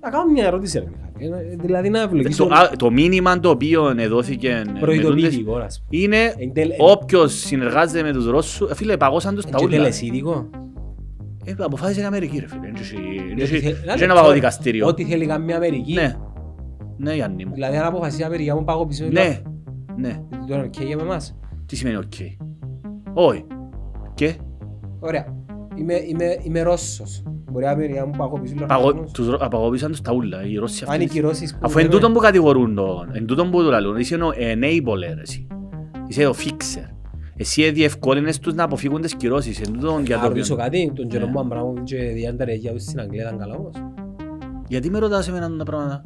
Να κάνω μια ερώτηση, ρε Μιχάλη. Ε, Δηλαδή να ευλογήσω... Το, α, το μήνυμα το οποίο δόθηκε ε, με τούτες Προειδοποιητικό, ας πούμε. είναι Εν τελε- όποιος συνεργάζεται με τους Ρώσους, ε, φίλε, παγώσαν τους τα Και ούλα. τελεσίδικο. Ε, αποφάσισε η Αμερική, ρε φίλε. Δεν έχει- δεν Γιατί έχει- θε- δεν να έχει λεπτό, να πάω ρε. δικαστήριο. Ό,τι θέλει καμία Αμερική. Ναι. Ναι, Γιάννη μου. Δηλαδή αν αποφασίσει η Αμερική να μου πάω πίσω. Ναι. Ναι. Γιατί τώρα είναι οκ για εμάς. Τι σημαίνει οκ; Όχι. Και; Ωραία. Είμαι, είμαι, είμαι Ρώσος. Μπορεί η Αμερική να μου πάω πίσω. παγω- λογαριασμούς. τους Ρω- απαγώβησαν τους τα ούλα, οι Ρώσοι Αν οι αυτοί. κυρώσεις που... Αφού εν λέμε- τούτον που κατηγορούν τον, εν τούτον που του λαλούν, είσαι ο enabler εσύ. Είσαι ο fixer. Εσύ διευκόλυνες τους να αποφύγουν τις κυρώσεις. Εν τούτον για Να το ρωτήσω οποίο... κάτι, τον Ναι. Τζερόμο Αμπράμοβιτ και Διάντα Ρεγιά τους στην Αγγλία ήταν καλά όμως. Γιατί με ρωτάς εμένα τα πράγματα;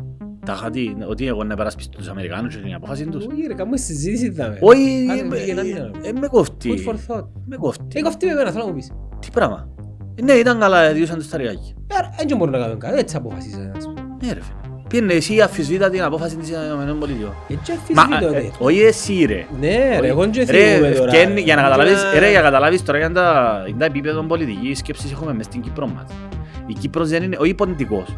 Τα χατή, ότι εγώ να περάσπιστω τους Αμερικάνους και την απόφαση τους. Όχι ρε, κάμουμε συζήτηση δάμε. Όχι, Κάνε ε, μια γενναία. ε, ε, με κοφτεί. Food for thought. Με κοφτεί. Ε, κοφτεί με εμένα, θέλω να μου πεις. Τι πράγμα; Ε, Ναι, ήταν καλά, διούσαν το σταριάκι. Ε, άρα, Δεν μπορούμε να κάνουμε κάτι, έτσι αποφασίσατε. ας πούμε. Ναι ρε φίλε. Πήγαινε εσύ αφισβήτα την απόφαση της ΗΠΑ. Έτσι Μα, αφισβήτω, ε, ρε. όχι εσύ ρε. Ναι ρε, εγώ και Ρε, θυμούμαι τώρα. ευκαινεί- για να Εγώ καταλάβεις, και- ρε, για να καταλάβεις τώρα για τα, για τα επίπεδα πολιτικής σκέψης έχουμε μες στην Κύπρο μας. Η Κύπρος δεν είναι, όχι ποντικός.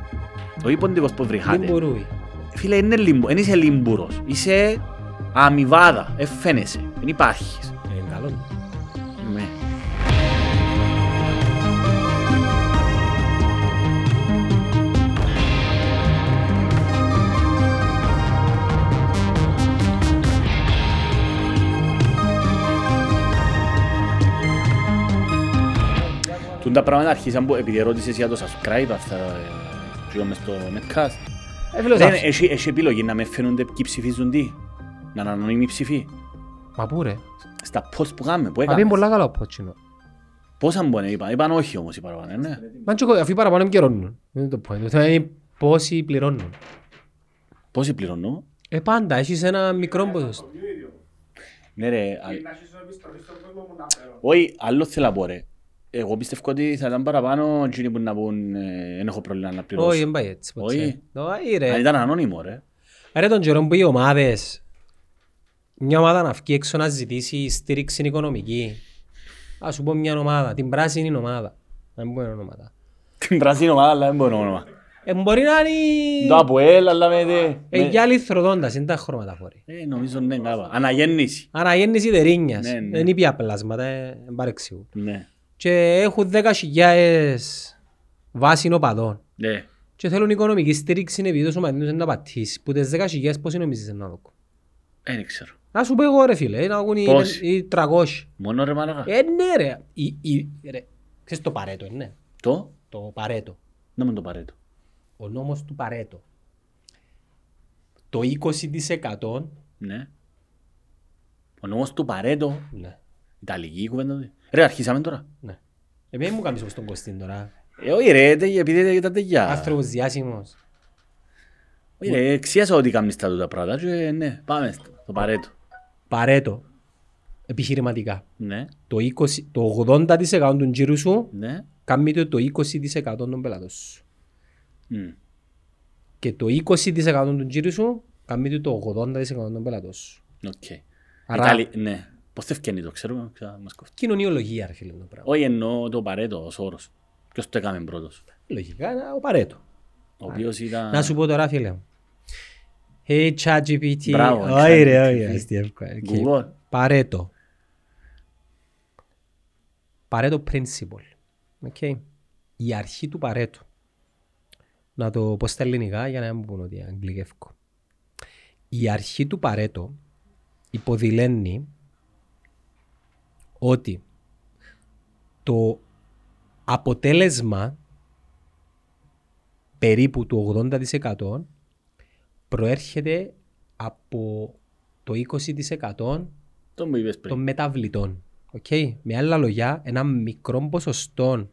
Όχι ποντικός που Δεν βρυχάται. μπορούει. Φίλε, είναι λίμπο, δεν είσαι λίμπουρος. Είσαι αμοιβάδα, ε, φαίνεσαι, δεν υπάρχεις. Τούν τα πράγματα αρχίσαν που επειδή ερώτησες για το subscribe αυτά ε, γύρω μες στο Netcast. Ε, φίλος, Δεν, ας- έχει, έχει επιλογή να με φαίνονται ποιοι ψηφίζουν τι. Να είναι ανώνυμοι ψηφοί. Μα πού ρε. Στα post που κάνουμε, που Μα πει έκαμε. πολλά καλά ο Πότσινο. Πόσα μπορεί, είπαν, είπαν όχι όμως οι παραπάνω, ναι. Μα και εγώ, αφού οι παραπάνω επικαιρώνουν. Δεν είναι το point. Το θέμα είναι πόσοι πληρώνουν. Πόσοι πληρώνω. Ε, πάντα, έχεις ένα μικρό ποσοστό. Ναι ρε, α- όχι, άλλο θέλω να πω ρε. Εγώ πιστεύω ότι θα ήταν παραπάνω εκείνοι που να πούν ε, δεν έχω πρόβλημα να Όχι, πληρώσω. δεν πάει έτσι. ποτέ. Όχι. Όχι Αν ρε. ήταν ανώνυμο ρε. Ρε τον καιρό που οι ομάδες, μια ομάδα να βγει έξω να ζητήσει στήριξη οικονομική. Ας σου πω μια ομάδα, την πράσινη ομάδα. Να μην πω ένα ομάδα. Την πράσινη ομάδα, αλλά δεν μπορώ όνομα. Ε, μπορεί να είναι... Το ΑΠΟΕΛ, αλλά με... δε- Ε, με- για άλλη θροδόντας, είναι τα χρώματα φορεί. Ε, νομίζω ναι, κάπα. Αναγέννηση. Αναγέννηση τερίνιας. Ναι, ναι. Δεν είπε πλάσματα, ε, παρεξηγού. Ναι. Και έχουν 10.000 βάση οπαδών. Ναι. Και θέλουν οικονομική στήριξη επειδή τόσο μαντίνος είναι να πατήσεις. Που τις 10.000 πόσοι νομίζεις είναι να δω; Δεν ξέρω. Να σου πω εγώ ρε φίλε, να ακούν οι- Πόσοι; οι 300. Μόνο ρε μάλακα. Ε, ναι ρε. Η, η, ρε. Ξέρεις το παρέτο, ναι. Το, Το παρέτο. να μην το Παρέτο. Ο νόμος του Παρέτο. Το 20% Ναι. Ο νόμος του Παρέτο. ναι. Ιταλική κουβέντα. Του. Ρε, αρχίσαμε τώρα. ναι. Επειδή μου κάνεις όπως τον Κωστίν τώρα. Ε, όχι ρε, τε- επειδή ήταν τέτοια. Άνθρωπος διάσημος. Όχι ρε, εξίασα ότι κάνεις τα τούτα πράγματα και ναι, πάμε στο το Παρέτο. Παρέτο. Επιχειρηματικά. Ναι, Το, 20, το 80% του τζίρου σου ναι. κάνει το, το 20% των πελάτων σου. Μμ. Και το 20% του τζίρου σου κάνει το 80% των πελάτων σου. Οκ. Άρα- Ιταλι... Ναι. Πώς θα ευκαινεί το ξέρουμε, ξα... μας κόφτει. Κοινωνιολογία, ρε φίλε μου, το πράγμα. Όχι εννοώ το Παρέτο ως όρος. Ποιος το έκαμε πρώτος. Λογικά, είναι ο Παρέτο. Ο οποίος ήταν... Να σου πω τώρα, φίλε μου. Hey, ChatGPT. Μπράβο, Όχι ρε, ChatGPT. όχι, αστείευκο. Οκ. Google. Παρέτο. Παρέτο principle. Okay. Η αρχή του Παρέτο. Να το πω στα ελληνικά για να μην μου πούν ότι αγγλικεύκω. Η αρχή του Παρέτο υποδηλένει ότι το αποτέλεσμα περίπου του 80% προέρχεται από το 20% Τον που είπες των πριν. μεταβλητών. Okay. Με άλλα λόγια, ένα μικρό ποσοστό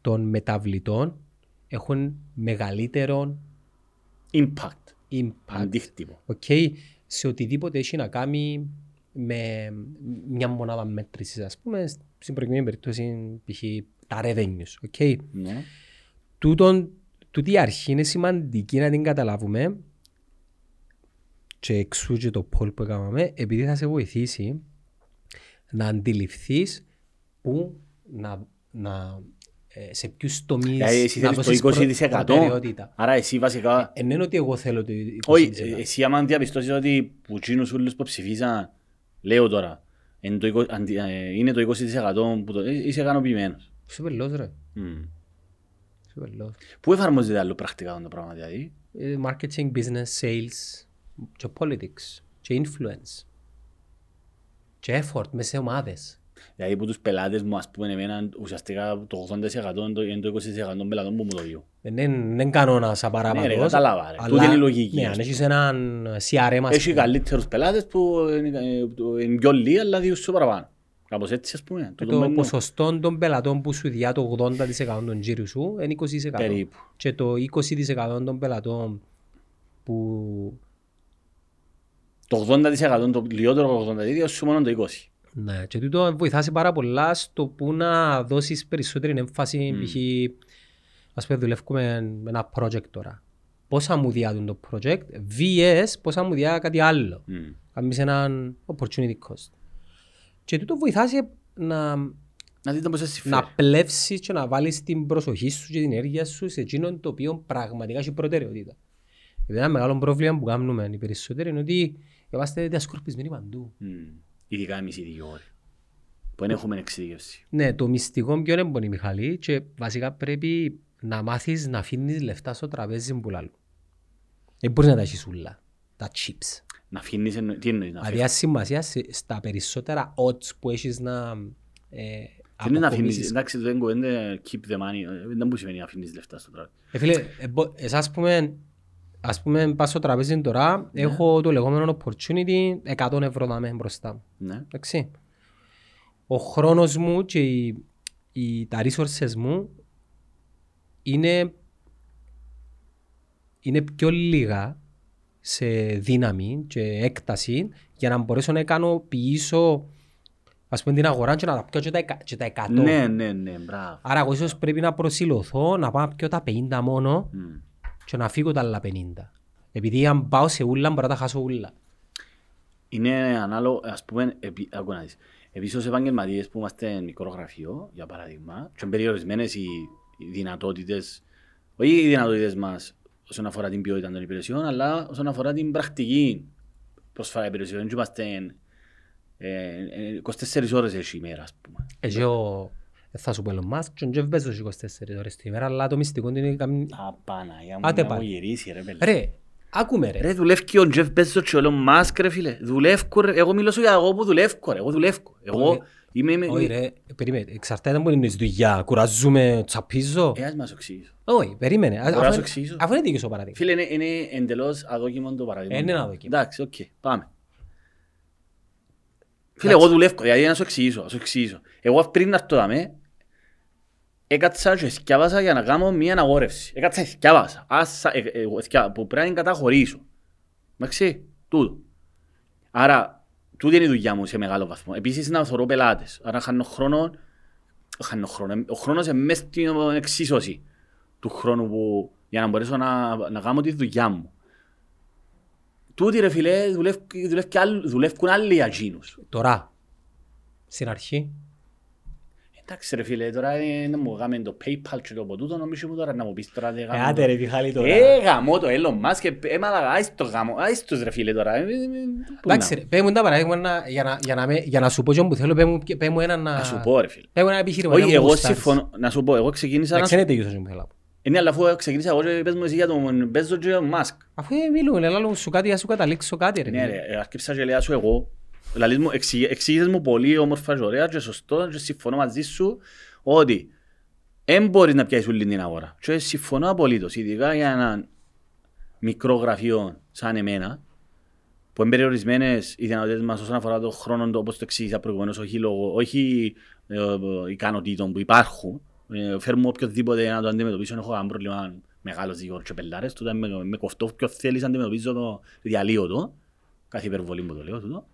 των μεταβλητών έχουν μεγαλύτερο Impact. impact Αντίκτυπο. okay, σε οτιδήποτε έχει να κάνει με μια μονάδα μέτρησης, ας πούμε, στην προηγούμενη περίπτωση π.χ. τα revenues. Okay. Ναι. Τούτον, τούτη η αρχή είναι σημαντική να την καταλάβουμε και εξού και το poll που έκαναμε επειδή θα σε βοηθήσει να αντιληφθείς που να, να ε, σε ποιους τομείς Δηλαδή εσύ να θέλεις το δώσεις προ- 20%. προτεραιότητα. Άρα εσύ βασικά... Εν είναι ότι εγώ θέλω το 20%. Όχι, ε, εσύ άμα διαπιστώσεις ότι που τσίνους ούλους που ψηφίσαν, λέω τώρα, είναι το 20 αντι- ε, είναι το 20% που το, ε, είσαι ικανοποιημένος. Είσαι πελός ρε. Μμ. Είσαι πελός. Πού εφαρμόζεται άλλο πρακτικά αυτό το πράγμα δηλαδή; Ε, Marketing, business, sales και politics και influence και effort μέσα σε ομάδες. Δηλαδή που τους πελάτες μου ας πούμε εμένα ουσιαστικά το 80% είναι το- είναι το 20% των πελατών που μου το διούν. Δεν είναι δεν είναι κανόνας Ναι ρε, απαράβατος. κατάλαβα ρε. αλλά- Τούτη είναι η λογική. Ναι, ας αν πούμε. έχεις έναν CRM ας Έχει πούμε, καλύτερους πελάτες που είναι, ε, που είναι πιο λίγοι αλλά διούν σου παραπάνω. Κάπως έτσι ας πούμε. με Τούτο το μπαίνει- ποσοστό των πελατών που σου διά το 80% των τζίρου σου είναι 20%. Περίπου. Και το 20% των πελατών που Το 80% το λιότερο 80% σου μόνο το 20%. Ναι, και τούτο βοηθάσει πάρα πολλά στο που να δώσεις περισσότερη έμφαση, Μμ. π.χ. ας πούμε δουλεύουμε με ένα project τώρα. Πόσα μου διάδουν το project, VS πόσα μου διά κάτι άλλο. Μμ. Κάνεις έναν opportunity cost. Και τούτο βοηθάσει να, Να δείτε πώς σε συμφέρει. να πλεύσεις και να βάλεις την προσοχή σου και την ενέργεια σου σε εκείνον το οποίο πραγματικά έχει προτεραιότητα. Γιατί ένα μεγάλο πρόβλημα που κάνουμε οι περισσότεροι είναι ότι είμαστε διασκορπισμένοι παντού. Μμ. Ειδικά εμείς οι δύο ώρες. Που δεν έχουμε εξειδικεύση. Ναι, το μυστικό ποιο είναι μπορεί Μιχαλή και βασικά πρέπει να μάθεις να αφήνεις λεφτά στο τραπέζι που λάλλου. Δεν μπορείς να τα έχεις ούλα, τα chips. Να αφήνεις, εννο- τι εννοείς να Δηλαδή αφήνεις; ας σημασία σε- στα περισσότερα odds που έχεις να ε, Τι είναι να αφήνεις, αποκομίσεις. εντάξει δεν κουβέντε keep the money, ε, δεν μου σημαίνει να αφήνεις λεφτά στο τραπέζι. Ε, φίλε, ε, μπο- εσάς πούμε, ας πούμε πας στο τραπέζι τώρα, Ναι. έχω το λεγόμενο opportunity 100 ευρώ να είμαι μπροστά μου. Ναι. Εντάξει. Ο χρόνος μου και οι, οι, τα resources μου είναι, είναι πιο λίγα σε δύναμη και έκταση για να μπορέσω να ικανοποιήσω ας πούμε την αγορά και να τα πιω και τα, εκα- και τα 100. Ναι, ναι, ναι, μπράβο. Άρα εγώ ίσως πρέπει να προσιλωθώ να πάω να πιω τα 50 μόνο Μμ. Και να φύγω τα άλλα 50. Επειδή αν πάω σε ούλα μπορώ να τα χάσω ούλα. Είναι ανάλογο, ας πούμε, επί, άκου να δεις. Επίσης ως επαγγελματίες που είμαστε μικρό γραφείο, για παράδειγμα, και είναι περιορισμένες οι, οι δυνατότητες, όχι οι δυνατότητες μας όσον αφορά την ποιότητα των υπηρεσιών, αλλά όσον αφορά την πρακτική προσφορά υπηρεσιών. Και είμαστε ε, ε, 24 ώρες έχει ημέρα, ας πούμε. Έτσι ο, ε, θα σου πω Elon Musk και ο Jeff Bezos 24 ώρες τη μέρα, αλλά το μυστικό είναι ότι κάνει... Απαναγιά μου, Άτε να μου πάλι. γυρίσει ρε παιδί. Ρε, άκουμε ρε. Ρε δουλεύει και ο Τζεφ Μπέζος και ο Elon Musk ρε φίλε. Δουλεύω ρε. Εγώ μιλώ σου για εγώ που δουλεύω ρε. Εγώ δουλεύω. Εγώ Όχι. είμαι... είμαι- Όχι ρε, περίμενε, εξαρτάται από την δουλειά, κουραζούμε, τσαπίζω. Ε, ας μας εξηγήσω. Όχι, περίμενε, Α- Μπορώ να αφού σου είναι- εξηγήσω. αφού είναι δίκαιος ο παράδειγμα. Φίλε, είναι, είναι εντελώς αδόκιμο το παράδειγμα. Είναι αδόκιμο. Εντάξει, οκ, πάμε. Φίλε, εγώ δουλεύω, δηλαδή να σου εξηγήσω, να σου εξηγήσω. Εγώ πριν να έρθω δαμέ, έκατσα και θκιάβασα για να κάνω μια αναγόρευση. Έκατσα και θκιάβασα. Άσα, ε, ε, εγώ θκιά- που πρέπει να την καταχωρήσω. Εντάξει, τούτο. Άρα, τούτη είναι η δουλειά μου σε μεγάλο βαθμό. Επίσης να θωρώ πελάτες. Άρα χάνω χρόνο, χάνω χρόνο. Ο χρόνος είναι μέσα στην εξίσωση του χρόνου που, για να μπορέσω να, να κάνω τη δουλειά μου. Τούτοι ρε φίλε δουλεύκ- δουλεύκ και άλλοι- δουλεύκουν άλλοι για εκείνους. Τώρα, στην αρχή, Εντάξει ρε φίλε, τώρα ε, να μου κάνουμε το PayPal και το ποτούτο, νομίζω μου τώρα να μου πεις τώρα δεν ε, γάμω άντε το- ρε Μιχάλη τώρα. Ε, γαμώ το Elon Musk, ε, ε, μαλάκα, άις το γαμώ, άις τους ρε φίλε τώρα. ε, ε, ε, πού Εντάξει να- ρε, πέ μου τα παράδειγμα να- για να- για να με- για να σου πω και που θέλω, πέ μου- πέ μου ένα να... Να σου πω ρε φίλε. Πέ μου ένα επιχείρημα. Όχι, να μου εγώ γουστάρεις. συμφωνώ, να σου πω, εγώ ξεκίνησα να Εντάξει, σου... είναι τέτοιος που θέλω να πω. Ε, ναι, αλλά αφού ξεκίνησα εγώ και πες μου εσύ για τον Bezos και τον Musk. Αφού ε, μιλούμε, λέω σου κάτι, ας σου καταλήξω κάτι ρε. Ναι ρε, ε, άρκεψα και λέω σου εγώ. Δηλαδή μου εξηγ- εξήγησες μου πολύ όμορφα και ωραία και σωστό και συμφωνώ μαζί σου ότι δεν μπορείς να πιάσεις όλη την αγορά. Και συμφωνώ απολύτως, ειδικά για ένα μικρό γραφείο σαν εμένα, που είναι περιορισμένες οι δυνατότητες μας όσον αφορά το χρόνο, το, όπως το εξήγησα προηγουμένως, όχι, λόγω, όχι ε, ε, ικανοτήτων που υπάρχουν. Ε, φέρνουμε οποιοδήποτε να το αντιμετωπίσω, έχω ένα πρόβλημα μεγάλος δικηγόρος και πελάρες, τότε με, με κοφτώ ποιο θέλεις να αντιμετωπίζω το διαλύω το, κάθε υπερβολή που το λέω τούτο.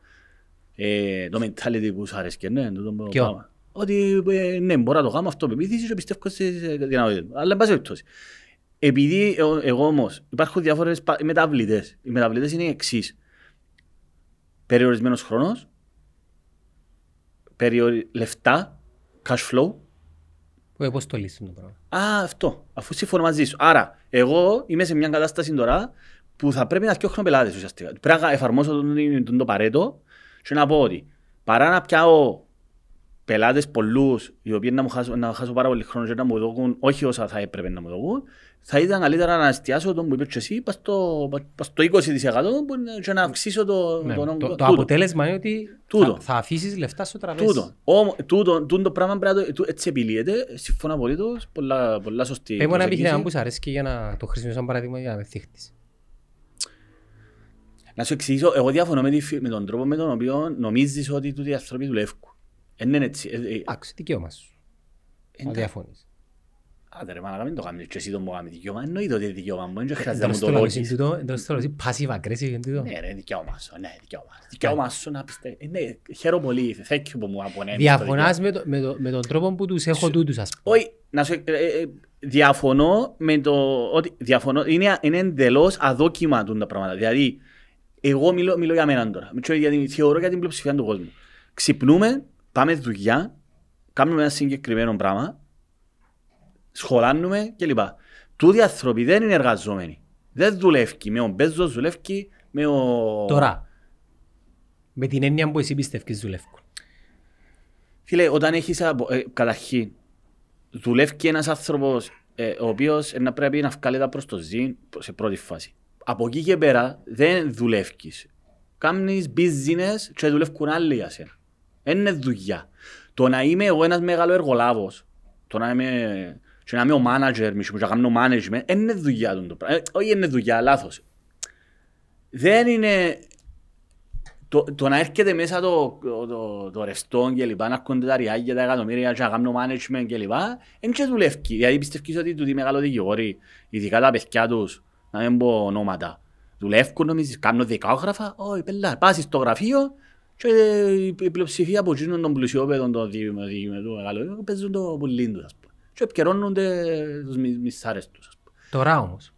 Ε, το mentality που σου αρέσει, ναι, τούτο που Ποιο? πάμε. Ότι ε, ναι, μπορώ να το κάνω αυτό πεποίθηση και πιστεύω στις ε, δυνατότητες μου. Αλλά εν πάση περιπτώσει. Επειδή εγώ, εγώ όμως υπάρχουν διάφορες πα- μεταβλητές. Οι μεταβλητές είναι οι εξής. Περιορισμένος χρόνος, περιορι... λεφτά, cash flow, Ε, Πώς το λύσουν το πράγμα. Α, αυτό. Αφού συμφωνώ μαζί σου. Άρα, εγώ είμαι σε μια κατάσταση τώρα που θα πρέπει να φτιάχνω πελάτες ουσιαστικά. Πρέπει να εφαρμόσω τον, τον, το παρέτο και να πω ότι παρά να πιάω πελάτες πολλούς οι οποίοι να μου χάσω, να χάσω πάρα πολύ χρόνο και να μου δώσουν όχι όσα θα έπρεπε να μου δώσουν θα ήταν καλύτερα να εστιάσω τον που είπες και εσύ πας στο, πας στο 20% που είναι- και να αυξήσω το, Ναι, τον το, όγκο. το Τούτο. αποτέλεσμα είναι ότι Τούτο. θα, θα αφήσεις λεφτά στο τραπέζι. Τούτο. Όμως, τούτο, τούτο το πράγμα πρέπει να το, τού- έτσι επιλύεται. Συμφωνώ απολύτως. Πολλά, πολλά σωστή Πες μου ένα επιχείρημα προσέγγιση. που σου αρέσει και για να το χρησιμοποιήσω σαν παράδειγμα για να με θύχτεις. Να σου εξηγήσω, εγώ διαφωνώ με, τη φι- με τον τρόπο με τον οποίο νομίζεις ότι τούτοι οι άνθρωποι δουλεύουν. Δεν είναι έτσι. Ε, ε, Εντάξει, δικαίωμα σου. Να εντάξει. διαφωνείς. Άντε ρε μάνα, μην το κάνεις και εσύ τον που κάνεις δικαίωμα. Εννοείται ότι είναι δικαίωμα μου, δεν χρειάζεται να Εντός μου το το λόγος λόγεις. είναι τούτο, εντός το λόγος είναι passive aggressive είναι τούτο. Ναι ρε, δικαίωμα σου, ναι, δικαίωμα σου. Δικαίωμα σου να πιστεύει. Ε, Ναι, χαίρομαι πολύ, thank you που μου απονέμεις το Διαφωνάς με, το, με, το, με τον τρόπο που τους έχω τούτους ας πούμε. Όχι, να σου, ε, ε, ε, διαφωνώ με το ότι διαφωνώ, είναι, είναι εντελώς αδόκιμα τούν τα πράγματα. Δηλαδή, εγώ μιλώ, μιλώ για μένα τώρα. Μιλώ για την, θεωρώ για την πλειοψηφία του κόσμου. Ξυπνούμε, πάμε δουλειά, κάνουμε ένα συγκεκριμένο πράγμα, σχολάνουμε κλπ. Τούτοι οι άνθρωποι δεν είναι εργαζόμενοι. Δεν δουλεύει με ο Μπέζος, δουλεύει με ο... Τώρα, με την έννοια που εσύ πιστεύεις δουλεύουν. Φίλε, όταν έχεις, απο- ε, καταρχήν, δουλεύει ένας άνθρωπος ε, ο οποίος ε, να πρέπει να βγάλει τα προς το ζήν σε πρώτη φάση. Από εκεί και πέρα δεν δουλεύεις. Κάνεις business και δουλεύουν άλλοι για σένα. Δεν είναι δουλειά. Το να είμαι εγώ ένας μεγάλος εργολάβος, το να είμαι, και να είμαι ο manager, μισό που να κάνω management, δεν είναι δουλειά του το πράγμα. Ε, όχι είναι δουλειά, λάθος. Δεν είναι το, το να έρχεται μέσα το, το, το, το ρευστό και λοιπά, να έρχονται τα ριάγια, τα εκατομμύρια και να κάνουν management και λοιπά, δεν και δουλεύει. Δηλαδή πιστεύεις ότι τούτοι οι μεγάλοι δικηγόροι, ειδικά τα παιδιά τους, να μην πω ονόματα, δουλεύουν νομίζεις, κάνουν δικάγραφα, όχι πελά, πας στο γραφείο και η πλειοψηφία από εκείνων των πλουσιόπαιδων των δικηγόρων μεγάλων παίζουν το πουλίν τους, ας πούμε. Και επικαιρώνονται τους μι- μισάρες τους, ας πούμε. Τώρα όμως,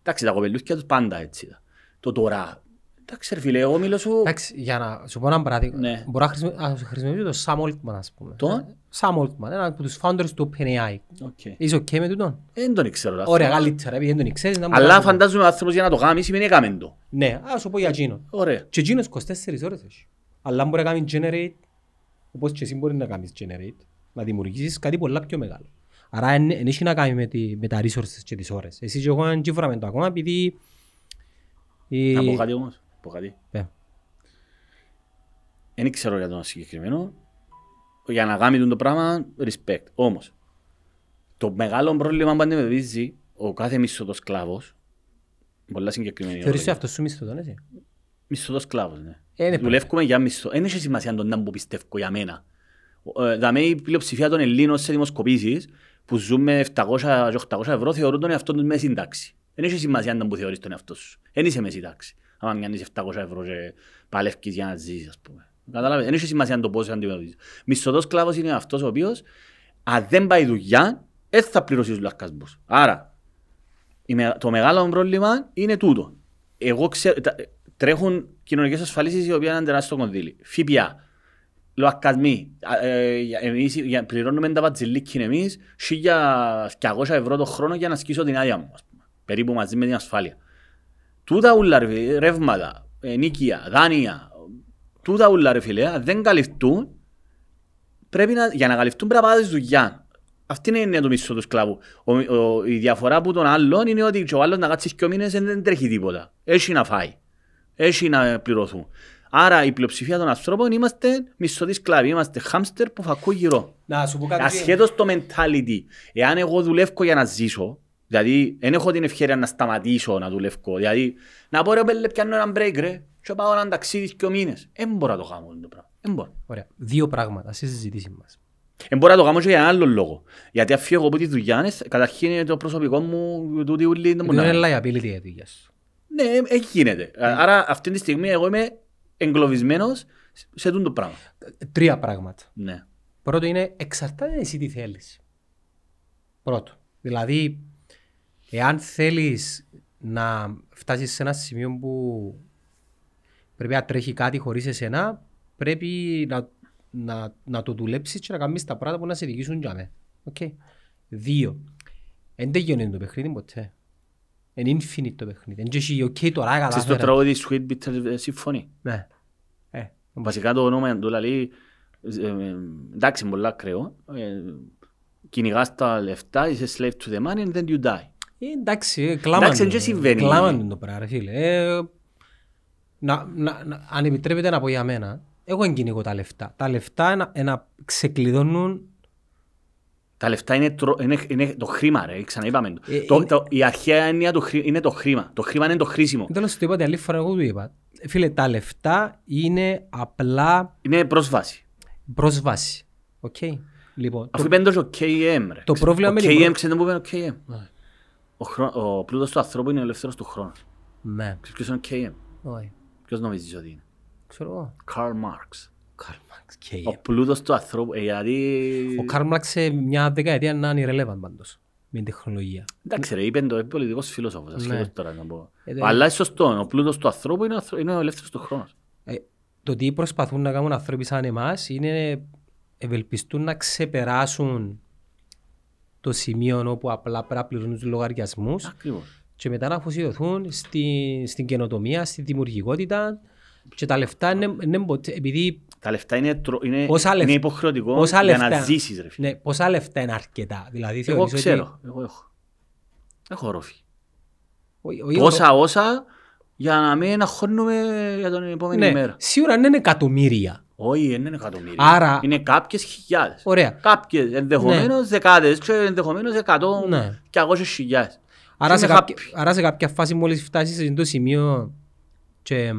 Εντάξει, τα κοπελούθια τους πάντα έτσι ήταν. Το τώρα, εντάξει ρε φίλε, εγώ μιλώ σου... εντάξει, για να σου πω ένα παράδειγμα, Ναι. μπορώ να χρησιμο- να χρησιμοποιήσω το Sam Altman ας πούμε. Το; Sam Altman, ένα από τους founders του OpenAI. Οκ. Είσαι ok με τούτον; Δεν τον ξέρω. Ωραία, καλύτερα, επειδή δεν τον ξέρεις να μου Αλλά κάνεις το. φαντάζομαι ο άνθρωπος για να το κάνει σημαίνει έκαμε το. Ναι, ας σου πω για εκείνον. Ωραία. Και εκείνος 24 ώρες έχει. Αλλά μπορεί να κάνει generate, όπως και εσύ μπορεί να κάνεις generate, να δημιουργήσεις κάτι πολλά πιο μεγάλο. Άρα δεν δεν έχει να κάνει με, τη, με τα resources και τις ώρες. Εσύ και εγώ δεν τσίφραμε το ακόμα επειδή... η- Να πω κάτι όμως. Πω κάτι. Ε, Δεν ξέρω για τον συγκεκριμένο. Για να κάνει το πράγμα, respect. Όμως, το μεγάλο πρόβλημα που αντιμετωπίζει ο κάθε μισθωτός σκλάβος, πολλά συγκεκριμένη Θεωρείς ορολογία. αυτός σου μισθωτόν εσύ. Μισθωτός σκλάβος, ναι. Ε, ναι, Δουλεύουμε για μισθό. Δεν έχει σημασία τον να που πιστεύω για μένα. Ε, Δαμέ η πλειοψηφία των Ελλήνων σε δημοσκοπήσεις που ζουν με 700 και 800 ευρώ θεωρούν τον εαυτό τους μέση τάξη. Δεν έχει σημασία αν που θεωρείς τον εαυτό σου. Δεν είσαι μέση τάξη. Άμα μοιάνεις 700 ευρώ και παλεύκεις για να ζήσεις, ας πούμε. Κατάλαβες; Δεν έχει σημασία το πώς αντιμετωπίζεις. Μισθωτός κλάβος είναι αυτός ο οποίος αν δεν πάει δουλειά, δεν θα πληρώσει τους λαρκασμούς. Άρα, η με- το μεγάλο πρόβλημα είναι τούτο. Εγώ ξέρω, τα- τρέχουν κοινωνικές ασφαλίσεις οι οποίες είναι ένα τεράστιο κονδύλι. ΦΠΑ, λοακασμοί. Α, ε, για- εμείς για- πληρώνουμε τα πατζιλίκιν εμείς 1.200 ευρώ το χρόνο για να σκίσω την άδεια μου. ας πούμε. Περίπου μαζί με την ασφάλεια. Τούτα ούλα ρε φίλε, ρεύματα, ε, νίκια, δάνεια, τούτα ούλα ρε φίλε, αν δεν καλυφθούν, πρέπει να, για να καλυφθούν πρέπει να πάρεις δουλειά. Αυτή είναι η έννοια του μισθού του σκλάβου. Ο, ο, η διαφορά από τον άλλον είναι ότι και ο άλλος να κάτσεις και μήνες δεν, δεν τρέχει τίποτα. Έχει να φάει. Έχει να πληρωθούν. Άρα η πλειοψηφία των ανθρώπων είμαστε μισθωτοί σκλάβοι. Είμαστε χάμστερ που φακούν γύρω. Να σου πω κάτι. Ασχέτως το mentality. Εάν εγώ δουλεύω για να ζήσω, δηλαδή δεν έχω την ευκαιρία να σταματήσω να δουλεύω. Δηλαδή να πω ρε πέλε πιάνω έναν break ρε και πάω έναν ταξίδι και μήνες. Δεν μπορώ να το κάνω το πράγμα. Δεν μπορώ. Ωραία. Δύο πράγματα στη συζήτηση μας. Δεν μπορώ να το κάνω και για έναν άλλο λόγο. Γιατί αν φύγω από τη δουλειά, είναι- καταρχήν είναι το προσωπικό μου, τούτη ούλη δεν μπορεί Δεν να είναι liability για τη δουλειά σου. Ναι, ε, γίνεται. Άρα αυτή τη στιγμή εγώ είμαι εγκλωβισμένος σε τούτο το πράγμα. Τρία πράγματα. Ναι. Πρώτο είναι εξαρτάται εσύ τι θέλεις. Πρώτο. Δηλαδή, εάν θέλεις να φτάσεις σε ένα σημείο που πρέπει να τρέχει κάτι χωρίς εσένα, πρέπει να, να, να το δουλέψεις και να κάνεις τα πράγματα που να σε οδηγήσουν τζιαμέ. Οκ. Δύο. Εν τελειώνει το παιχνίδι ποτέ. Είναι infinite το παιχνίδι. Εν και εσύ, οκ, τώρα Ξέρεις το κατάφερα. τραγούδι Sweet Bitter Symphony. Ναι. Ε, Βασικά το όνομα του λέει, ε, ε, εντάξει, είναι πολύ ακραίο. Ε, κυνηγάς τα λεφτά, είσαι slave to the money and then you die. Ε, εντάξει, ε, κλάμαν Εντάξει, το. δεν συμβαίνει. Κλάμαν το πράγμα, ρε φίλε. Ε, να, να, να, αν επιτρέπετε να πω για μένα, εγώ δεν κυνηγώ τα λεφτά. Τα λεφτά να, να ξεκλειδώνουν Τα λεφτά είναι, τρο- είναι, είναι το χρήμα, ρε, ξαναείπαμε το. Ε, το, είναι- το. Η αρχαία έννοια του χρή- είναι το χρήμα. Το χρήμα είναι το χρήσιμο. Τέλος το είπατε άλλη φορά, εγώ του είπα. Φίλε, τα λεφτά είναι απλά Είναι πρόσβαση. πρόσβαση. Οκ. Λοιπόν, Αφού είπαν το KM, ρε. το πρόβλημα ο με την KM, προ- ξέρετε που είπε ο KM. Ναι. Ο, χρό... ο πλούτος του ανθρώπου είναι ο ελεύθερος του χρόνου. ναι. Ξέρεις ποιος είναι ο KM. Όχι. Ποιος νομίζεις ότι είναι; Ξέρω εγώ. Karl Marx. Karl Marx. Ο πλούτος του ανθρώπου, ε, γιατί... Ο Karl Marx σε μια δεκαετία να είναι irrelevant πάντως. Με την τεχνολογία. Εντάξει ρε, είπε το, είναι πολιτικός φιλόσοφος, ασχέτως Ναι. τώρα να πω. Ε, δεν- Αλλά είναι σωστό, ο πλούτος του ανθρώπου είναι ο, ανθρω- είναι ο ελεύθερος του χρόνος. Ε, το τι προσπαθούν να κάνουν άνθρωποι σαν εμάς είναι ευελπιστούν να ξεπεράσουν το σημείο όπου απλά πρέπει να πληρώνουν τους λογαριασμούς Ακριβώς. και μετά να αφοσιωθούν στη, στην καινοτομία, στη δημιουργικότητα και τα λεφτά είναι, είναι ποτέ- επειδή Τα λεφτά είναι, τρο- είναι, Πόσα είναι λεφ- υποχρεωτικό πόσα για λεφτά, να ζήσεις ρε φίλε. ναι, πόσα λεφτά είναι αρκετά. Δηλαδή, Εγώ θεωρείς ότι- ξέρω, εγώ έχω. Έχω ρόφι. όχι- όχι- Τόσα όσα για να μην αγχώνουμε για την επόμενη ναι, μέρα. σίγουρα δεν είναι εκατομμύρια. Όχι, δεν είναι εκατομμύρια. Άρα- Είναι κάποιες χιλιάδες. Ωραία. Κάποιες, ενδεχομένως δεκάδες, ξέρω, ενδεχομένως εκατό Ναι. και αγώσεις χιλιάδες. Άρα Και σε, είμαι κάποια, happy. άρα σε κάποια φάση μόλις φτάσεις σε αυτό το σημείο και,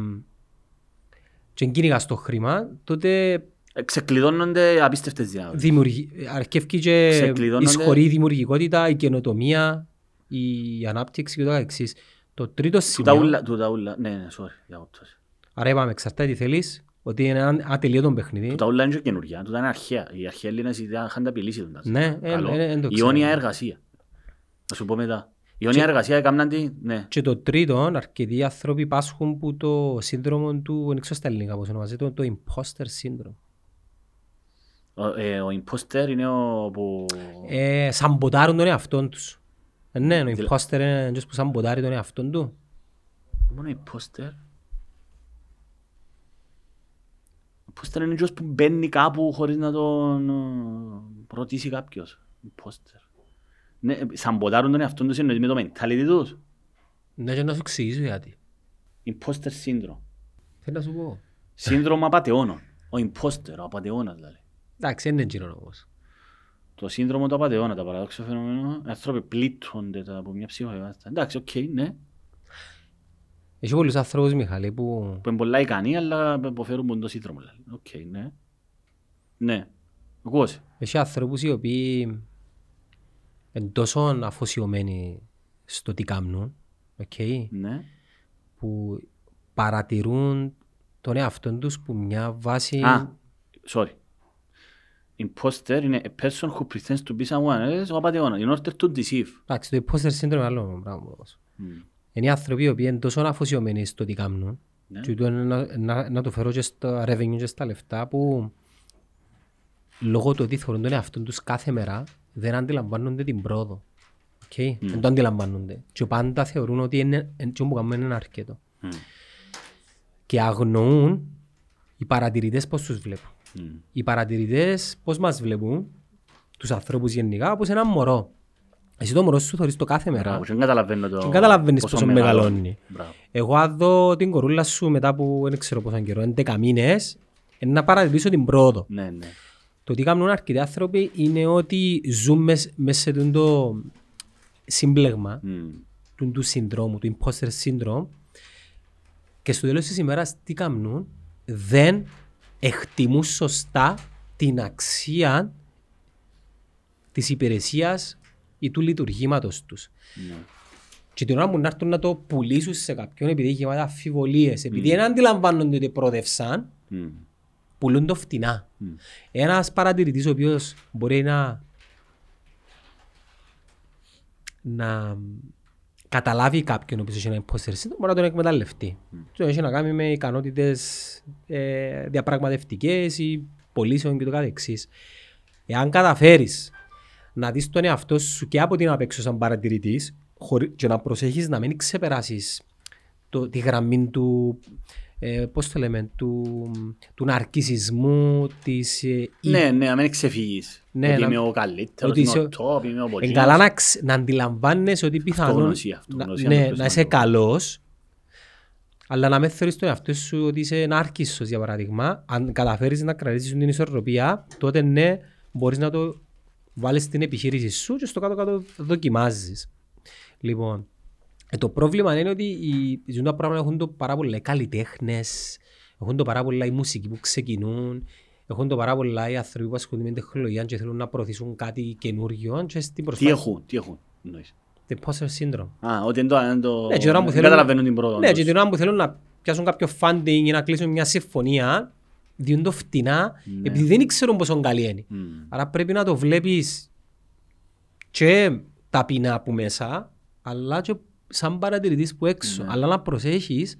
και κυνηγάς το χρήμα, τότε Ε, Ξεκλειδώνονται απίστευτες δυνάμεις. δημιουργεί, αρκεύει και Ξεκλειδώνονται. εισχωρεί η δημιουργικότητα, η καινοτομία, η ανάπτυξη και το καθεξής. Το τρίτο Του σημείο, τα ούλα, του τα ούλα, ναι, ναι, sorry, για όптος. άρα είπαμε εξαρτάται τι θέλεις, ότι είναι ένα ατελείωτο παιχνίδι. Του τα ούλα είναι και καινούργια, του τα είναι αρχαία. Οι αρχαίοι Έλληνες είχαν τα απειλήσεις τον τας. Ναι, ε, Καλό. ε, ε, εν το Η ξέρω. αιώνια εργασία. Θα σου πω μετά. Η αιώνια εργασία έκαναν τη, ναι. Και το τρίτο, αρκετοί άνθρωποι πάσχουν που το σύνδρομο του, δεν ξέρω στα ελληνικά πώς ονομάζεται, το imposter syndrome. Ο, ε, ο imposter είναι ο που... Ε, σαμποτάρουν τον εαυτόν τους. Ε, ναι, ο Δηλα- imposter είναι ένας που σαμποτάρει τον εαυτόν του. Μόνο imposter; Imposter είναι εκείνος που μπαίνει κάπου χωρίς να τον ε, ρωτήσει κάποιος. Imposter. Ναι, ε, σαμποτάρουν τον εαυτόν τους εννοείς με το mentality τους. Ναι, και να σου εξηγήσω γιατί. Imposter syndrome. Θέλω να σου πω. Σύνδρομο απατεώνων. Ο imposter, ο απατεώνας δηλαδή. Εντάξει, δεν είναι εκείνο όμως. Το σύνδρομο του απατεώνα, τα παράδοξα φαινόμενα, οι άνθρωποι πλήττονται τα- από μια ψυχοκατάσταση. Εντάξει, οκ, ναι. Έχει πολλούς ανθρώπους, Μιχάλη, που Που είναι πολλά ικανοί, αλλά υποφέρουν από το σύνδρομο. δηλαδή. Οκ, ναι. Ναι. Ακούω σε. έχει ανθρώπους οι οποίοι είναι τόσο αφοσιωμένοι στο τι κάνουν, οκ, Ναι. που παρατηρούν τον εαυτόν τους που μια βάση... Α, sorry. Imposter είναι a person who pretends to be someone else, ο απατεώνα, in order to deceive. Εντάξει, το imposter syndrome είναι άλλο πράγμα όμως. Μμ. Είναι οι άνθρωποι οι οποίοι είναι τόσο αφοσιωμένοι στο τι κάνουν Ναι. και το είναι να, να, να το φέρω και στα revenue και στα λεφτά που λόγω του ότι θεωρούν τον εαυτόν τους κάθε μέρα δεν αντιλαμβάνονται την πρόοδο. Okay? Δεν το αντιλαμβάνονται. Και πάντα θεωρούν ότι είναι, εν- αυτό που κάνουν είναι αρκετό. Μμ. Και αγνοούν οι παρατηρητές πώς τους βλέπουν. Μμ. Οι παρατηρητές πώς μας βλέπουν, τους ανθρώπους γενικά, όπως ένα μωρό. Εσύ το μωρό σου θεωρείς το κάθε μέρα. Μπράβο, και δεν καταλαβαίνω το Και καταλαβαίνεις πόσο μεγαλώνει. Μπράβο. Εγώ αν δω την κορούλα σου μετά από δεν ξέρω πόσο καιρό, 11 μήνες, είναι να παρατηρήσω την πρόοδο. Ναι, ναι. Το τι κάνουν αρκετοί άνθρωποι είναι ότι ζουν μες- μέσα σε αυτό το σύμπλεγμα Μμ. του, του συνδρόμου, του imposter syndrome και στο τέλος της ημέρας τι κάνουν, δεν εκτιμούν σωστά την αξία της υπηρεσίας ή του λειτουργήματος τους. Ναι. Και την ώρα που να έρθουν να το πουλήσουν σε κάποιον επειδή έχει γεμάτα αμφιβολίες, επειδή δεν αντιλαμβάνονται ότι πρόδευσαν, Μμ. πουλούν το φτηνά. Μμ. Ένας παρατηρητής ο οποίος μπορεί να να καταλάβει κάποιον ο οποίος έχει ένα imposter syndrome, μπορεί να τον εκμεταλλευτεί. Το έχει να κάνει με ικανότητες ε, διαπραγματευτικές ή πωλήσεων και το καθεξής. Εάν καταφέρεις να δεις τον εαυτό σου και από την απ' έξω σαν παρατηρητής χωρί- και να προσέχεις να μην ξεπεράσεις το, τη γραμμή του, ε, πώς το λέμε, του, του ναρκισισμού, της... Ε, η- Ναι, ναι, να μην ξεφύγεις. Ναι, ότι να- είμαι ο καλύτερος, ότι είμαι είσαι- ο top, είμαι ο Εν ποτζίνος. καλά να, ξ- να αντιλαμβάνεσαι ότι πιθανόν Αυτογνωσία, να, αυτογνωσία ναι, είναι το πιο να είσαι σημαντικό. καλός αλλά να με θεωρείς τον εαυτό σου ότι είσαι ένα άρκισσος για παράδειγμα αν καταφέρεις να κρατήσεις την ισορροπία τότε ναι μπορείς να το βάλεις στην επιχείρηση σου και στο κάτω-κάτω δοκιμάζεις. Λοιπόν, ε, το πρόβλημα είναι ότι οι, οι ζουν πράγματα έχουν το πάρα πολλά οι καλλιτέχνες, έχουν το πάρα πολλά οι μουσικοί που ξεκινούν, έχουν το πάρα πολλά οι άνθρωποι που ασχολούνται με τεχνολογία και θέλουν να προωθήσουν κάτι καινούργιο και στην Τι προσπάθεια. έχουν, τι έχουν. εννοείς; The imposter syndrome. Α, ότι είναι το... είναι το- Ναι, και την ώρα που δεν θέλουν- καταλαβαίνουν την πρόοδο. Ναι, και τους. την ώρα που θέλουν να πιάσουν κάποιο funding ή να κλείσουν μια συμφωνία, διούν το φτηνά, Ναι. επειδή δεν ξέρουν πόσο καλή είναι. Μμ. Άρα πρέπει να το βλέπεις και ταπεινά από μέσα, αλλά και σαν παρατηρητής που έξω. Ναι. Αλλά να προσέχεις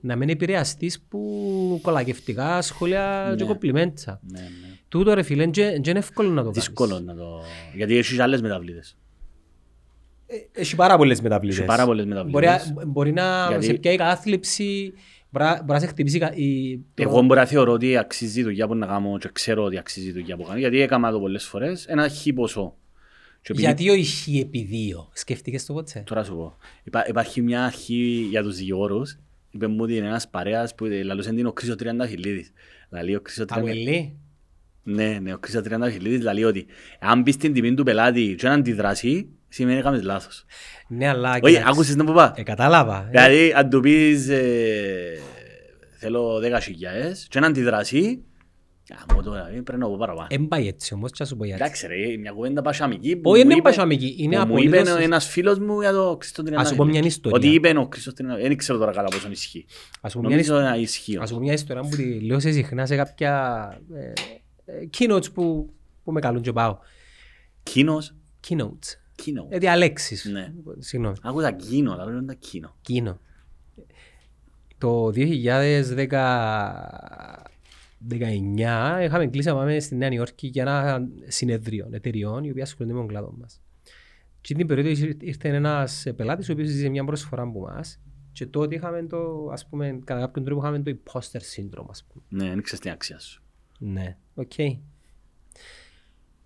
να μην επηρεαστείς που κολακευτικά σχόλια Ναι. και κομπλιμέντσα. Ναι, ναι. Τούτο ρε φίλε, δεν είναι εύκολο να το κάνεις. Δύσκολο να το... Γιατί έχεις και άλλες μεταβλήτες. Ε, Έχει πάρα πολλές μεταβλητές. Έχει πάρα πολλές Μπορεί, μεταβλήτες. μπορεί να Γιατί- σε πιάει κατάθλιψη, μπορεί να- μπορεί να σε χτυπήσει κα- η... το- Εγώ μπορεί να θεωρώ ότι αξίζει η δουλειά που να κάνω και ξέρω ότι αξίζει η δουλειά που κάνω. Γιατί έκανα το πολλές φορές ένα χι ποσό. Και επειδή- Γιατί ο ηχεί επί δύο. Σκέφτηκες το ποτέ; Τώρα σου πω. Υπά, υπάρχει μια αρχή για τους δικηγόρους. Είπε μου ότι είναι ένας παρέας που λαλούσε την ο Κρίσος Τριανταφυλλίδης. Λαλεί ο Κρίσος Τριανταφυλλίδης. Αγουελή. Ναι, ναι, ο Κρίσος Τριανταφυλλίδης λαλεί ότι αν μπεις στην τιμή του πελάτη και να αντιδράσει, σημαίνει έκαμες λάθος. Ναι, αλλά... Όχι, κοίταξε. άκουσες να που είπα. Ε, κατάλαβα. Ε, Δηλαδή, αν του πεις ε, θέλω 10 χιλιάες και να αντιδράσει, γαμώ τώρα, ε, πρέπει να πω παραπάνω. Εν πάει έτσι όμως, και να σου πω γιατί. Εντάξει ρε, μια κουβέντα πασαμική που Όχι, μου είναι είπε- πασαμική, είναι που μου είπε απολύτως- ένας φίλος μου για το Χρήστο Ας σου πω μια ιστορία. Ότι είπε ο Χρήστος Τριανταφυλλίδης, δεν ξέρω τώρα καλά πόσο ισχύει. Ας σου πω μια Νομίζω να ισχύει. Ας σου πω μια ιστορία που τη λέω σε συχνά σε κάποια ε, ε, keynotes που, που με καλούν και πάω. Κίνος, Keynotes. Κίνο. Ε, διαλέξεις. Ναι. Συγγνώμη. Άκουσα κίνο, αλλά δεν ήταν κίνο. Κίνο. Το 2019 είχαμε κλείσει να πάμε στη Νέα Υόρκη για ένα συνεδρίο εταιριών οι οποίοι ασχολούνται με τον κλάδο μας. Και την περίοδο ήρθε- ήρθε ένας πελάτης ο οποίος ζήτησε μια προσφορά από εμάς και τότε είχαμε το, ας πούμε, κατά κάποιον τρόπο είχαμε το imposter syndrome, ας πούμε. Ναι, δεν ξέρεις την αξία σου. Ναι, οκ.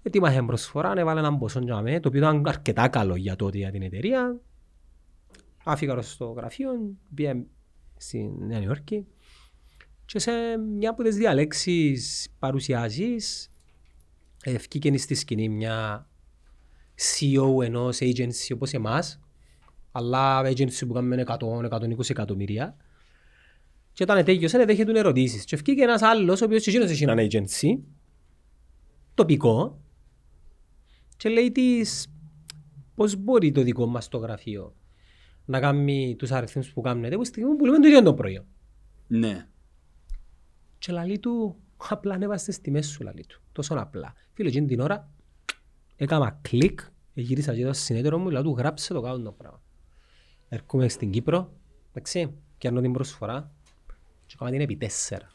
Ετοίμασε προσφορά, έβαλε έναν ποσό για μέ, το οποίο ήταν αρκετά καλό για τότε για την εταιρεία. Άφηγα στο γραφείο, πήγα στη Νέα Νιόρκη και σε μια από τις διαλέξεις παρουσιάζεις ευκήκε στη σκηνή μια CEO ενός agency όπως εμάς αλλά agency που κάνουμε 100-120 εκατομμύρια. Και όταν τέλειωσε δέχεται ερωτήσεις. Και ευκήκε ένας άλλος ο οποίος και εκείνος έχει έναν agency τοπικό και λέει της πώς μπορεί το δικό μας το γραφείο να κάνει τους αριθμούς που κάνετε που στιγμή που λέμε το ίδιο το προϊόν. Ναι. Και λαλεί του, απλά ανέβασε τις τιμές σου λαλεί του. Τόσο απλά. Φίλε, εκείνη την ώρα έκανα κλικ, γύρισα και το συνέτερο μου, λέω του γράψε το κάτω το πράγμα. Έρχομαι στην Κύπρο, εντάξει, πιάνω την προσφορά και κάνω την επί τέσσερα.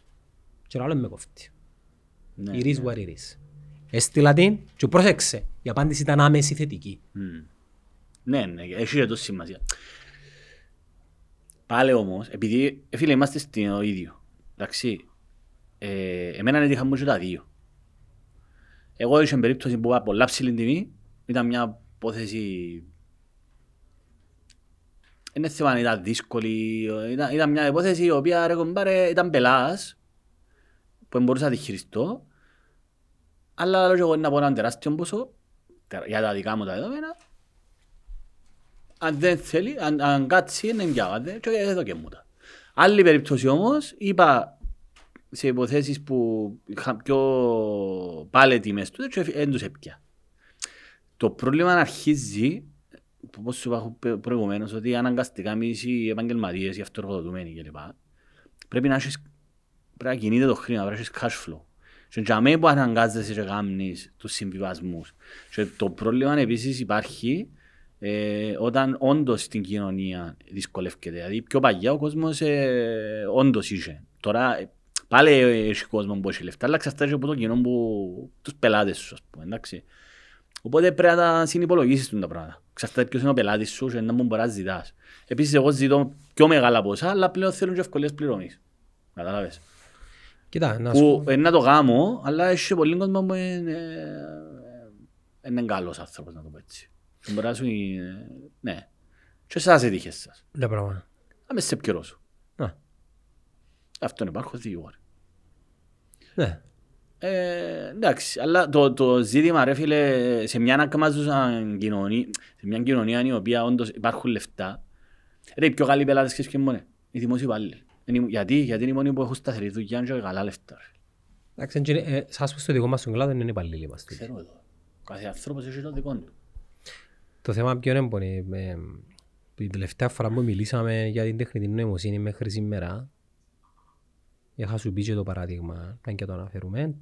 Και άλλος με κόφτει. Ναι. It is what it is. Έστειλα την και πρόσεξε. Η απάντηση ήταν άμεση θετική. Μμ. Ναι, ναι, έχει και το σημασία. Πάλι όμως, επειδή, ε, φίλε, είμαστε στο ίδιο. Εντάξει, ε, εμένα έτυχαν μου και τα δύο. Εγώ είχα περίπτωση που είπα πολλά ψηλή τιμή, ήταν μια υπόθεση... Είναι θέμα αν ήταν δύσκολη, ήταν, ήταν μια υπόθεση η οποία ρε κομπάρε ήταν πελάς, που δεν μπορούσα να τη χειριστώ, αλλά λέω και εγώ να πω έναν τεράστιο ποσό, τε- για τα δικά μου τα δεδομένα, αν δεν θέλει, αν, αν κάτσει, είναι διάβατε και εδώ και μου τα. Άλλη περίπτωση όμως, είπα σε υποθέσεις που είχαν πιο πάλι τιμές του και δεν τους έπια. Το πρόβλημα αρχίζει, όπως σου είπα προ- προηγουμένως, ότι αναγκαστικά εμείς οι επαγγελματίες, οι αυτοεργοδοτούμενοι κλπ. Πρέπει να έχεις, πρέπει να κινείται το χρήμα, πρέπει να έχεις cash flow. Και για μένα που αναγκάζεσαι και κάνεις τους συμβιβασμούς. Και το πρόβλημα επίσης υπάρχει ε, όταν όντως στην κοινωνία δυσκολεύεται. Δηλαδή πιο παλιά ο κόσμος ε, όντως είχε. Τώρα ε, πάλι έχει κόσμο που έχει λεφτά, αλλά εξαρτάται από το κοινό που τους πελάτες σου, ας πούμε, εντάξει. Οπότε πρέπει να τα συνυπολογίσεις τούτα τα πράγματα. Ξαρτάται ποιος είναι ο πελάτης σου και να μου μπορεί να ζητάς. Επίσης εγώ ζητώ πιο μεγάλα ποσά, αλλά πλέον θέλουν και ευκολίες πληρωμής. Κατάλαβες. Κοίτα, να σου Που πω. ε, να το κάνω, αλλά έχει πολύ κόσμο που είναι, ε, είναι καλός άνθρωπος, να το πω έτσι. Και Μπορεί να σου είναι, ναι. Και εσάς έτυχες σας. Ναι, πράγμα. Να μες σε επικαιρώσω. Να. Αυτό είναι υπάρχω δικηγόροι. Ναι. Ε, εντάξει, αλλά το, το ζήτημα ρε φίλε, σε μια ανακαμάζουσα κοινωνία, σε μια κοινωνία η οποία όντως υπάρχουν λεφτά, ρε οι πιο καλοί πελάτες και μόνο, οι δημόσιοι υπάλληλοι. Είναι οι- Γιατί, γιατί είναι οι μόνοι που έχουν σταθερή δουλειά και καλά λεφτά. ρε. Εντάξει, εν τζίνη- ε, σας πω στο δικό μας τον κλάδο είναι υπαλλήλοι μας. Ξέρω εδώ. Κάθε άνθρωπος έχει το δικό του. Το θέμα ποιο είναι πονεί. με- Την τελευταία φορά που μιλήσαμε για την τεχνητή νοημοσύνη μέχρι σήμερα, είχα σου πει και το παράδειγμα, αν και το αναφέρουμε,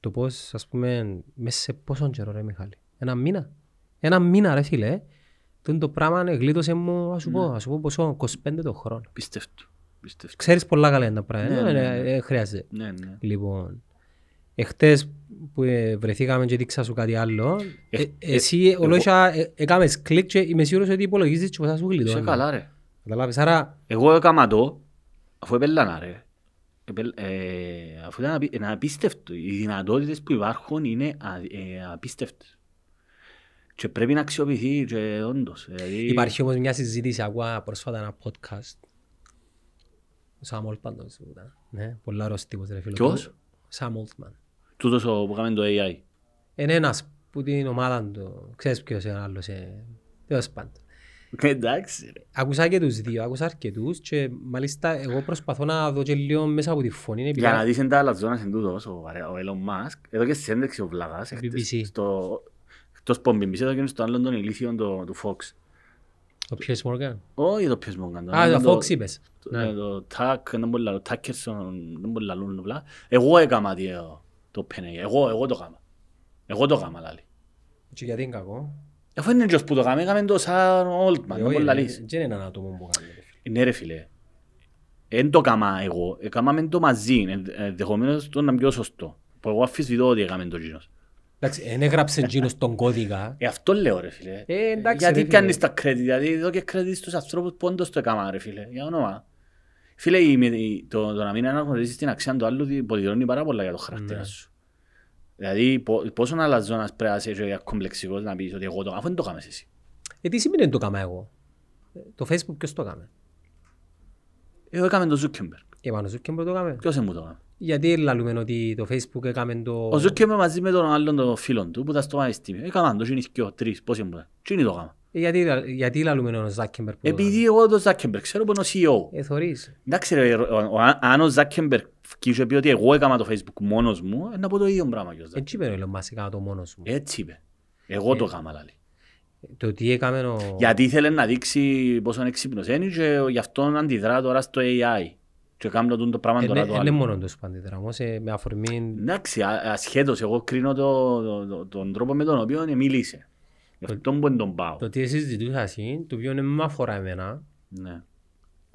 το πώς, ας πούμε, μέσα σε πόσο καιρό ρε Μιχάλη; Ένα μήνα. Ένα μήνα ρε φίλε. Τον το πράγμα γλίτωσε μου, ας σου πω, ας σου πω πόσο, 25 το χρόνο. Πιστεύω. Πιστεύω. Ξέρεις πολλά καλά είναι τα πράγματα, Ναι, ε, ναι, ε, ναι. ε, χρειάζεται. Ναι, ναι. Λοιπόν, εχτες που ε, βρεθήκαμε και δείξα σου κάτι άλλο, Ε, ε, ε, εσύ εγώ- ολόγια ε, έκαμες κλικ και είμαι σίγουρος ότι υπολογίζεις και πώς θα σου Είσαι γλιτώνει. καλά ρε. Καταλάβεις, άρα Εγώ έκαμα το, αφού επέλανα ρε. Επέλ, ε, αφού ήταν απί- είναι απίστευτο. Οι δυνατότητες που υπάρχουν είναι α, ε, απίστευτες. Και πρέπει να αξιοποιηθεί και όντως. Δηλαδή, υπάρχει όμως μια συζήτηση, ακούω πρόσφατα ένα podcast. Ο Σάμ Όλτμαν το ήταν. Ναι, πολλά ωραίος τύπος ρε φίλε. Ποιος; Σάμ Όλτμαν. Τούτος ο που κάνουμε το AI. Είναι ένας που την ομάδα του, ξέρεις ποιος είναι ο άλλος, ε, τέλος πάντων. Εντάξει ρε. Άκουσα και τους δύο, άκουσα αρκετούς και μάλιστα εγώ προσπαθώ να δω και λίγο μέσα από τη φωνή. επειδή- Για να δεις εν τα άλλα ζώνας εν τούτος, ο, βαρε- ο Elon Musk, εδώ και συνέντευξη ο Βλαγάς, BBC. εχθές, στο, εκτός από BBC, εδώ και στο άλλο των ηλίθιων το- του Fox. Ο Piers Morgan. Όχι το ποιος μου έκανε. Α, το Fox είπες. Το- Ναι. ε, Το Tack, δεν μπορεί να λέω, Tackerson, δεν μπορεί να λαλούν απλά. Εγώ έκαμα το- το OpenAI, εγώ, εγώ το έκαμα. Εγώ το έκαμα, λάλη. Και γιατί είναι κακό. Αφού είναι ποιος που το έκαμε, έκαμε το Sam Altman, δεν Ε, μπορεί όχι, να ε, λύσει. Δεν είναι ένα άτομο που κάνει. ρε φίλε. Ναι ρε φίλε. Εν το έκαμα εγώ, έκαμε το μαζί, εν- ενδεχομένως το να είναι πιο σωστό. Που εγώ αφισβητώ ότι έκαμε το γίνος. Εντάξει, δεν έγραψε εκείνος τον κώδικα. Ε, αυτό λέω ρε φίλε. Ε, εντάξει, Γιατί ρε, φίλε. πιάνεις τα credit, γιατί εδώ και credit στους ανθρώπους που όντως το έκανα ρε φίλε, για όνομα. Φίλε, η- η- το, το να μην αναγνωρίσεις την αξία του άλλου υποδηλώνει πάρα πολλά για το χαρακτήρα Ναι. σου. Δηλαδή, πο- πόσο αλαζόνας πρέπει να είσαι και κομπλεξικός να πεις ότι εγώ το αφού δεν το έκαμες εσύ. Ε, τι σημαίνει το κάμα εγώ; Ε, Το Facebook ποιος το έκαμε; Εγώ έκαμε το Zuckerberg. Και πάνω σου και το έκαμε. Ποιος μου το έκαμε; Γιατί λαλούμε ότι το Facebook έκαμε το... Ο Zuckerberg μαζί με τον άλλον τον φίλον του που ήταν στο πανεπιστήμιο. Έκαναν το, γίνει και τρεις, πόσοι μου ήταν. Τι είναι το έκαμα. Ε, Γιατί, γιατί λαλούμε ο Ζάκεμπερ που το Επειδή εγώ το Zuckerberg ξέρω που είναι ο CEO. έκαμε. Ε, θωρείς. Εντάξει ρε, ο- ο- ο- αν ο Zuckerberg και πει ότι εγώ έκανα το Facebook μόνος μου, είναι να πω το ίδιο πράγμα και ο Zuckerberg. Έτσι είπε ο Elon Musk, έκανα το μόνος μου. Έτσι είπε. Εγώ το έκανα λάλη. Το τι έκαμε ο... Γιατί ήθελε να δείξει πόσο έξυπνος είναι και γι' αυτό αντιδρά τώρα στο AI. Και κάνω το, το πράγμα Ε, τώρα ναι, το Είναι άλλο. μόνο το σπαντήτερα, όμως ε, με αφορμή... Εντάξει, α- ασχέτως, εγώ κρίνω το, το, το, τον τρόπο με τον οποίο μίλησε. Γι' αυτό που δεν τον πάω. Το τι συζητούσα εσύ, το οποίο δεν με αφορά εμένα, Ναι.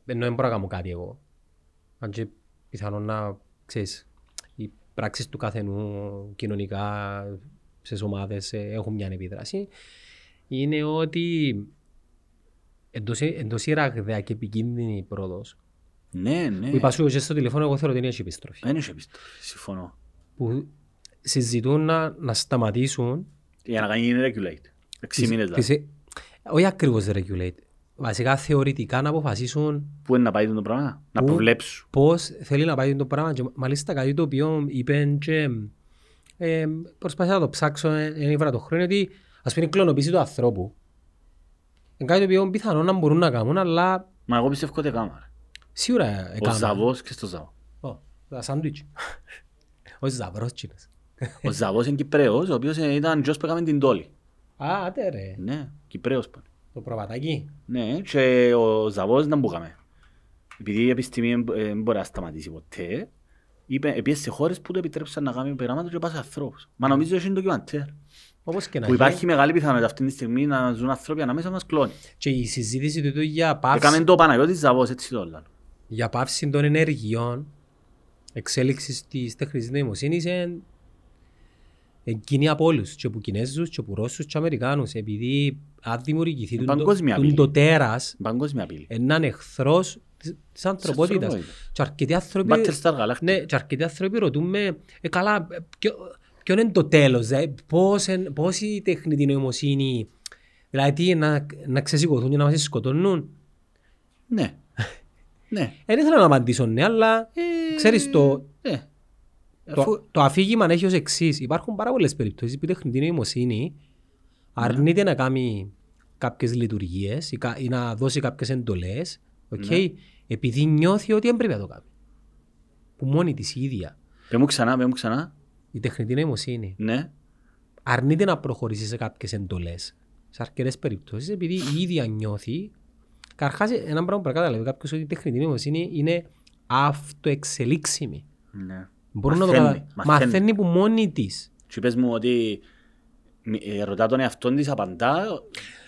ενώ δεν μπορώ να κάνω κάτι εγώ. Αν και πιθανόν να, ξέρεις, οι πράξεις του καθενού κοινωνικά στις ομάδες ε, έχουν μια επίδραση, είναι ότι εντός, εντός η ραγδαία και επικίνδυνη πρόοδος, Ναι, ναι. που είπα σου και στο τηλέφωνο, εγώ θέλω ότι είναι επιστροφή. Δεν έχει επιστροφή, συμφωνώ. Που συζητούν να, να σταματήσουν Για να κάνει regulate. Έξι τις- μήνες δηλαδή. τις- όχι ακριβώς regulate, βασικά θεωρητικά να αποφασίσουν Πού είναι να πάει το πράγμα, να Πού; προβλέψουν. πώς θέλει να πάει το πράγμα και μάλιστα κάτι το οποίο είπε και ε, προσπάθησα να το ψάξω ένα φορά το χρόνο ότι ας πούμε η κλωνοποίηση του ανθρώπου είναι κάτι το οποίο πιθανόν να μπορούν να κάνουν αλλά Μα εγώ πιστεύω ότι έκανα. Ρε. σίγουρα Ο έκαναν. Ζαβός και στο Ζαβό. Ω, τα σάντουιτς. Ο Ζαβρός τσίνος. Ο Ζαβός είναι Κυπρέος, ο οποίος ε, ήταν γιος που έκαμε την τόλη. Α, άτε ρε, Ναι, Κυπρέος πάνε. το προβατάκι. Ναι, και ο Ζαβός δεν μπούκαμε. Επειδή η επιστήμη δεν μπορεί να σταματήσει ποτέ, είπε, επίσης σε χώρες που το επιτρέψαν να κάνει πειράματα και πας σε ανθρώπους. Μα νομίζω ότι είναι ντοκιμαντέρ. Όπως και να Που γίνει. υπάρχει μεγάλη πιθανότητα αυτή τη στιγμή να ζουν άνθρωποι ανάμεσα μας κλόνοι. Και η συζήτηση του για πάυση, Έκαμε το Παναγιώτης Ζαβός, έτσι το λέω. Για πάυση των ενεργειών εξέλιξης της τεχνητής νοημοσύνης είναι εκείνοι από όλους, και από Κινέζους, και από Ρώσους, και Αμερικάνους, επειδή αν δημιουργηθεί Είναι τον το, παγκόσμια τον απειλή. το τέρας, Παγκόσμια απειλή. έναν εχθρός της, της ανθρωπότητας. ανθρωπότητας. Και αρκετοί άνθρωποι, Battlestar Galactica. ναι, και αρκετοί άνθρωποι ρωτούμε, ε, καλά, ε, ποιο, ποιο είναι το τέλος, ε, πώς, εν- πώς η τεχνητή νοημοσύνη, δηλαδή τι, να, να ξεσηκωθούν και να μας σκοτώνουν; Ναι. Ναι. Δεν ήθελα να απαντήσω ναι, αλλά Ε, ξέρεις το, Ναι. Αφού- το, το αφήγημα έχει ως εξής. Υπάρχουν πάρα πολλές περιπτώσεις που η τεχνητή νοημοσύνη αρνείται να κάνει κάποιες λειτουργίες ή, κα- ή να δώσει κάποιες εντολές οκ, Ναι. επειδή νιώθει ότι δεν πρέπει να το κάνει. Που μόνη της η ίδια Πες μου ξανά, πες μου ξανά. η τεχνητή νοημοσύνη Ναι. αρνείται να προχωρήσει σε κάποιες εντολές σε αρκετές περιπτώσεις επειδή η ίδια νιώθει Καρχάς ένα πράγμα που πρέπει να καταλάβει κάποιος ότι η τεχνητή νοημοσύνη είναι αυτοεξελίξιμη. Ναι. Μπορεί να το Μαθαίνει, κατα... μαθαίνει. Μαθαίνει που μόνη της. Και πες μου ότι μη- ε, ρωτά τον εαυτόν της, απαντά.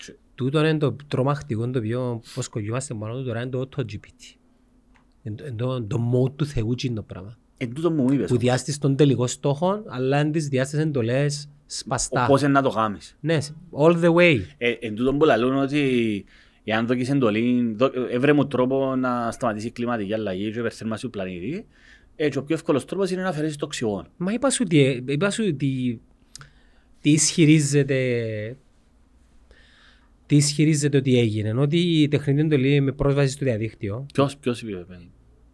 και- Τούτο είναι το τρομακτικό το οποίο πως κογιούμαστε πάνω του τώρα είναι το AutoGPT. Είναι το- είναι το, το mode του Θεού είναι το πράγμα. Εν τούτο μου είπες. Που διάστης των τελικών στόχων αλλά είναι τις διάστες εντολές σπαστά. Πώς είναι να το κάνεις. Ναι, all the way. Ε, εν τούτο που λαλούν ότι εάν δώκεις εντολή, δω- έβρε μου τρόπο να σταματήσει η κλιματική αλλαγή και η υπερθέρμανση του πλανήτη, έτσι ο πιο εύκολος τρόπος είναι να αφαιρέσεις το οξυγόνο. Μα είπα σου τι, είπα σου τι, τι ισχυρίζεται τι ισχυρίζεται ότι έγινε. Ότι η τεχνητή εντολή με πρόσβαση στο διαδίκτυο Ποιος, ποιος είπε, ε,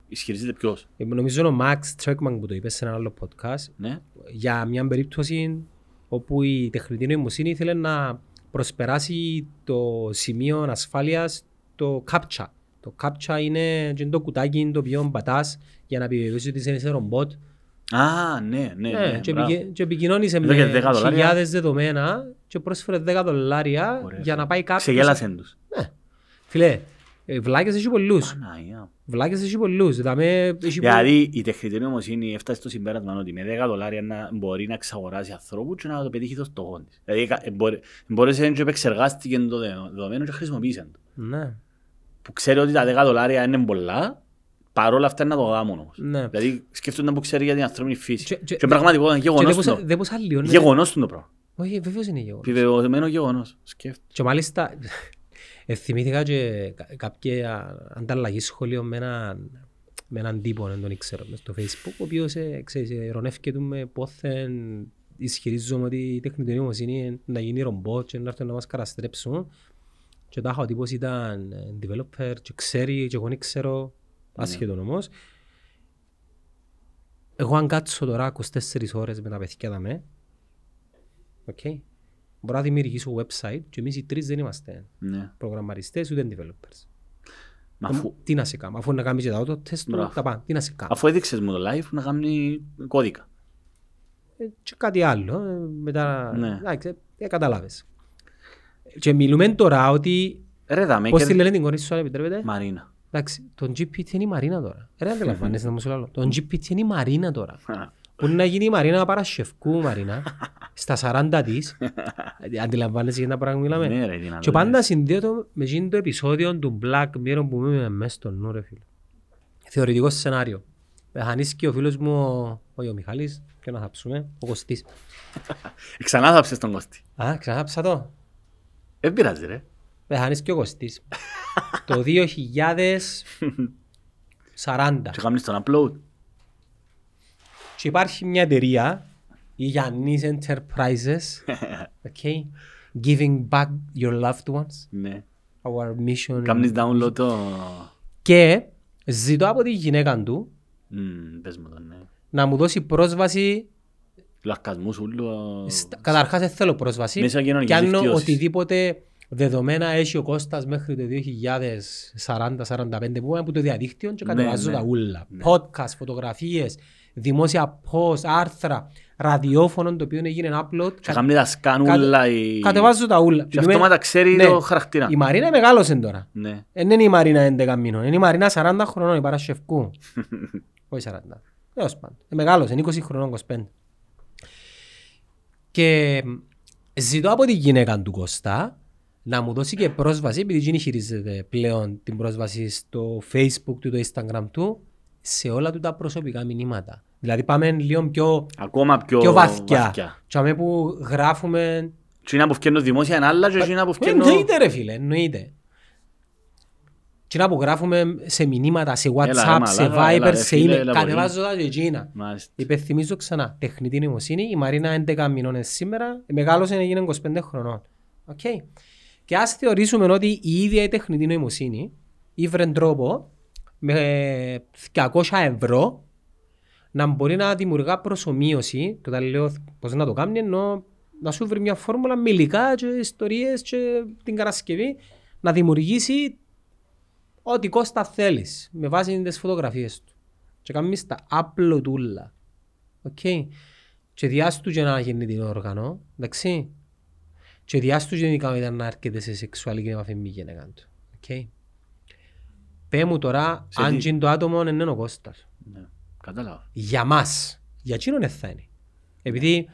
ισχυρίζεται ποιος, ε, νομίζω είναι ο Max Treckman που το είπε σε ένα άλλο podcast ναι. για μια περίπτωση όπου η τεχνητή νοημοσύνη ήθελε να προσπεράσει το σημείο ασφάλειας το CAPTCHA. Το CAPTCHA είναι και το κουτάκι το οποίο πατάς για να επιβεβαιώσεις ότι είσαι ρομπότ. Α, ναι, ναι, Ναι, ναι, και, μπράβο. επικοι- και επικοινώνησε Εδώ και 10 με δολάρια. χιλιάδες δεδομένα και πρόσφερε 10 δολάρια Ωραία. για να πάει κάποιος... Ξεγέλασεν τους. Φίλε, ε, βλάκες έχει πολλούς. Παναγία. Βλάκες έχει πολλούς. Δηλαδή, έχει πολλούς. Δηλαδή η τεχνητή νοημοσύνη έφτασε στο συμπέρασμα ότι με 10 δολάρια να μπορεί να εξαγοράσει ανθρώπους και να το πετύχει το στόχο της. Δηλαδή κα- ε, μπορεί- μπορέσε και επεξεργάστηκε το δεδο- δεδομένο και χρησιμοποίησε το. Ναι, Που ξέρει ότι τα 10 δολάρια είναι πολλά, παρόλα αυτά είναι να το γάμουν όμως. ναι. Δηλαδή σκέφτονται που ξέρει για την ανθρώπινη φύση. Και- Και, και- πραγματικό είναι Και γεγονός δεν του. πως- δεν πως αλλοιώνει. Γεγονός του το πράγμα. Όχι, βέβαιως είναι γεγονός. Επιβεβαιωμένο γεγονός. Σκέφτε. Και μάλιστα ε, θυμήθηκα και κα- κάποια ανταλλαγή σχολείων με έναν, με έναν τύπο, δεν τον ήξερα, μες στο facebook, ο οποίος ε, ξέρεις, ερωνεύκεται με πόθεν ισχυρίζομαι ότι η τεχνητή νοημοσύνη είναι να γίνει ρομπότ και να έρθουν να μας καταστρέψουν. Και τάχα ο τύπος ήταν ε, developer και ξέρει και εγώ δεν ξέρω, άσχετον όμως. Εγώ αν κάτσω τώρα 24 ώρες με τα παιδιά δαμέ, okay, μπορώ να δημιουργήσω website και εμείς οι τρεις δεν είμαστε Ναι. προγραμματιστές ούτε developers. Μα Αφού, Τι να σε κάνω, αφού να κάνεις και τα auto test του, Μπράβο. τα πάντα, τι να σε κάνω. αφού έδειξες μου το live να κάνει κώδικα. Ε, Και κάτι άλλο, ε, μετά, Ναι. εντάξει, ε, καταλάβες. Και μιλούμε τώρα ότι, Ρε δάμε πώς και... τη λένε την κορίτσι σου αν επιτρέπετε, Μαρίνα. εντάξει, τον GPT είναι η Μαρίνα τώρα. Ε, Ρε αντιλαμβάνεσαι να μου σου λέω, τον GPT είναι η Μαρίνα τώρα. Που είναι να γίνει η Μαρίνα Παρασκευκού, Μαρίνα, στα 40 της. Ε, Αντιλαμβάνεσαι για τα πράγματα που μιλάμε. Ναι ρε, τι να Και το πάντα συνδέω με εκείνο το επεισόδιο του Black Mirror που είμαι μέσα στο νου ρε φίλε. Θεωρητικό σενάριο. Πεθανείς και ο φίλος μου, ο- όχι ο Μιχάλης, και να θαψούμε, ο Κωστής. Ξανά θα ψες τον Κώστη. Α, ξανάψα το. Δεν πειράζει ρε. Πεθανείς και ο Κωστής. το 2040. Και κάνεις τον upload. Και υπάρχει μια εταιρεία, η Γιάννης Enterprises, okay, giving back your loved ones, Ναι. our mission. Κάνεις download το... Και ζητώ από τη γυναίκα του Μμμ, Πες μου το, ναι. να μου δώσει πρόσβαση. Λαρκασμούς ούλου... στα- Καταρχάς δεν θέλω πρόσβαση. Μέσα κοινωνικής Κι αν δικτύωσης. οτιδήποτε δεδομένα έχει ο Κώστας μέχρι το 2040-45 που είναι από το διαδίκτυο και Ναι, κατεβάζω ναι. τα ούλα. Ναι. Podcast, φωτογραφίες, δημόσια post, άρθρα, ραδιόφωνο το οποίο έγινε upload. Και κα- κάνει τα σκάνουλα η... Κατεβάζω τα ούλα. Και αυτόματα ξέρει Ναι. το χαρακτήρα. Η Μαρίνα μεγάλωσε τώρα. Ναι. Δεν είναι η Μαρίνα 11 μήνων. Είναι η Μαρίνα 40 χρονών, η Παρασκευκού. Όχι 40. Τέλος πάντων. Ε, μεγάλωσε, είναι 20 χρονών, 25. Και μ, ζητώ από τη γυναίκα του Κωστά να μου δώσει και πρόσβαση, επειδή εκείνη χειρίζεται πλέον την πρόσβαση στο facebook του, το instagram του, σε όλα του τα προσωπικά μηνύματα. Δηλαδή πάμε λίγο πιο, Ακόμα πιο, πιο βαθιά. Και αμέ που γράφουμε... Και είναι που φτιάχνουν δημόσια είναι άλλα και είναι που φτιάχνουν... Εννοείται ρε φίλε, εννοείται. Και να που γράφουμε σε μηνύματα, σε WhatsApp, Έλα, σε έλα, Viber, έλα, ρε, σε φίλε, email, έλα, κατεβάζω τα και εκείνα. Μάλιστα. Υπενθυμίζω ξανά, τεχνητή νοημοσύνη, η Μαρίνα 11 μηνών σήμερα, μεγάλωσε έγινε 25 χρονών. Okay. Και ας θεωρήσουμε ότι η ίδια η τεχνητή νοημοσύνη ήβρε τρόπο με 200 ευρώ να μπορεί να δημιουργά προσωμείωση, και όταν λέω πώς να το κάνει, ενώ να σου βρει μια φόρμουλα με υλικά και ιστορίες και την κατασκευή να δημιουργήσει ό,τι κόστα θέλεις με βάση τις φωτογραφίες του. Και κάνεις τα απλωτούλα. Οκ. Και διάστου και να γίνει την όργανο, εντάξει. Και διάστου και ήταν να έρχεται σε σεξουαλική επαφή με γυναίκα του. Οκ. Πέ μου τώρα Σε αν τι; και είναι το άτομο είναι ο Κώστας. Ναι, Κατάλαβα. Για μας. Για εκείνον δεν θα είναι. Επειδή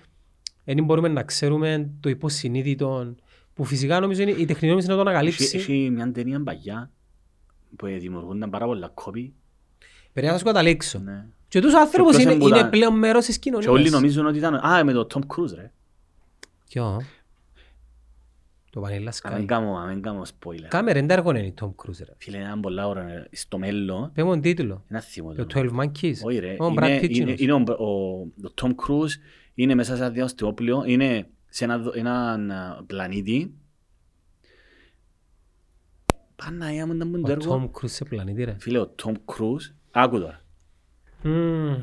δεν μπορούμε να ξέρουμε το υποσυνείδητο που φυσικά νομίζω είναι, η τεχνική νόμιση να το Έχει ανακαλύψει. έχει μια ταινία παγιά που δημιουργούνταν πάρα πολλά κόπη. Πρέπει να σου καταλήξω. Ναι. Και τους άνθρωπος ποιος είναι, εμπούτα- είναι πλέον μέρος της Και όλοι κοινωνίας. νομίζουν ότι ήταν... Α, με το Tom Cruise ρε. Ποιο; Το Vanilla Να μην Sky. κάνω, να μην κάνω spoiler. Κάμε ρε, δεν είναι η Tom Cruise ρε. Φίλε, είναι πολλά ώρα. ε, Στο μέλλον, Πες μου τον τίτλο. ένα θύμο. Το 12 Monkeys. Όχι ρε, Ο Brad είναι, Pitt είναι, είναι. είναι ο, ο, ο Tom Cruise είναι μέσα σε ένα διαστημόπλαιο, είναι σε ένα, δο- έναν α, πλανήτη. Παναγία μου, ήταν μου το Ο έργο. Tom Cruise σε πλανήτη ρε. Φίλε, ο Tom Cruise, άκου τώρα. Μμμ.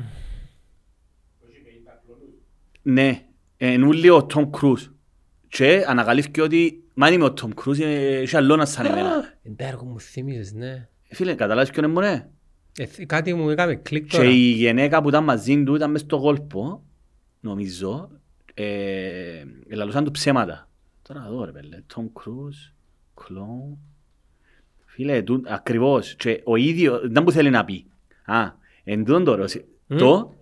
Ναι, ενούλη ο Tom Cruise. Και ανακαλύφθηκε ότι, μα αν είμαι ο Tom Cruise, ε, έχει αλλόνα σαν εμένα. Εν τα έργο μου θύμισες, ναι. Φίλε, καταλάβεις ποιον είναι μωρέ; Ε, θ- Κάτι μου έκαμε κλικ Και τώρα. η γυναίκα που ήταν μαζί του ήταν μες στο κόλπο, νομίζω, ε, ελαλούσαν του ψέματα. Τώρα δω ρε πέλε, Tom Cruise, κλόν. Φίλε, του, ακριβώς. Και ο ίδιος, δεν που θέλει να πει. Α, εν τούτον το ρωσι- Το,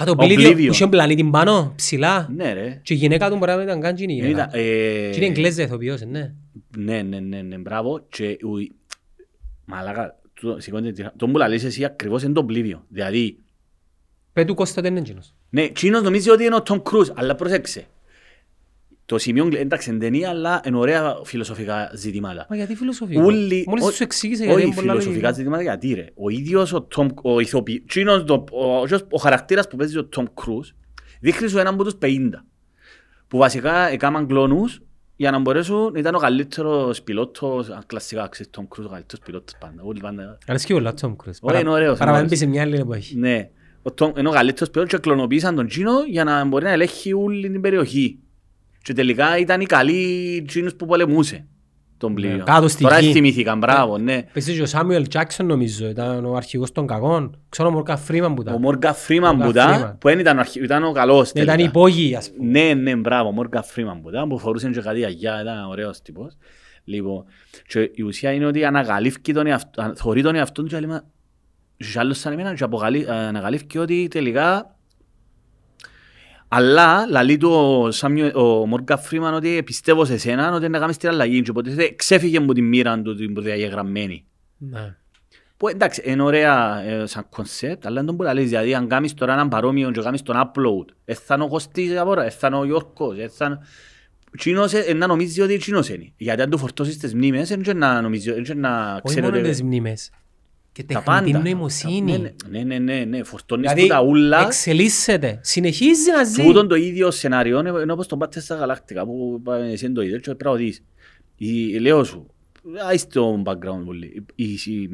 Α, το πλήδιο Oblivion. που είχε πλανήτη πάνω, ψηλά. ναι ρε. Και η γυναίκα του μπορεί να ήταν καν και η Ήταν, γυναίκα. ε, Και είναι εγγλέζα ηθοποιός, ε, ναι. Ναι, ναι, ναι, ναι, μπράβο. Και ου- μαλάκα, τούτο- σηκώνεται τη- το που λαλείς εσύ ακριβώς είναι το πλήδιο. Δηλαδή, Πες του Κώστα δεν είναι εκείνος. Ναι, Τσίνος νομίζει ότι είναι ο Τόμ Κρούζ, αλλά πρόσεξε. Το σημείο, εντάξει, είναι ταινία, αλλά είναι ωραία φιλοσοφικά ζητήματα. Μα γιατί φιλοσοφικό. Ούλοι, Μόλις ό- σου εξήγησε γιατί όχι είναι πολλά φιλοσοφικά λογικά. ζητήματα, γιατί ρε. Ο ίδιος ο Τόμ, ο ηθοποιός, Τσίνος, το- ο, ο, ο χαρακτήρας που παίζει ο Τόμ Κρούζ, δείχνει σου έναν από τους 50. Που βασικά έκαναν κλόνους για να μπορέσουν, ήταν ο καλύτερος πιλότος, α, κλασικά, ξέρεις, Τόμ Κρούζ, ο καλύτερος πιλότος πάντα. Όλοι πάντα Αρέσκει πολλά Tom Cruise. Όχι, είναι ωραίος, είναι Παραπέμπει ωραίος. σε μια άλλη εποχή. Ναι. Ο Tom, ενώ ο καλύτερος πιλότος και κλωνοποίησαν τον Τζίνο για να μπορεί να ελέγχει όλη την περιοχή. Και τελικά ήταν οι καλοί Τζίνους που πολεμούσε τον πλοίο. Ναι, κάτω στη Τώρα γη. θυμήθηκαν, μπράβο, ναι. Πες και ο Σάμουελ Τζάκσον νομίζω, ήταν ο αρχηγός των κακών. Ξέρω ο Μόρκα Φρήμαν που Ο ήταν. Μόργα Φρήμαν Morgan που ήταν, Freeman. που δεν ήταν, ο αρχι- ήταν ο καλός Ναι, Ήταν τελικά. υπόγειοι ας πούμε. Ναι, ναι, μπράβο, ο Μόργα Φρήμαν που ήταν, που φορούσε και κάτι αγιά, ήταν ωραίος τύπος. Λοιπόν, και η ουσία είναι ότι ανακαλύφθηκε τον εαυτό, αν- θωρεί τον εαυτό του και λέει, «Μα, είσαι άλλος σαν εμένα και αποκαλύ- ανακαλύφθηκε ότι τελικά αλλά λαλεί του ο, Σάμιο, ο Μόργα Φρήμαν ότι πιστεύω σε σένα ότι να κάνεις την αλλαγή και οπότε ξέφυγε από τη μοίρα του την προδιαγεγραμμένη. Ναι. Που εντάξει, είναι ωραία ε, σαν κονσέπτ, αλλά δεν τον μπορεί να λες, δηλαδή αν κάνεις τώρα έναν παρόμοιο και κάνεις τον upload, ε, θα είναι ο Κωστής απόρα, ε, θα είναι ο Γιώργος, ε, θα είναι... Τσίνος, ε, να νομίζεις ότι τσίνος είναι. Γιατί αν του φορτώσεις τις μνήμες, δεν και να νομίζει, δεν και να Όχι ξέρει μόνο ότι- τις μνήμες. Και τα τεχνητή πάντα. νοημοσύνη. Ναι, ναι, ναι, ναι, ναι, φορτώνεις Δηλαδή του τα ούλα. εξελίσσεται. Συνεχίζει να ζει. Τούτον το ίδιο σενάριο είναι είναι όπως το πάτε στα γαλάκτικα που πάμε εσύ είναι το ίδιο και πρέπει να το δεις. Η- Λέω σου, άις το background πολύ. Η, η,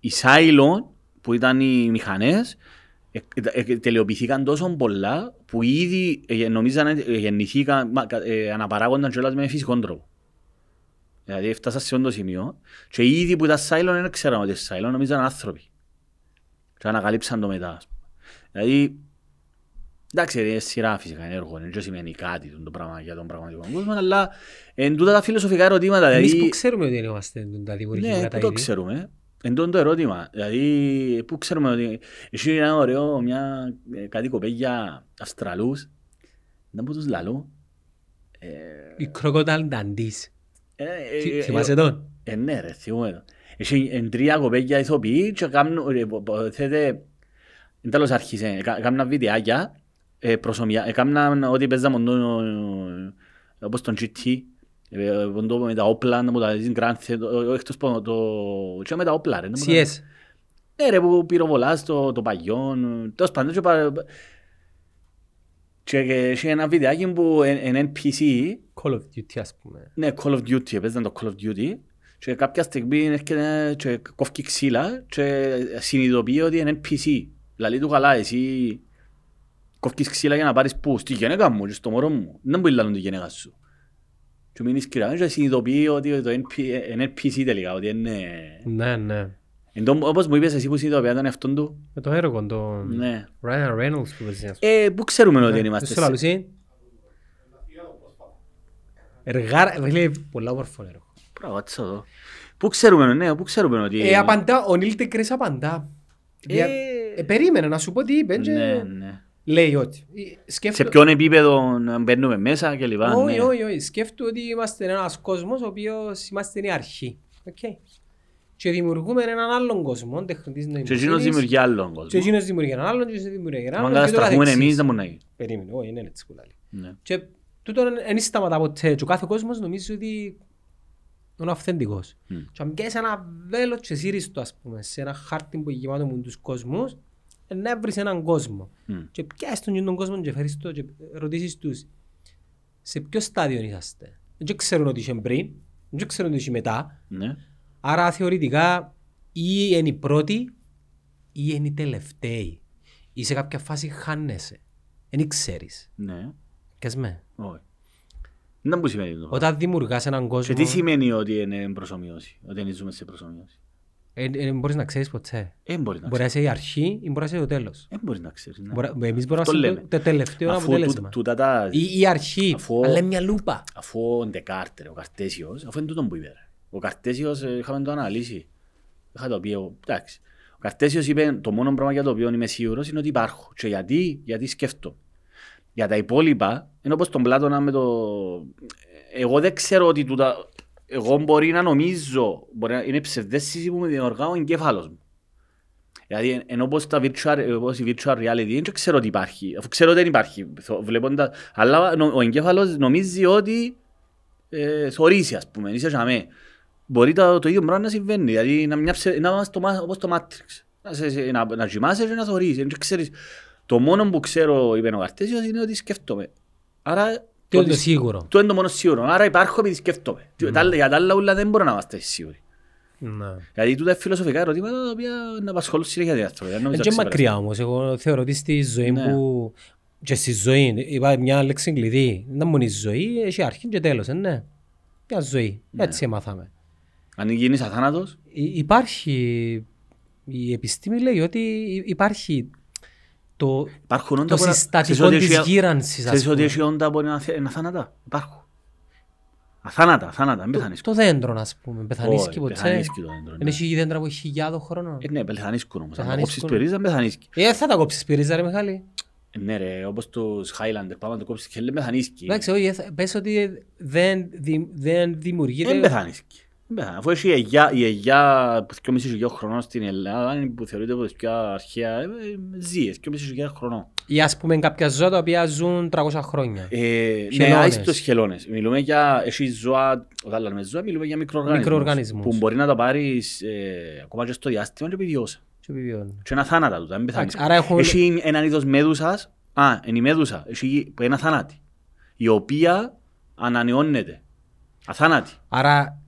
η Cylon που ήταν οι μηχανές ε, ε, ε, τελειοποιηθήκαν τόσο πολλά που ήδη ε, νομίζαν ε, γεννηθήκαν, μα, κα- ε, αναπαράγονταν κιόλας με φυσικό τρόπο. Δηλαδή έφτασα σε αυτό το σημείο και ήδη που ήταν Cylon δεν ξέραν ότι είναι Cylon, νομίζαν άνθρωποι. Και ανακαλύψαν το μετά. ας πούμε. Δηλαδή Εντάξει, είναι σειρά φυσικά, είναι έργο, δεν σημαίνει κάτι το πράγμα για τον πραγματικό κόσμο, αλλά εν τούτα τα φιλοσοφικά ερωτήματα, Εμείς δηλαδή... που ξέρουμε ότι είμαστε τα δημιουργικά Ναι, τα πού το είδη. ξέρουμε. Εν τούτο το ερώτημα. Δηλαδή, πού ξέρουμε ότι έχει ένα ωραίο, μια, ε, κάτι κοπέγια Αυστραλούς, δεν πω τους λαλού. Ε, Η Crocodile Dandies. Ε, ε, Θυ- ε, Θυμάσαι τον; ε, ναι ρε, θυμούμαι το. Έχει εν τρία κοπέγια ηθοποιοί και κάνουν, ε, πο- πο- θέτε, Εν τέλος άρχισε, έκα- έκανα βιντεάκια, ε, προσωμιά, έκανα ό,τι παίζαμε το, ε, όπως τον GT, ε, το- με τα όπλα, να μου τα δεις Grand Theft, ε, εκτός που το, και με τα όπλα ρε. να μου τα- CS. Ναι ρε, που πυροβολάς το, το παγιόν, τέλος πάντων και πα- και είχε ένα βιντεάκι που είναι NPC, Call of Duty ας πούμε. ναι, Call of Duty, έπαιζαν το Call of Duty και κάποια στιγμή έρχεται και κόφκει ξύλα και συνειδητοποιεί ότι είναι NPC. Λαλεί του καλά, εσύ κόφκεις ξύλα για να πάρεις πού, στη γυναίκα μου και στο μωρό μου. Δεν μπορεί να λαλούν τη γυναίκα σου. Και μείνεις κυριάμενος και συνειδητοποιεί ότι το NP είναι NPC τελικά, ότι είναι... Ναι, ναι. Εν τω- Όπως μου είπες εσύ που συνειδητοποιεί τον εαυτόν του, Με το έργο, το ναι. Ryan Reynolds που παίζει. ας πούμε. Ε, πού ξέρουμε ότι Ναι, είμαστε... ποιος το λαλούσε; Εργάρα, φίλε, πολλά όμορφο έργο. Πράγματι, εδώ. Πού ξέρουμε, ναι, πού ξέρουμε ότι... Ε, απαντά, ο Νίλ Τεκρές απαντά. Δια- Ε, Ε, περίμενε να σου πω τι είπε και Ναι, ναι. λέει ότι. ε, Σε Σκέφτο... ποιον επίπεδο να μπαίνουμε μέσα και λοιπά. Όχι, ναι. όχι, όχι. Σκέφτομαι ότι είμαστε ένας κόσμος ο οποίος είμαστε η αρχή. Οκ. Και δημιουργούμε έναν άλλον κόσμο, τεχνητής Και εκείνος νοημοσύνης. δημιουργεί άλλον Και κόσμο. εκείνος δημιουργεί έναν άλλον και εκείνος δημιουργεί έναν Αν άλλον και το καταστραφούμε καθεξής. εμείς δεν μπορεί να γίνει. Περίμενε, όχι, είναι έτσι που λέει. Ναι. Και τούτο δεν σταματά ποτέ. Και ο κάθε κόσμος νομίζει ότι είναι αυθεντικός. Μμ. Και αν πιάσεις ένα βέλος και σύρεις το, ας πούμε, σε ένα χάρτη που γεμάτο με τους κόσμους, ε, να βρεις έναν κόσμο. Μμ. Και πιάσεις τον, τον κόσμο και φέρεις το και ρωτήσεις τους σε ποιο στάδιο είσαστε; Δεν ξέρουν ότι είσαι πριν, δεν ξέρουν ότι είσαι μετά. Ναι. Άρα θεωρητικά ή είναι η πρώτη ή είναι η τελευταία. Ή σε κάποια φάση χάνεσαι. Δεν ξέρεις. Ναι. Κες με. Όχι. Δεν μου σημαίνει το. Όταν δημιουργάς έναν Και κόσμο, τι σημαίνει ότι είναι προσωμιώση, ότι δεν ζούμε σε προσωμιώση. ε, ε, μπορείς να ξέρεις ποτέ. Δεν μπορεί να Μπορεί να ξέρεις. είσαι η αρχή ή μπορεί να είσαι το τέλος. Δεν μπορεί να ξέρεις. ναι. Μπορεί- Εμείς μπορούμε Αυτό να λέμε. είμαστε το τελευταίο Αφού αποτέλεσμα. τούτα- τούτα τα... Ή η αρχή, Αφού- αλλά είναι μια λούπα. Αφού ο Ντεκάρτερ, ο Καρτέσιος, αφού είναι τούτον που είπε. Ρε. Ο Καρτέσιος ε, είχαμε το αναλύσει. Είχα το πει, εγώ, εντάξει. Ο Καρτέσιος είπε το μόνο πράγμα για το οποίο είμαι σίγουρος είναι ότι υπάρχω. Και γιατί, γιατί σκέφτομαι. Για τα υπόλοιπα, είναι όπως τον Πλάτωνα με το... Εγώ δεν ξέρω ότι τούτα... Εγώ μπορεί να νομίζω, μπορεί να είναι ψευδέστηση που με δημιουργά ο εγκέφαλος μου. Δηλαδή, ενώ όπως, τα virtual, όπως η virtual reality, δεν ξέρω ότι υπάρχει, αφού ξέρω ότι δεν υπάρχει, θω- βλέποντας, αλλά νο- ο εγκέφαλος νομίζει ότι ε, θωρήσει, ας πούμε, είσαι για Μπορεί το, το ίδιο πράγμα να συμβαίνει, δηλαδή να, μια ψε, να είμαστε το, μα- όπως το Matrix. Να, σε, σε, να, να κοιμάσαι και να θωρείς, δεν ξέρεις. Το μόνο που ξέρω, είπε ο Καρτέσιος, είναι ότι σκέφτομαι. Άρα, Τι είναι ότι- το σίγουρο. το είναι το μόνο σίγουρο. Άρα υπάρχω επειδή σκέφτομαι. Mm. Τα, άλλα- για τα άλλα ούλα δεν μπορώ να είμαστε σίγουροι. Ναι. Γιατί τούτα είναι φιλοσοφικά ερωτήματα τα οποία να απασχολούν συνέχεια την άνθρωποι. Δεν νομίζω Είναι και να μακριά όμως. Εγώ θεωρώ ότι στη ζωή Ναι. που... Και στη ζωή, είπα μια λέξη κλειδί. Δεν μόνο η ζωή, έχει αρχή και τέλος, ε, ναι. Μια ζωή. Ναι. Έτσι έμαθαμε. Αν γίνεις αθάνατος, Υ- Υπάρχει... Η επιστήμη λέει ότι υ- υπάρχει το, υπάρχουν όντα το που να- συστατικό ξέρεις ότι της έχει- γύρανσης, ας Ξέρεις ότι πούμε. έχει όντα που είναι αθ- είναι αθάνατα; Υπάρχουν. Αθάνατα, αθάνατα, μην Το, πεθανίσκουν. το δέντρο, ας πούμε. Πεθανίσκει Όχι, ποτέ. πεθανίσκει το δέντρο, ναι. Δεν έχει δέντρα που έχει χιλιάδο χρόνων. Ε, Ναι, πεθανίσκουν όμως. Αν το Πεθανίσκουν. κόψεις περίζα, πεθανίσκει. Ε, θα τα κόψεις πυρίζα ρε Μιχάλη. Ε, Ναι ρε, όπως τους Highlander, πάμε να το κόψεις και λέει πεθανίσκει. Εντάξει, όχι, ε, θα- πες ότι δεν, δη- δεν δημιουργείται... Δεν πεθανίσκει. Δεν πεθανίσκει. Αφού έχει η Αιγιά- η Αιγιά που 2.500 χρονών στην Ελλάδα, είναι που θεωρείται από τις πιο αρχαία, ε, ε, ζεις, 2.500 χρονών. Ή ας πούμε κάποια ζώα τα οποία ζουν 300 χρόνια. Ε, ναι, Χελώνες. άιστος χελώνες. Μιλούμε για εσύ ζώα, όταν λέμε ζώα, μιλούμε για μικροοργανισμούς. Μικροοργανισμούς. Που μπορεί να τα πάρεις ε, ακόμα και στο διάστημα και επιβιώσει. Και επιβιώνουν. Και είναι αθάνατα τους, δεν πεθάνεις. Εντάξει, άρα έχουν- Έχει έναν είδος μέδουσας, α, είναι η μέδουσα, έχει που είναι αθάνατη, η οποία ανανεώνεται. Αθάνατη. Άρα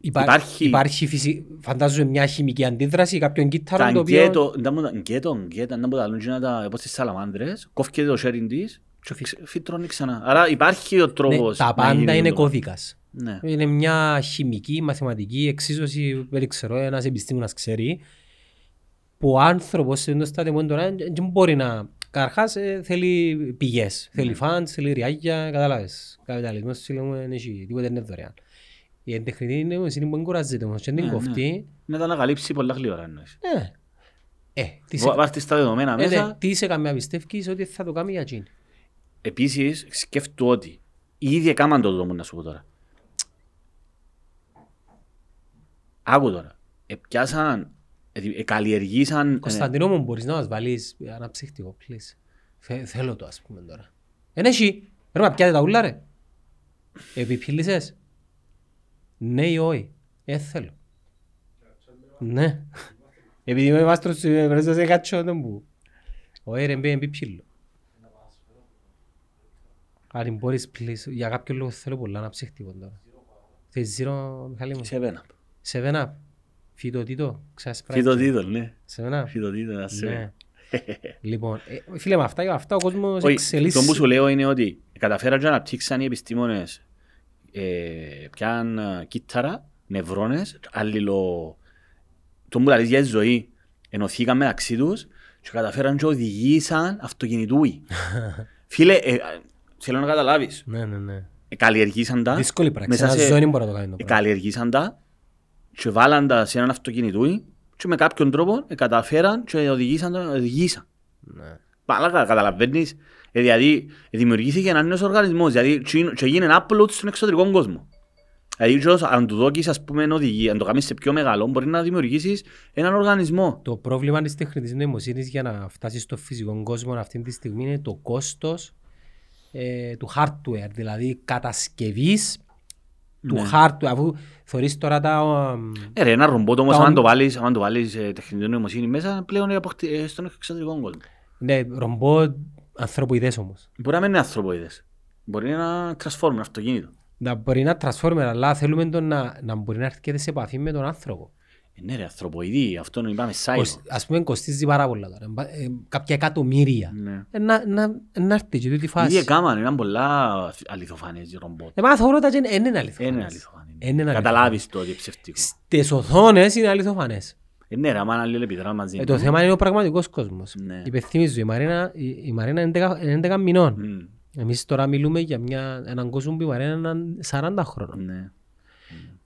υπά... Υπάρχει- υπάρχει, φυσι... φαντάζομαι μια χημική αντίδραση, κάποιον Τα κύτταρο το οποίο... γκέτο, δεν μου τα- γκέτο, γκέτα, δεν μου τα λούν τα, όπως τις σαλαμάνδρες, κόφηκε το sharing της και ξε- φυτρώνει ξανά. Άρα υπάρχει ο Ναι, τρόπος τα να πάντα γίνει είναι το πράγμα. κώδικας. Ναι. Είναι μια χημική, μαθηματική εξίσωση, δεν ξέρω, ένας επιστήμονας ξέρει, που ο άνθρωπος σε αυτό το στάδιο μόνο τώρα δεν μπορεί να... Καταρχάς ε, θέλει πηγές, θέλει Ναι. φαντς, θέλει ριάγια, κατάλαβες. Καπιταλισμός φίλε δεν έχει, τίποτε είναι δωρεάν. Η τεχνητή νοημοσύνη που εγκουράζεται όμως και δεν την Ναι, ναι. κοφτεί, Να τα ανακαλύψει πολλά γλύωρα εννοείς. ε, ε, τι σε- Βάρ' τις τα δεδομένα ε, ναι, μέσα. τι σε καμιά πιστεύεις ότι θα το κάνει για εκείνη. Επίσης, σκέφτομαι ότι ήδη έκαναν το δρόμο να σου πω τώρα. Άκου τώρα. Επιάσαν ε, καλλιεργήσαν... ε, Κωνσταντινό μου μπορείς να μας βάλεις ένα ψυχτικό, please. Θε- θέλω το ας πούμε τώρα. Εν έχει. Ρε μα πιάτε τα ούλα ρε. Επιπίλησες. Ναι ή όχι. Ε, θέλω. Ναι. Επειδή είμαι μάστρος σου, πρέπει να σε κάτσω τον που. Όχι ρε, μπει επιπίλω. Αν μπορείς, please, για κάποιο λόγο θέλω πολλά ένα ψυχτικό τώρα. Θες zero, Μιχάλη μου; Σε βένα. Seven up. Φυτοτήτο. Ξέρεις Φυτοτήτω, ναι. Seven up. Φυτοτήτω, να σε Ναι. λοιπόν, ε, φίλε με αυτά, με αυτά ο κόσμος Όχι, εξελίσσει. το που σου λέω είναι ότι καταφέραν και να αναπτύξαν οι επιστήμονες ε, πιαν ε, κύτταρα, νευρώνες, αλληλο... Το που λαλείς για τη ζωή, ενωθήκαν μεταξύ τους και καταφέραν και οδηγήσαν αυτοκινητούι. Φίλε, ε, ε, θέλω να καταλάβεις, Ναι, ναι, ναι. ε, καλλιεργήσαν τα, Δύσκολη πράξη. μέσα Ένα σε- ζώο δεν μπορεί να το κάνει το ε, πράγμα. καλλιεργήσαν τα και βάλαν τα σε έναν αυτοκινητούι και με κάποιον τρόπο ε, καταφέραν και οδηγήσαν το, οδηγήσαν. Ναι. Πάλα καταλαβαίνεις. Ε, δηλαδή ε, δημιουργήθηκε ένας νέος οργανισμός δηλαδή, και και έγινε upload στον εξωτερικό κόσμο. Δηλαδή και ως- αν του δώκεις ας πούμε οδηγία, αν το κάνεις σε πιο μεγάλο μπορεί να δημιουργήσεις έναν οργανισμό. Το πρόβλημα της τεχνητής νοημοσύνης για να φτάσεις στο φυσικό κόσμο αυτή τη στιγμή είναι το κόστος ε, του hardware, δηλαδή κατασκευής του Ναι. hardware. Αφού θωρείς τώρα τα... Ε, ρε, ένα ρομπότ όμως Τα αν ον- το βάλεις, αν το βάλεις ε, τεχνητή νοημοσύνη μέσα πλέον είναι αποχτη- ε, στον εξωτερικό κόσμο. Ναι, ρομπότ ανθρωποειδές όμως. Μπορεί να μην είναι ανθρωποειδές. Μπορεί να είναι ένα transformer, ένα αυτοκίνητο. Να μπορεί να transformer, αλλά θέλουμε τον να, να μπορεί να έρχεται σε επαφή με τον άνθρωπο. Ε, ναι ρε, ανθρωποειδή, αυτό είναι είπαμε cyber. Κοσ- Ας πούμε κοστίζει πάρα πολλά τώρα. Μπα- ε, κάποια εκατομμύρια. Ναι. Ε, να, να, να έρθει και τούτη Ήδη φάση. έκαναν, είναι πολλά αληθοφανές οι ρομπότ. Εμάς θεωρώ ότι δεν είναι αληθοφανές. Είναι αληθοφανές. Είναι αληθοφανές. Καταλάβεις το ότι είναι ψευτικό. Στις οθόνες είναι αληθοφανές. Ε, ναι ρε, άμα αλληλεπιδρά μαζί. Ε, το θέμα είναι ο πραγματικός κόσμος. Ναι. Υπενθυμίζω, η Μαρίνα, η, η Μαρίνα είναι 11 είναι 11 μηνών. Μμ, Εμείς τώρα μιλούμε για μια, έναν κόσμο που η Μαρίνα είναι 40 χρόνων.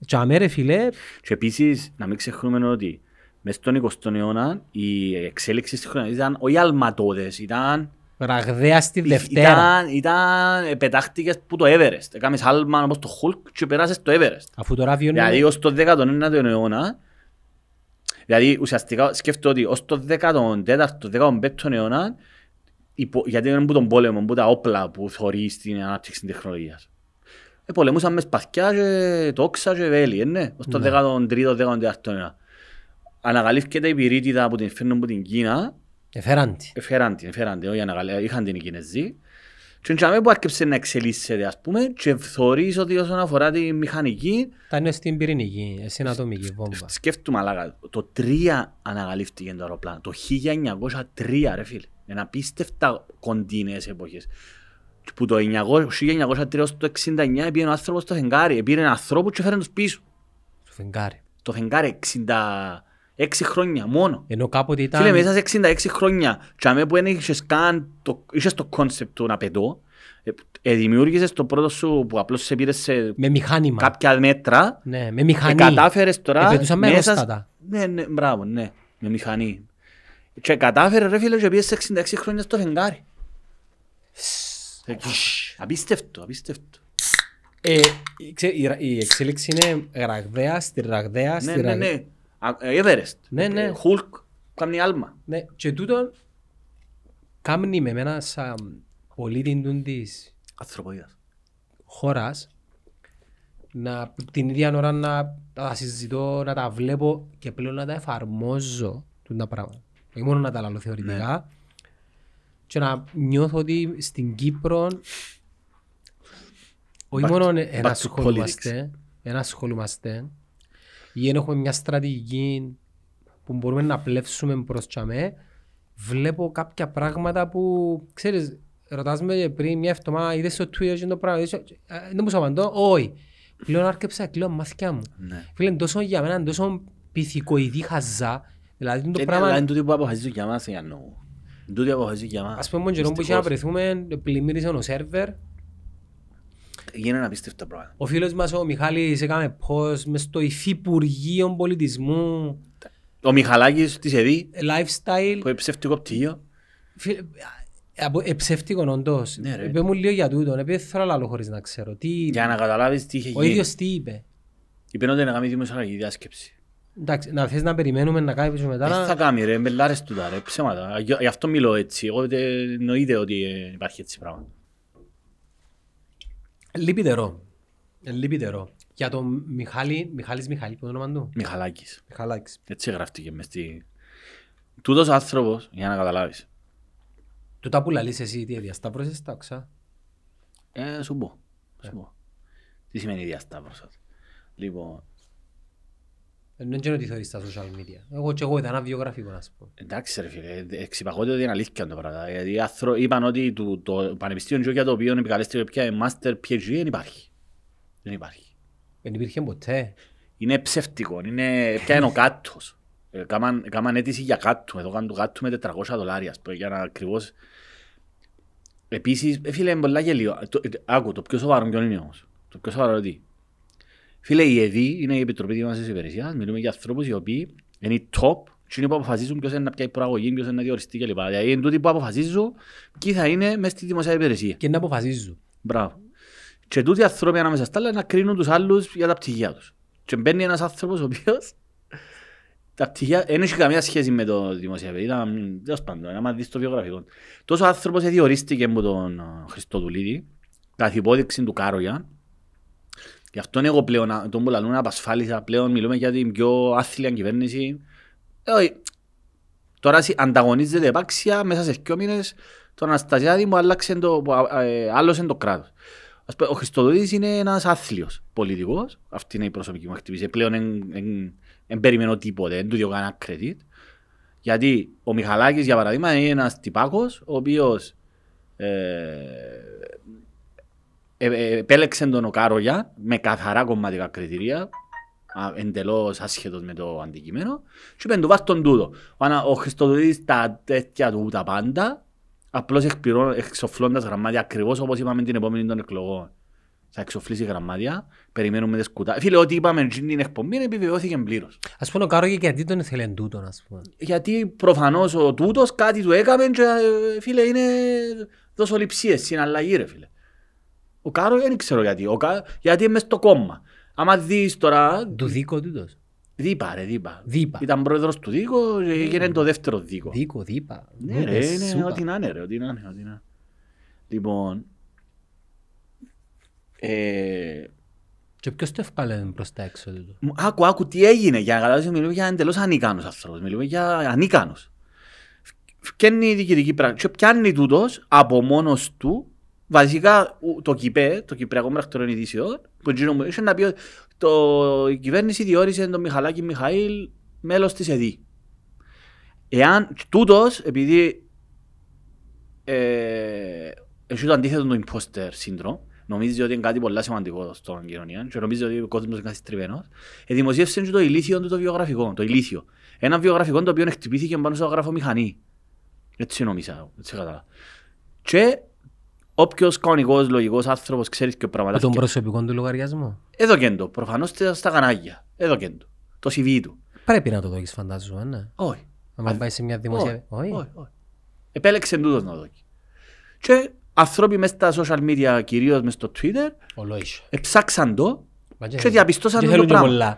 Ναι. Και αμέ ρε φίλε, Και επίσης, να μην ξεχνούμε ότι μες στον 20ο αιώνα η εξέλιξη στη χρονιά ήταν όχι αλματώδες, ήταν... ραγδαία στη Δευτέρα. Ήταν, ήταν ε, πετάχτηκες που το Everest. Έκαμες άλμα όπως το Hulk και περάσες στο Everest. Αφού τώρα βιώνουμε... Δηλαδή ως το 19ο αιώνα, δηλαδή ουσιαστικά σκέφτομαι ότι ως το 14ο, 15ο αιώνα, υπο, γιατί είναι που τον πόλεμο, που τα όπλα που θωρείς στην ανάπτυξη της τεχνολογίας. Ε, πολεμούσαν μες σπαθιά και τόξα και βέλη, ε, ναι, ως το 13ο, 14ο αιώνα. Ανακαλύφθηκε η πυρίτιδα που την φέρνουν από την Κίνα, Εφέραν τη. Εφέραν την, εφέραν την, όχι ανακαλέ, είχαν την οι Κινέζοι. Και έτσι που άρχισε να εξελίσσεται, ας πούμε, και θωρείς ότι όσον αφορά τη μηχανική, Τα είναι στην πυρηνική, στην ατομική βόμβα. σκέφτομαι, αλλά το 3 ανακαλύφθηκε το αεροπλάνο. Το 1903, ρε φίλε. Είναι απίστευτα κοντινές εποχές. Και Που το 900 1903 ως το 69 πήγε ο άνθρωπος στο φεγγάρι. Πήρε έναν άνθρωπο και έφερε τους πίσω. Στο φεγγάρι. Το φεγγάρι 66 χρόνια μόνο. Ενώ κάποτε ήταν... Φίλε, μέσα σε 66 χρόνια, τζιαμέ που δεν είχες καν το, είχες το concept του να πετώ, ε, ε, δημιούργησες το πρώτο σου που απλώς σε πήρες σε Με μηχάνημα. κάποια μέτρα, Ναι, με ε, μηχανή. κατάφερες τώρα Επετούσαν με μέσα... αερόστατα. Ναι, ναι, μπράβο, ναι, με μηχανή. Και κατάφερε ρε φίλε και πήγες σε 66 χρόνια στο φεγγάρι. Ε, Απίστευτο, απίστευτο. Ε, ξέ- η, η εξέλιξη είναι ραγδαία, στη ραγδαία, Ναι, στη ναι, ραγδαία. ναι. Α, ε, Everest. Ναι, ναι. Ε, Hulk, κάνει άλμα. Ναι, και τούτο κάμνει με εμένα σαν πολίτη του της Ανθρωποίδας. χώρας να την ίδια ώρα να τα συζητώ, να τα βλέπω και πλέον να τα εφαρμόζω τούτα τα πράγματα. Όχι μόνο να τα λαλώ θεωρητικά και να νιώθω ότι στην Κύπρο όχι Back μόνο to- back to ενασχολούμαστε, ενασχολούμαστε ή εν έχουμε μια στρατηγική που μπορούμε να πλεύσουμε προς τσαμέ, βλέπω κάποια πράγματα που, ξέρεις, ρωτάς με πριν μια εβδομάδα, είδες στο Twitter και το πράγμα, είδες, ε, δεν μου σου απαντώ, όχι. Πλέον άρκεψα κλαίω μάθηκια μου. Ναι. Φίλε, είναι τόσο για μένα, είναι τόσο πυθικοειδή χαζά, δηλαδή το Είναι πράγμα, αλλά είναι τούτοι που αποφασίζουν για μας, για νου. Είναι τούτοι που αποφασίζουν για μας. ας πούμε, τον καιρό που είχε να Δυστυχώς. βρεθούμε, πλημμύρισε ο σερβερ, Γίνανε απίστευτα πράγματα. ο φίλος μας ο Μιχάλης έκαμε post μες στο Υφυπουργείο Πολιτισμού, Ο Μιχαλάκης της ΕΔΗ, lifestyle, που είναι ψευτικό πτυχίο. Φίλε, από- ε, ψεύτικον όντως. Ναι, ρε. Είπε μου λίγο για τούτο, επειδή δεν θέλω να λέω χωρίς να ξέρω. Τι... Για να καταλάβεις τι είχε Ο γίνει. ίδιος τι είπε; Είπε ότι να κάνει δημοσιογραφική διάσκεψη. Εντάξει, να θες να περιμένουμε να κάνεις μετά Δεν θα να... κάνει ρε, μπελάρες του τα ρε, ψέματα. Γι' γι' αυτό μιλώ έτσι. Εγώ δεν εννοείται ότι ε, υπάρχει έτσι πράγμα. Λυπητερό. Ε, Λυπητερό. Για τον Μιχάλη, Μιχάλης Μιχάλη, που είναι το όνομα του. Μιχαλάκης. Μιχαλάκης. Έτσι γράφτηκε μες στη... Τούτος άνθρωπος, για να καταλάβεις. Τούτα που λαλείς εσύ, τι διασταύρωσες τα οξά. Ε, σου πω. Σου πω. Τι σημαίνει διασταύρωσα. Λοιπόν, Δεν είναι ότι θεωρείς στα social media. Εγώ και εγώ ήταν ένα βιογραφικό, να σου πω. εντάξει ρε φίλε, εξυπακότητα ότι είναι αλήθεια το πράγμα. Γιατί οι άνθρωποι είπαν ότι το, το πανεπιστήμιο για το οποίο επικαλέστηκε πια master PhD δεν υπάρχει. Δεν υπάρχει. Δεν υπήρχε ποτέ. Είναι ψευτικό, είναι πια είναι ο κάτος. Ε, Κάμαν, κάμαν αίτηση για κάτω, εδώ κάνουν το κάτω με 400 δολάρια, ας πούμε, για να ακριβώς... Επίσης, ε, φίλε, είναι πολλά γελίο. Το- ε, Άκου, το πιο σοβαρό ποιο είναι όμως; Το πιο σοβαρό τι; Φίλε, η ΕΔΗ είναι η Επιτροπή Δημόσιας Υπηρεσίας. Μιλούμε για ανθρώπους οι οποίοι είναι οι top και είναι που αποφασίζουν ποιος είναι να πιάει προαγωγή, ποιος είναι να διοριστεί κλπ. Δηλαδή, είναι τούτοι που αποφασίζουν ποιοι θα είναι μέσα στη δημοσία υπηρεσία. Και να αποφασίζουν. Μπράβο. Και τούτοι οι άνθρωποι ανάμεσα στα άλλα να κρίνουν τους άλλους για τα πτυχία τους. Και μπαίνει ένας άνθρωπος ο οποίος τα πτυχία δεν έχει καμία σχέση με το δημοσιεύει. Ήταν, τέλος πάντων, άμα δεις το βιογραφικό. Τόσο άνθρωπος διορίστηκε από τον ε, Χριστοδουλίδη, καθ' υπόδειξη του Κάρογια. Γι' αυτό εγώ πλέον, α, τον που λαλούν απασφάλισα, πλέον μιλούμε για την πιο άθλια κυβέρνηση. Ε, όχι. Τώρα συ- ανταγωνίζεται επάξια μέσα σε δύο μήνες τον Αναστασιάδη μου άλλαξε το, που, α, ε, άλλωσε το κράτος. Ας πούμε, Ο Χριστοδουλίδης είναι ένας άθλιος πολιτικός. Αυτή είναι η προσωπική μου εκτίμηση. Πλέον δεν περιμένω τίποτε, δεν του διώ κανένα credit. Γιατί ο Μιχαλάκης, για παράδειγμα, είναι ένας τυπάκος, ο οποίος ε, ε, ε, επέλεξε τον ο Κάρογια με καθαρά κομματικά κριτήρια, α, εντελώς άσχετος με το αντικείμενο, και είπαν του βάρ' τον τούτο. Ο, Ανα- ο Χριστοδουλίδης τα τέτοια του τα πάντα, απλώς εκπληρώνω- εξοφλώντας γραμμάτια ακριβώς όπως είπαμε την επόμενη των εκλογών. Θα εξοφλήσει γραμμάτια, περιμένουμε τις κουτά. Φίλε, ό,τι είπαμε στην εκπομπή επιβεβαιώθηκε πλήρως. Ας πούμε ο Κάρογε γιατί τον ήθελε τούτον, ας πούμε; Γιατί προφανώς ο τούτος κάτι του έκαμε και ε, φίλε είναι δοσοληψίες, συναλλαγή ρε φίλε. Ο Κάρο δεν ξέρω γιατί, ο Κα... γιατί είναι μες στο κόμμα. Άμα δεις τώρα, Του δίκο τούτος. δίπα ρε δίπα. Δίπα. Ήταν πρόεδρος του Δίκο και έγινε το δεύτερο Δίκο. Δίκο, δίπα. Ναι ρε, είναι Σούπα. ό,τι να είναι ρε, ό,τι να είναι, ό,τι να είναι. Λοιπόν, ε, Και ποιος το ευκάλε προς τα έξω τούτο; Μου- Άκου, άκου τι έγινε. Για να καταλάβεις, μιλούμε για εντελώς ανίκανους ανθρώπους. Μιλούμε για ανίκανους. Φτιάχνει η διοικητική πράξη. Και πιάνει τούτος από μόνος του, βασικά ου- το ΚΙΠΕ, το Κυπριακό Πρακτορείο Ειδήσεων, που εκείνο μου είχε να πει ότι το, η κυβέρνηση διόρισε τον Μιχαλάκη Μιχαήλ μέλος της ΕΔΗ. Εάν τούτος, επειδή ε, έχει το αντίθετο του imposter syndrome, νομίζεις ότι είναι κάτι πολύ σημαντικό στην κοινωνία και νομίζεις ότι ο κόσμος είναι καθιστριμμένος, ε, δημοσίευσε και το ηλίθιο του το βιογραφικό, το ηλίθιο. Ένα βιογραφικό το οποίο χτυπήθηκε πάνω στο γραφομηχανή. Έτσι νομίζα, έτσι κατάλαβα. Και όποιος κανονικός, λογικός άνθρωπος ξέρεις και Από πράγματα. τον προσωπικό του λογαριασμό. Εδώ και το, προφανώς στα στα κανάλια. Εδώ και το. Το CV του. Πρέπει να το δώσεις φαντάζομαι, ναι. Όχι. Αν πάει σε μια δημοσία... Όχι, Όχι. όχι. Επέλεξε τούτος να δώσει. Και άνθρωποι μες στα social media, κυρίως μες στο Twitter, Ολόισο. εψάξαν το Μα και διαπιστώσαν και το θέλουν και πράγμα. πολλά.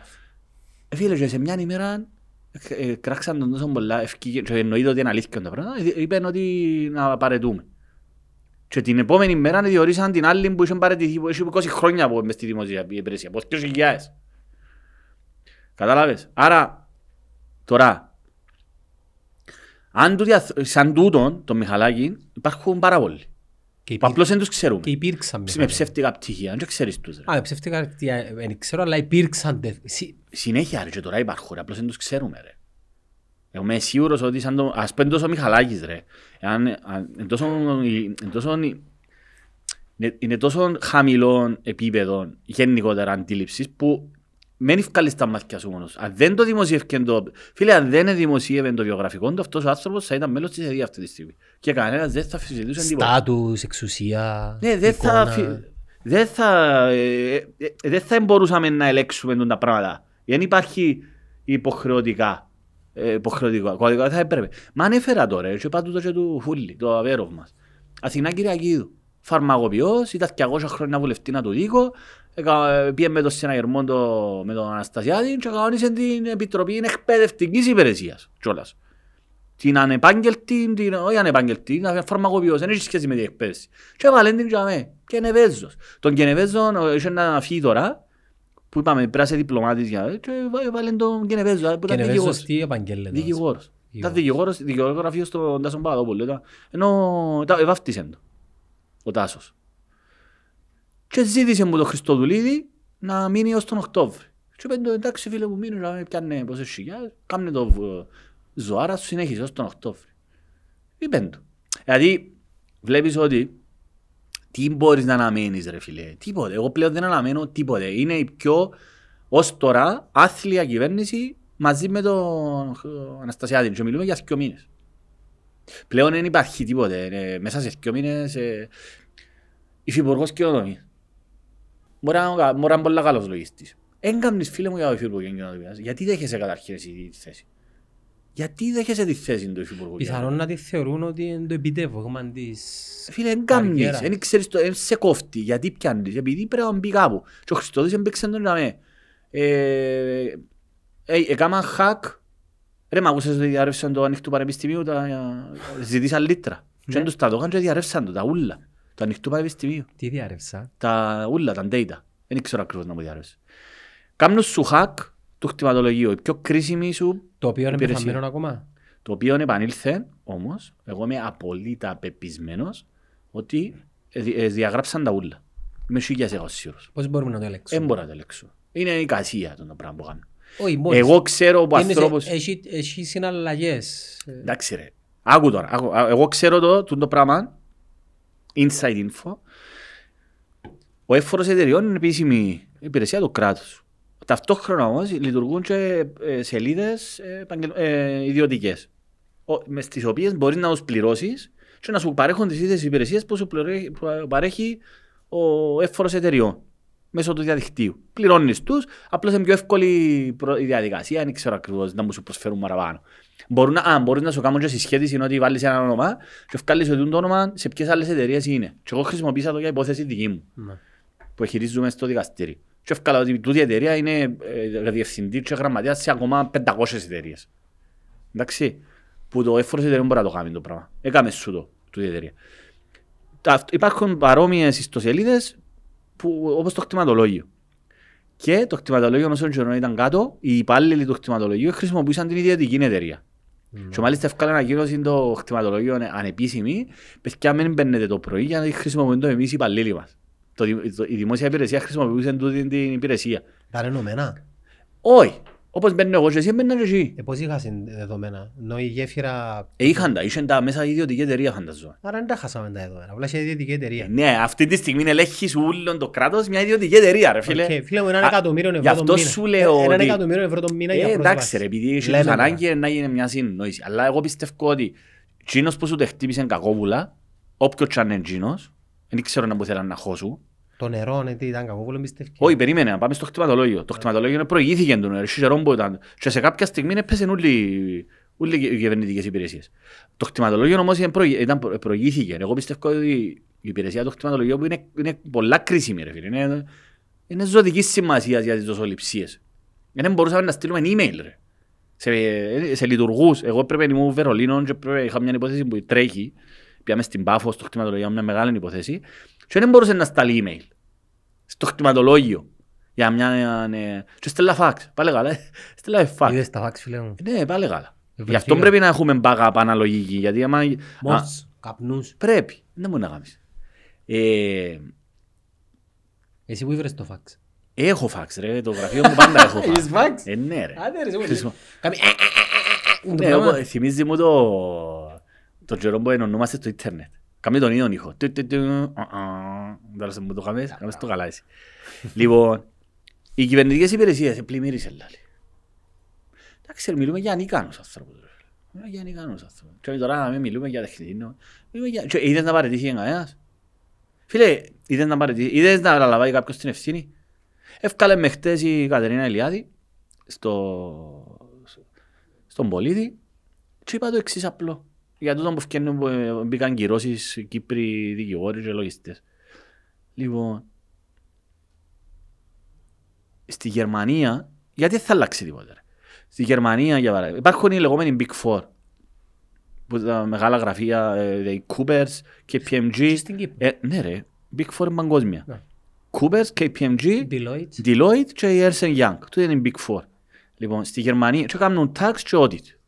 Ε, Φίλε, και σε μια ημέρα ε, ε, κράξαν τον τόσο πολλά ευκήγε, και εννοείται ότι είναι αλήθεια το πράγμα, ε, είπαν ότι να παρετούμε. Και την επόμενη μέρα διορίσαν την άλλη που είχε παρετηθεί, που είχε 20 χρόνια από μες στη δημοσία υπηρεσία, από 2.000. Κατάλαβες. Άρα, τώρα, αν τούτοι αθ- σαν τούτον, τον Μιχαλάκη, υπάρχουν πάρα πολλοί. Και Που υπήρ- απλώς δεν τους ξέρουμε. Και υπήρξαν. Με Μιχάλη. ψεύτικα πτυχία, αν δεν ξέρεις τους. ρε. Α, ψεύτικα, τι, ε, δεν ξέρω, αλλά υπήρξαν. τε- σι- Συνέχεια ρε και τώρα υπάρχουν ρε, απλώς δεν τους ξέρουμε ρε. Εγώ είμαι σίγουρος ότι σαν το, ας πούμε τόσο Μιχαλάκης ρε, εάν, αν, εν τόσο, εν τόσο, είναι, είναι τόσο χαμηλών επίπεδων γενικότερα αντίληψης που μένει ευκάλεις τα μάτια σου μόνος. Αν δεν το δημοσιεύκε το... Φίλε, αν δεν δημοσίευε το βιογραφικό του, αυτός ο άνθρωπος θα ήταν μέλος της ΕΔΙ αυτή τη στιγμή. Και κανένας δεν θα συζητούσε τίποτα. Στάτους, εξουσία, Ναι, δεν θα, εικόνα. φυ- δεν θα, ε, ε, ε, δεν θα μπορούσαμε να ελέγξουμε τον τα πράγματα. Δεν υπάρχει υποχρεωτικά. Ε, υποχρεωτικά. Κωδικά δεν θα έπρεπε. Μα ανέφερα τώρα, έτσι πάντου το και του Φούλη, το αβέροφ μας. Αθηνά Κυριακίδου. φαρμακοποιός, ήταν 200 χρόνια βουλευτή να του δίκο, εκα- πήγε με τον συναγερμό το- με τον Αναστασιάδη και κανόνισε την Επιτροπή Εκπαιδευτικής Υπηρεσίας κιόλας. Την ανεπάγγελτη, την, όχι ανεπάγγελτη, την φαρμακοποιός, δεν έχει σχέση με την εκπαίδευση. Και έβαλε την για μέ, και Νεβέζος. Τον Κενεβέζο είχε ένα φύγει τώρα, που είπαμε πρέπει να είσαι διπλωμάτης για και έβαλε τον Κενεβέζο, που Και ήταν είναι δικηγόρος. βέβαιος τι επαγγέλλεται. Δικηγόρος. Ήταν Δικηγόρος. δικηγόρος, δικηγόρος γραφείος στον Τάσο Παπαδόπουλο. ήταν- Ενώ τα- εβάφτισε το, ο Τάσος. Και ζήτησε μου τον Χριστοδουλίδη να μείνει ως τον Οκτώβρη. Και είπε του, εντάξει φίλε μου μείνει, να πιάνε πόσες χιλιάδες, κάμνε το β- ζωάρα σου συνέχισε ως τον Οκτώβρη. Είπε του. Δηλαδή βλέπεις ότι τι μπορείς να αναμένεις ρε φίλε, τίποτε. Εγώ πλέον δεν αναμένω τίποτε. Είναι η πιο, ως τώρα, άθλια κυβέρνηση μαζί με τον ε, Αναστασιάδη και μιλούμε για δύο μήνες. Πλέον δεν υπάρχει τίποτε. Ε, μέσα σε δύο μήνες ε, υφυπουργός κοινωνίας. Μπορεί να μπορεί να είναι πολύ καλός λογιστής. Έγκαμνεις φίλε μου για το υφυπουργός κοινωνίας. Γιατί δέχεσαι καταρχήν εσύ τη θέση; Γιατί δέχεσαι τη θέση του υφυπουργού Πιθανόν να τη θεωρούν ότι είναι το επιτεύγμα της... Φίλε, δεν κάνεις, Καριέρας. δεν ξέρεις το, δεν σε κόφτει, γιατί πιάνεις, επειδή πρέπει να μπει κάπου. Και ο Χριστόδης έμπαιξε τον να με. Ε, ε, έκανα hack, ρε μ' ακούσες ότι διαρρεύσαν το ανοιχτού πανεπιστημίου, τα, ζητήσαν λίτρα. Και Ναι. δεν τους τα δώκαν και διαρρεύσαν το, τα ούλα. Το ανοιχτού πανεπιστημίου, Τι διάρρευσα. τα ούλα, τα data. Δεν ξέρω ακριβώς να μου διαρρεύσει. Κάμνουν σου hack του χτιματολογίου, η πιο κρίσιμη σου Το οποίο είναι Υπηρεσία. πεθαμένος ακόμα. το οποίο επανήλθε όμως, εγώ είμαι απολύτα πεπισμένος ότι ε, δι- ε, διαγράψαν τα ούλα. Είμαι σίγιας εγώ σίγουρος. Πώς μπορούμε να το Δεν ελέγξουμε. μπορώ να το ελέγξω. Είναι η κασία το πράγμα που κάνω. Όχι, μόλις. Εγώ ξέρω από Είναι σε- ανθρώπους... Έχει, έχει συναλλαγές. Ε, Εντάξει ρε. Άκου τώρα. Άκου. Α, Εγώ ξέρω το, το, το πράγμα. Inside info. Ο έφορος εταιριών είναι επίσημη υπηρεσία του κράτους. Ταυτόχρονα όμως λειτουργούν και ε, σελίδες ε, επαγγελ- ε, ιδιωτικές. Ο- με στις οποίες μπορείς να τους πληρώσεις και να σου παρέχουν τις ίδιες υπηρεσίες που σου πληρέ- που παρέχει ο έφορος εταιριών μέσω του διαδικτύου. Πληρώνεις τους, απλώς είναι πιο εύκολη προ- η διαδικασία, δεν ξέρω ακριβώς να μου σου προσφέρουν παραπάνω. Μπορούν να, α, μπορείς να σου κάνουν και συσχέτιση είναι ότι βάλεις ένα όνομα και βγάλεις ότι το όνομα σε ποιες άλλες εταιρείες είναι. Και εγώ χρησιμοποίησα το για υπόθεση δική μου ναι. που χειρίζουμε στο δικαστήριο. Και εύκολα ότι τούτη η εταιρεία είναι ε, διευθυντή και γραμματέας σε ακόμα 500 εταιρείες. Εντάξει, που το έφορος εταιρεία μπορεί να το κάνει το πράγμα. Έκαμε σου το, τούτη η εταιρεία. Τα- Υπάρχουν παρόμοιες ιστοσελίδες που, όπως το κτηματολόγιο. Και το κτηματολόγιο όσο καιρό ήταν κάτω, οι υπάλληλοι του κτηματολογίου χρησιμοποιούσαν την ιδιωτική εταιρεία. Και μάλιστα εύκολα ανακοίνωση το κτηματολόγιο ανε- ανεπίσημη, παιδιά μην μπαίνετε το πρωί για να χρησιμοποιούμε το εμείς οι υπαλλήλοι μας. Το, δη- το- η δημόσια υπηρεσία χρησιμοποιούσε τούτη την υπηρεσία. Τα είναι ενωμένα. Όχι. Όπως μπαίνω εγώ και εσύ, μπαίνω και εσύ. Ε, πώς είχα δεδομένα; Ενώ η γέφυρα... Ε, είχαν τα, είχαν τα μέσα η ιδιωτική εταιρεία φανταζόμαι. Άρα δεν τα χάσαμε τα δεδομένα. Απλά σε ιδιωτική εταιρεία. Ναι, αυτή τη στιγμή ελέγχεις ούλον το κράτος μια ιδιωτική εταιρεία, ρε φίλε. Οκ, Φίλε μου, έναν Α, εκατομμύριο γι' ευρώ αυτό το μήνα. σου λέω Ε, Έναν ότι- εκατομμύριο ευρώ το μήνα για Ε, πρόσβαση. εντάξει ρε, επειδή έχεις Λέμε τους τώρα. ανάγκη να γίνει μια συνεννόηση. Αλλά εγώ πιστεύω ότι εκείνος που σου το χτύπησε κακόβουλα, όποιος και αν είναι εκείνος, δεν ξέρω να που θέλαν να χώσουν. Το νερό, ναι, τι ήταν κακό, πιστεύει. Όχι, περίμενε, να πάμε στο κτηματολόγιο. Το κτηματολόγιο είναι προηγήθηκε του νερό, καιρό που ήταν. Και σε κάποια στιγμή έπεσαν όλοι όλοι οι κυβερνητικές υπηρεσίες. Το χτυματολόγιο όμως ήταν προηγη- ήταν προ- προηγήθηκε. Εγώ πιστεύω ότι η υπηρεσία του χτυματολογίου που είναι, είναι πολλά κρίσιμη. Ρε, φίλε. Είναι, είναι ζωτικής σημασίας για τις δοσοληψίες. Δεν μπορούσαμε να στείλουμε email. Ρε. Σε, σε λειτουργούς. Εγώ πρέπει να ήμουν Βερολίνο και πρέπει, είχα μια υπόθεση που τρέχει. Πήγαμε στην Πάφο στο χτυματολογείο, μια μεγάλη υπόθεση. Και δεν μπορούσε να σταλεί email; Στο χτυματολόγιο. Για μια... Ναι. Και στέλνα φάξ. Πάλε καλά. ε. Στέλνα φάξ. Είδες τα φάξ, φίλε μου; Ναι, πάλε καλά. Ε, Γι' αυτό βρεθήκα. πρέπει να έχουμε backup αναλογική. Γιατί άμα... Α, Μόρτς, καπνούς. πρέπει. Δεν μπορεί να κάνεις. Ε, Εσύ που ήβρες το φάξ. έχω φάξ ρε. Το γραφείο μου πάντα έχω φάξ. Έχεις φάξ; Ε, ναι ρε. Άντε ρε, σε Χρησιμο- Κάμει... Ναι, εγώ- θυμίζει μου το... Το καιρό που ενωνούμαστε στο ίντερνετ. Κάμε τον ίδιο ήχο. Του, του, του, α, α. Τώρα σε μου το κάνεις, κάνεις το καλά εσύ. Λοιπόν, οι κυβερνητικές υπηρεσίες ε, πλημμύρισε λάλη. Εντάξει, ρε, μιλούμε για ανίκανους ανθρώπους. ρε. Μιλούμε για ανίκανους ανθρώπους. Και τώρα να μην μιλούμε για τεχνητή. Μιλούμε για... Και είδες να παραιτήσει κανένας. Φίλε, είδες να παραιτήσει, είδες να αναλαμβάνει κάποιος την ευθύνη. Εύκαλε με χτες η Κατερίνα Ελιάδη στο... στον πολίτη και είπα το εξής απλό. Για τούτο που φκένουν που ε, μπήκαν κυρώσεις Κύπροι δικηγόροι και λογιστές. Λοιπόν, στη Γερμανία, γιατί δεν θα αλλάξει τίποτα. Ρε. Στη Γερμανία, για παράδειγμα, υπάρχουν οι λεγόμενοι Big Four. Που τα μεγάλα γραφεία, ε, οι Coopers, KPMG. Και στην Κύπρο. Ε, ναι ρε, Big Four είναι παγκόσμια. Ναι. Coopers, KPMG, Deloitte. Deloitte και η Ernst Young. Τούτο είναι οι Big Four. Λοιπόν, στη Γερμανία και κάνουν tax και audit.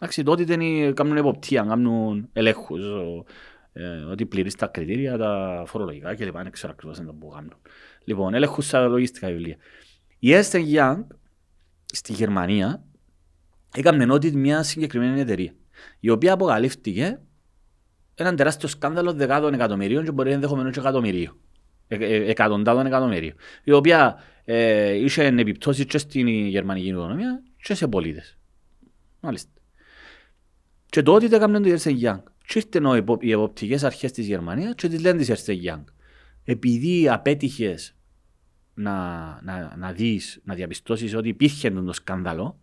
Εντάξει, το audit είναι, κάνουν εποπτεία, κάνουν ελέγχους, ο- ε, ότι πληρείς τα κριτήρια, τα φορολογικά κλπ. Δεν ξέρω ακριβώς τι που κάνουν. Λοιπόν, έλεγχους στα λογιστικά βιβλία. Η Ernst Young στη Γερμανία έκανε audit μια συγκεκριμένη εταιρεία, η οποία αποκαλύφθηκε έναν τεράστιο σκάνδαλο δεκάδων εκατομμυρίων και μπορεί ενδεχομένως και εκατομμυρίων. Ε, ε, εκατοντάδων εκατομμυρίων. Η οποία ε, είχε επιπτώσεις και στην γερμανική οικονομία και σε πολίτες. Μάλιστα. Και τότε το έκαναν το Ernst Young. Και ήρθαν ο επο- οι εποπτικές αρχές της Γερμανίας και τις λένε της Ernst Young. Επειδή απέτυχες να, να, να δεις, να διαπιστώσεις ότι υπήρχε το σκάνδαλο,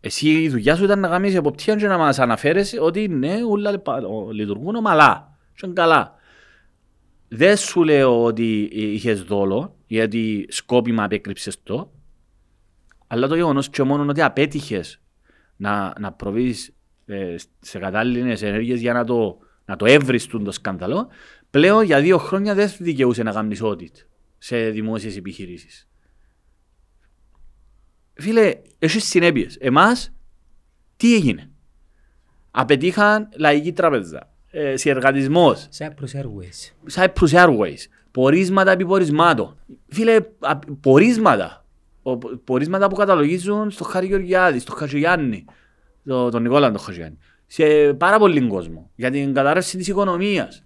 εσύ η δουλειά σου ήταν να κάνεις εποπτεία και να μας αναφέρεις ότι ναι, όλα λεπα- ο- λειτουργούν ομαλά και είναι καλά. Δεν σου λέω ότι είχες δόλο, γιατί σκόπιμα απέκρυψες το, αλλά το γεγονός και μόνο ότι απέτυχες να, να προβείς ε, σε κατάλληλες ενέργειες για να το, να το έβριστουν το σκάνδαλο, πλέον για δύο χρόνια δεν δικαιούσε να κάνεις audit σε δημόσιες επιχειρήσεις. Φίλε, έχεις συνέπειες. Εμάς, τι έγινε; Απετύχαν λαϊκή τραπεζά, ε, συνεργατισμός, Cyprus Airways. Cyprus Airways, πορίσματα επί πορισμάτων. Φίλε, α, πορίσματα. Ο- πορίσματα που καταλογίζουν στο Χάρη Γεωργιάδης, στο Χατζηγιάννη, το, τον Νικόλα τον Χατζηγιάννη. Σε πάρα πολύ κόσμο. Για την κατάρρευση της οικονομίας.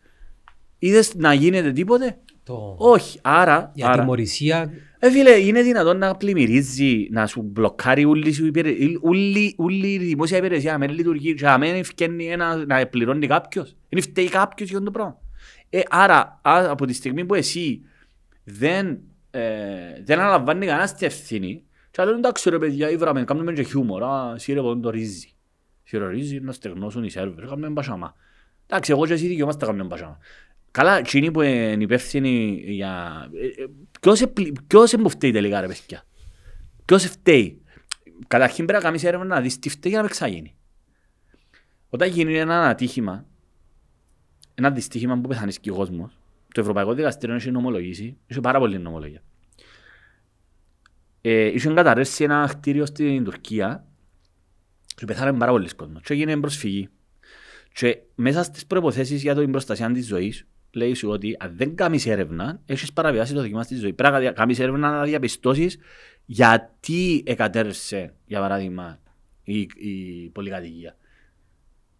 Είδες να γίνεται τίποτε; Το... Όχι. Άρα, Για άρα τιμωρησία ε, φίλε, είναι δυνατόν να πλημμυρίζει, να σου μπλοκάρει όλη, σου υπηρε... όλη, όλη η δημόσια υπηρεσία, να μην λειτουργεί και να μην ευκαινεί ένα, να πληρώνει κάποιος. Είναι φταίει κάποιος για αυτό το πράγμα. Ε, άρα, α, από τη στιγμή που εσύ δεν, ε, δεν αναλαμβάνει κανένας την ευθύνη, και λέω εντάξει ρε παιδιά, ήβραμε, κάνουμε και χιούμορ, α, εσύ ρε πον το ρύζι. Εσύ ρε ρύζι, να στεγνώσουν οι σερβερ, κάνουμε μπασάμα. Εντάξει, εγώ και εσύ δικαιόμαστε να κάνουμε μπασάμα. Καλά, εκείνοι που είναι υπεύθυνοι για... ε, ε, Ποιος επλη- ποιος είναι που φταίει τελικά ρε παιδιά. Ποιος φταίει. Καταρχήν πρέπει να κάνεις έρευνα να δεις τι φταίει για να μην ξαναγίνει. Όταν γίνει ένα ατύχημα, ένα δυστύχημα που πεθάνεις και ο κόσμος, το Ευρωπαϊκό Δικαστήριο έχει νομολογήσει, έχει πάρα πολλή νομολογία. Ε, είχε καταρρεύσει ένα κτίριο στην Τουρκία και πεθάνε πάρα πολλοί κόσμος και έγινε προσφυγή. Και μέσα στις προϋποθέσεις για την προστασία της ζωής λέει σου ότι αν δεν κάνεις έρευνα, έχεις παραβιάσει το δικαίωμα στη ζωή. Πρέπει να κάνεις έρευνα να διαπιστώσεις γιατί εκατέρευσε, για παράδειγμα, η, η πολυκατοικία.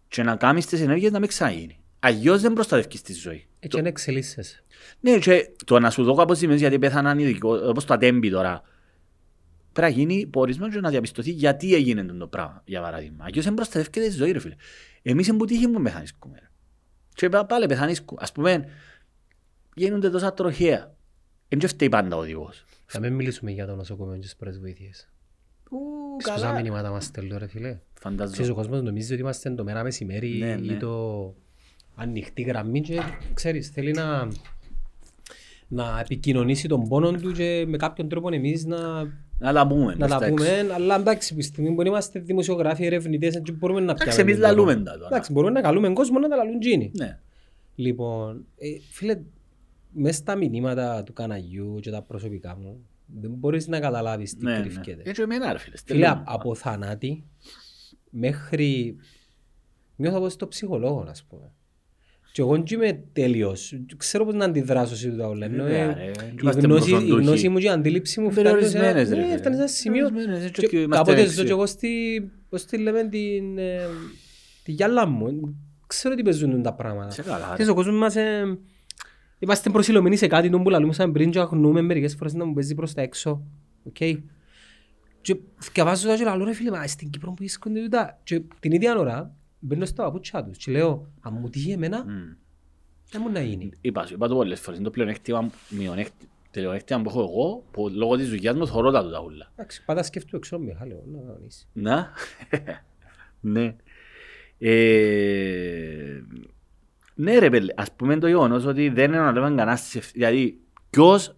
Και να κάνεις τις ενέργειες να μην ξαναγίνει. Αλλιώς δεν προστατεύεις τη ζωή. έτσι να εξελίσσεσαι. Ναι, και το να σου δω αποζημίες γιατί πέθαναν ειδικό, όπως το ατέμπι τώρα. Πρέπει να γίνει πόρισμα και να διαπιστωθεί γιατί έγινε το πράγμα, για παράδειγμα. Αλλιώς δεν προστατεύεται η ζωή, ρε φίλε. Εμείς είναι που τύχη μου πεθανίσκουμε. ρε. Και πα- πάλι πεθανίσκουμε. Ας πούμε, γίνονται τόσα τροχαία. Εν και φταίει πάντα ο οδηγός. Να μην μιλήσουμε για το νοσοκομείο και τις πρώτες βοήθειες. Ξέρεις πόσα μηνύματα μας στέλνουν ρε φίλε; Ξέρεις ο Φαντάζομαι. κόσμος νομίζει ότι είμαστε το μέρα μεσημέρι Ναι, ναι. ή το ανοιχτή γραμμή και ξέρεις θέλει να να επικοινωνήσει τον πόνο του και με κάποιον τρόπο εμείς να, Να τα πούμε. να τα προς έξω. πούμε αλλά εντάξει, που στη στιγμή που είμαστε δημοσιογράφοι, ερευνητές και μπορούμε να Εντάξει, πιάμε εμείς τον λαλούμε κόσμο. τα τώρα. Εντάξει, μπορούμε να καλούμε κόσμο να τα λαλούν τζίνοι. Ναι. Λοιπόν, ε, φίλε, μέσα στα μηνύματα του καναγιού και τα προσωπικά μου, δεν μπορείς να καταλάβεις τι Ναι, ναι. κρυφκέται. Έτσι εμένα ρε φίλε. Φίλε, στέλνουμε. από θανάτη μέχρι... Νιώθω πως το ψυχολόγο, ας πούμε. Και εγώ δεν είμαι τέλειος. Ξέρω πώς να αντιδράσω σε τούτα όλα. Ενώ, Βέβαια, ε, ρε. η, Είμαστε γνώση, η προσοντούχοι. γνώση μου και η αντίληψη μου φτάνει σε, Περιορισμένες, ρε ναι, φίλε. φτάνει σε ένα σημείο. Περιορισμένες, έτσι Και και είμαστε κάποτε έξι. ζω και εγώ στη, πώς τη λέμε, την, ε, τη γυάλα μου. Ξέρω τι παίζουν τα πράγματα. Σε καλά, ρε. Ξέρεις, ο κόσμος μας ε, είμαστε προσηλωμένοι σε κάτι τον που λαλούσαμεν πριν και αγνοούμε μερικές φορές ίντα που παίζει προς τα έξω. Οκ. Και θκιεβάζω τα και λαλώ ρε φίλε, μα στην Κύπρο που βρίσκονται τούτα. Και την ίδια ώρα μπαίνω στα παπούτσια τους και λέω, αν μου τύχει εμένα, Μμ. δεν μου να γίνει. Είπα σου, είπα το πολλές φορές. Είναι το πλεονέκτημα, μειονέκτη- πλεονέκτημα που έχω εγώ, που λόγω της δουλειάς μου θωρώ τα τούτα ούλα. Εντάξει, πάντα σκέφτομαι εξώ Μιχάλη, να κανείς. Να. ναι. Ε, ναι ρε πέλε, ας πούμε το γεγονός ότι δεν αναλάβαν κανένας τις ευθύνες. Δηλαδή, ποιος,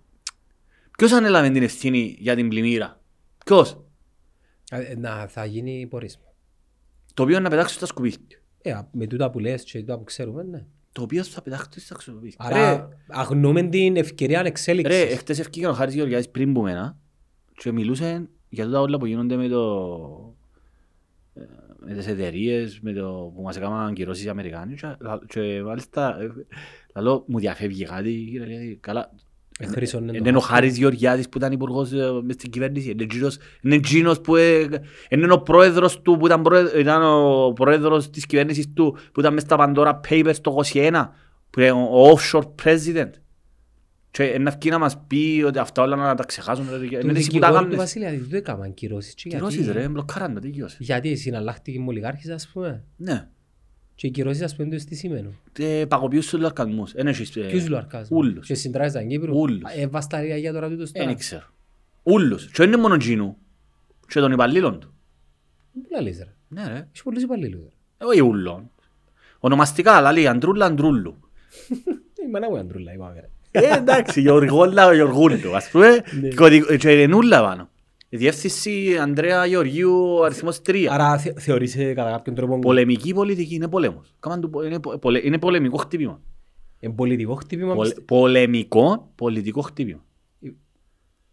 ποιος ανέλαβε την ευθύνη για την πλημμύρα; Ποιος; Ε, Να, θα γίνει πόρισμα. Το οποίο να πετάξουν στα σκουπίδια. Ε, α, με τούτα που λες και τούτα που ξέρουμε, ναι. Το οποίο θα πετάξουν στα σκουπίδια. Άρα αγνοούμε την ευκαιρία Ρε, ρε, ανεξέλιξης. εχθές ευκήγε ο Χάρης Γεωργιάδης πριν που μένα και μιλούσε για τούτα όλα που γίνονται με το... ε, με τις εταιρείες, με το που μας έκαναν κυρώσεις οι Αμερικάνοι και, λα- και μάλιστα ε, λαλό μου διαφεύγει κάτι κύριε Λιάδη, καλά Ε, χρήσον είναι το είναι ο χάρτη. Χάρης Γεωργιάδης που ήταν υπουργός ε, μες στην κυβέρνηση είναι εκείνος- είναι εκείνος που ε, είναι ο πρόεδρος του που ήταν, πρόεδρος, ήταν ο πρόεδρος της κυβέρνησης του που ήταν μες στα Pandora Papers το 21 που είναι ο offshore president και να βγει να μας πει ότι αυτά όλα να τα ξεχάσουν ρε, Του είναι εσύ που τα δικηγόρου του κάνεις Βασιλιάδη δεν έκαναν κυρώσεις. και κυρώσεις γιατί- ρε, μπλοκάραν τα δικαιώσεις Γιατί συναλλάχτηκε με ολιγάρχης ας πούμε. ναι, Και οι κυρώσεις ας πούμε τους τι σημαίνουν; Ε, παγωποιούς τους λαρκασμούς Εν έχεις, ε, Ποιους λουαρκάζουν. Ούλους. Και συντράζεις στην Κύπρο; Ούλους. Ε, βασταρία για τώρα τούτος τώρα. Δεν ξέρω. Ούλους. Και είναι μόνο εκείνου. Και των υπαλλήλων του. Πού λαλείς ρε; Ναι ρε. Έχεις πολλούς υπαλλήλους. ρε. Ε, Όχι ούλων. Ονομαστικά, λέει Αντρούλα Αντρούλου. Η μάνα μου αντρούλα είπαμε ρε. Ε, εντάξει, Γεωργούλα Γεωργούλου, ας πούμε. Ναι. Κωδικ- Και είναι ούλα πάνω. Η διεύθυνση Ανδρέα Γεωργίου, αριθμός 3. Άρα θε- θεωρείς ε, κατά κάποιον τρόπο Πολεμική πολιτική είναι πόλεμος. Κάμαν του πο- είναι πο- πολε- Είναι πολεμικό χτύπημα. είναι πολιτικό χτύπημα. Πολε- πιστεύω. Πολεμικό πολιτικό χτύπημα.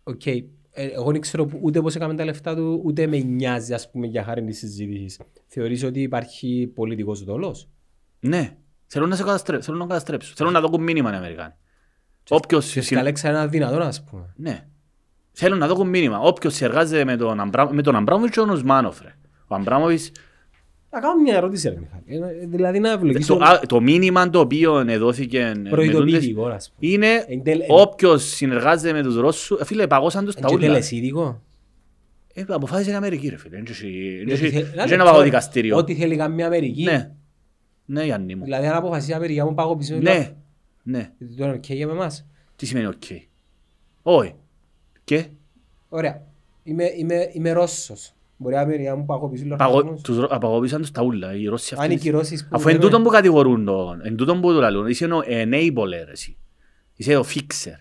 Οκ. Ε, Εγώ δεν ξέρω που- ούτε πώς έκαμε τα λεφτά του, ούτε με νοιάζει ας πούμε για χάρη της συζήτησης. Θεωρείς ότι υπάρχει πολιτικός δόλος; Ναι. Θέλουν να σε καταστρέψουν. Θέλουν να καταστρέψουν. Θέλουν να δώσουν μήνυμα οι Αμερικάνοι. Όποιος Και συν- σκαλέξα ένα δυνατόν ας πούμε. Ναι. Θέλουν να δώσουν μήνυμα. Όποιος συνεργάζεται με τον, Αμπρά... με τον Αμπράμοβιτς είναι ο Ουσμάνοφ. Ρε. Ο Αμπράμοβιτς, Να κάνω μια ερώτηση ρε Μιχάλη. Ε, Δηλαδή να ευλογήσω το, α, το μήνυμα το οποίο δόθηκε ε, με τούτες προειδοποιητικό ας πούμε. είναι Εν τελ- όποιος συνεργάζεται με τους Ρώσους, ε, φίλε, παγώσαν τους τα Και ούλα. τελεσίδικο. Ε, αποφάσισε η Αμερική, ρε φίλε. Δεν έχει- δεν Ότι έχει- θε- δεν να έχει λέω, ένα παγό sorry, δικαστήριο. Ό,τι θέλει καμία Αμερική. Ναι. Ναι, Γιάννη μου. Δηλαδή αν αποφασίσει η Αμερική, μου πάω πίσω. Ναι. Ναι. Τώρα οκ για με εμάς. Τι σημαίνει οκ. Όχι. Και; Ωραία. Είμαι, είμαι, είμαι Ρώσος. Μπορεί η Αμερική μου πάω πίσω. παγώ- λογαριασμούς. τους Ρω- απαγώπησαν τους τα ούλα. Οι Ρώσοι Αν αυτοί οι κυρώσεις που Αφού εν λέμε- τούτον που κατηγορούν τον, εν τούτον που του λαλούν, είσαι ο enabler εσύ. Είσαι ο fixer.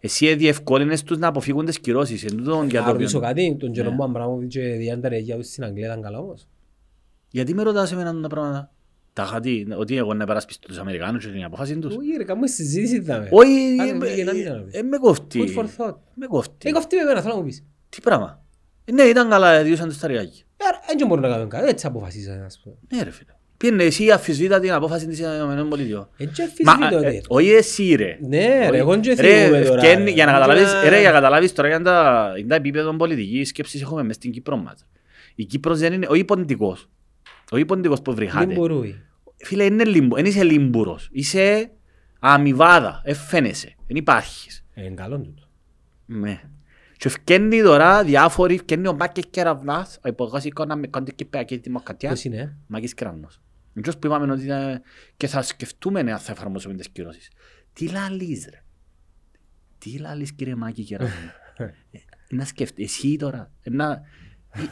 Εσύ διευκόλυνες τους να αποφύγουν τις κυρώσεις. Εν τούτον για Να το ρωτήσω οποίο... κάτι, τον Ναι. Τζερόμο Αμπράμοβιτ και διάντα ρε για τους στην Αγγλία ήταν καλά όμως. Γιατί με ρωτάς εμένα τα πράγματα; Τα χατή, ότι εγώ να περασπιστώ τους Αμερικάνους και την απόφαση τους. Όχι ρε, κάμουμε συζήτηση δάμε. Όχι, Άρα, ε, δεν γίνεται να μην ε, αναπείς. ε, με κοφτεί. Food for thought. Με κοφτεί. Ε, κοφτεί με εμένα, θέλω να μου πεις. Τι πράγμα. Ε, Ναι, ήταν καλά, διούσαν τους τα ριάκια. Άρα, δεν μπορούν να κάνουν κάτι, έτσι αποφασίσανε, ας πούμε. Ναι ρε φίλε. Πήγαινε εσύ αφισβήτα την απόφαση της ΗΠΑ. Έτσι Μα, αφισβήτω, ε, ρε. όχι εσύ ρε. Ναι, ρε, εγώ και Ρε, θυμούμαι τώρα. ευκαινεί- ρε. για να Εγώ καταλάβεις, και- ρε, για να καταλάβεις τώρα για τα, για τα επίπεδα πολιτικής σκέψης έχουμε μες στην Κύπρο μας. Η Κύπρος δεν είναι, όχι ποντικός. Όχι ποντικός που Δεν βρυχάται. μπορούει. Φίλε, είναι λίμπο, δεν είσαι λίμπουρος. Είσαι αμοιβάδα, εφαίνεσαι, δεν υπάρχεις. Ε, Είναι καλό τούτο. Ναι. Και ευκαινεί τώρα διάφοροι, ευκαινεί ο Μάκης Κεραυνάς, ο υπουργός οικονομικών της Κυπριακής Δημοκρατίας, Ποιος είναι, Μάκης Κεραυνός. Εντός που είπαμε ότι είναι- και θα σκεφτούμε αν θα εφαρμόσουμε τις κυρώσεις. Τι λαλείς ρε; Τι λαλείς κύριε Μάκη Κεραυνό. Ε, Να σκεφτεί, εσύ τώρα. ε, Να...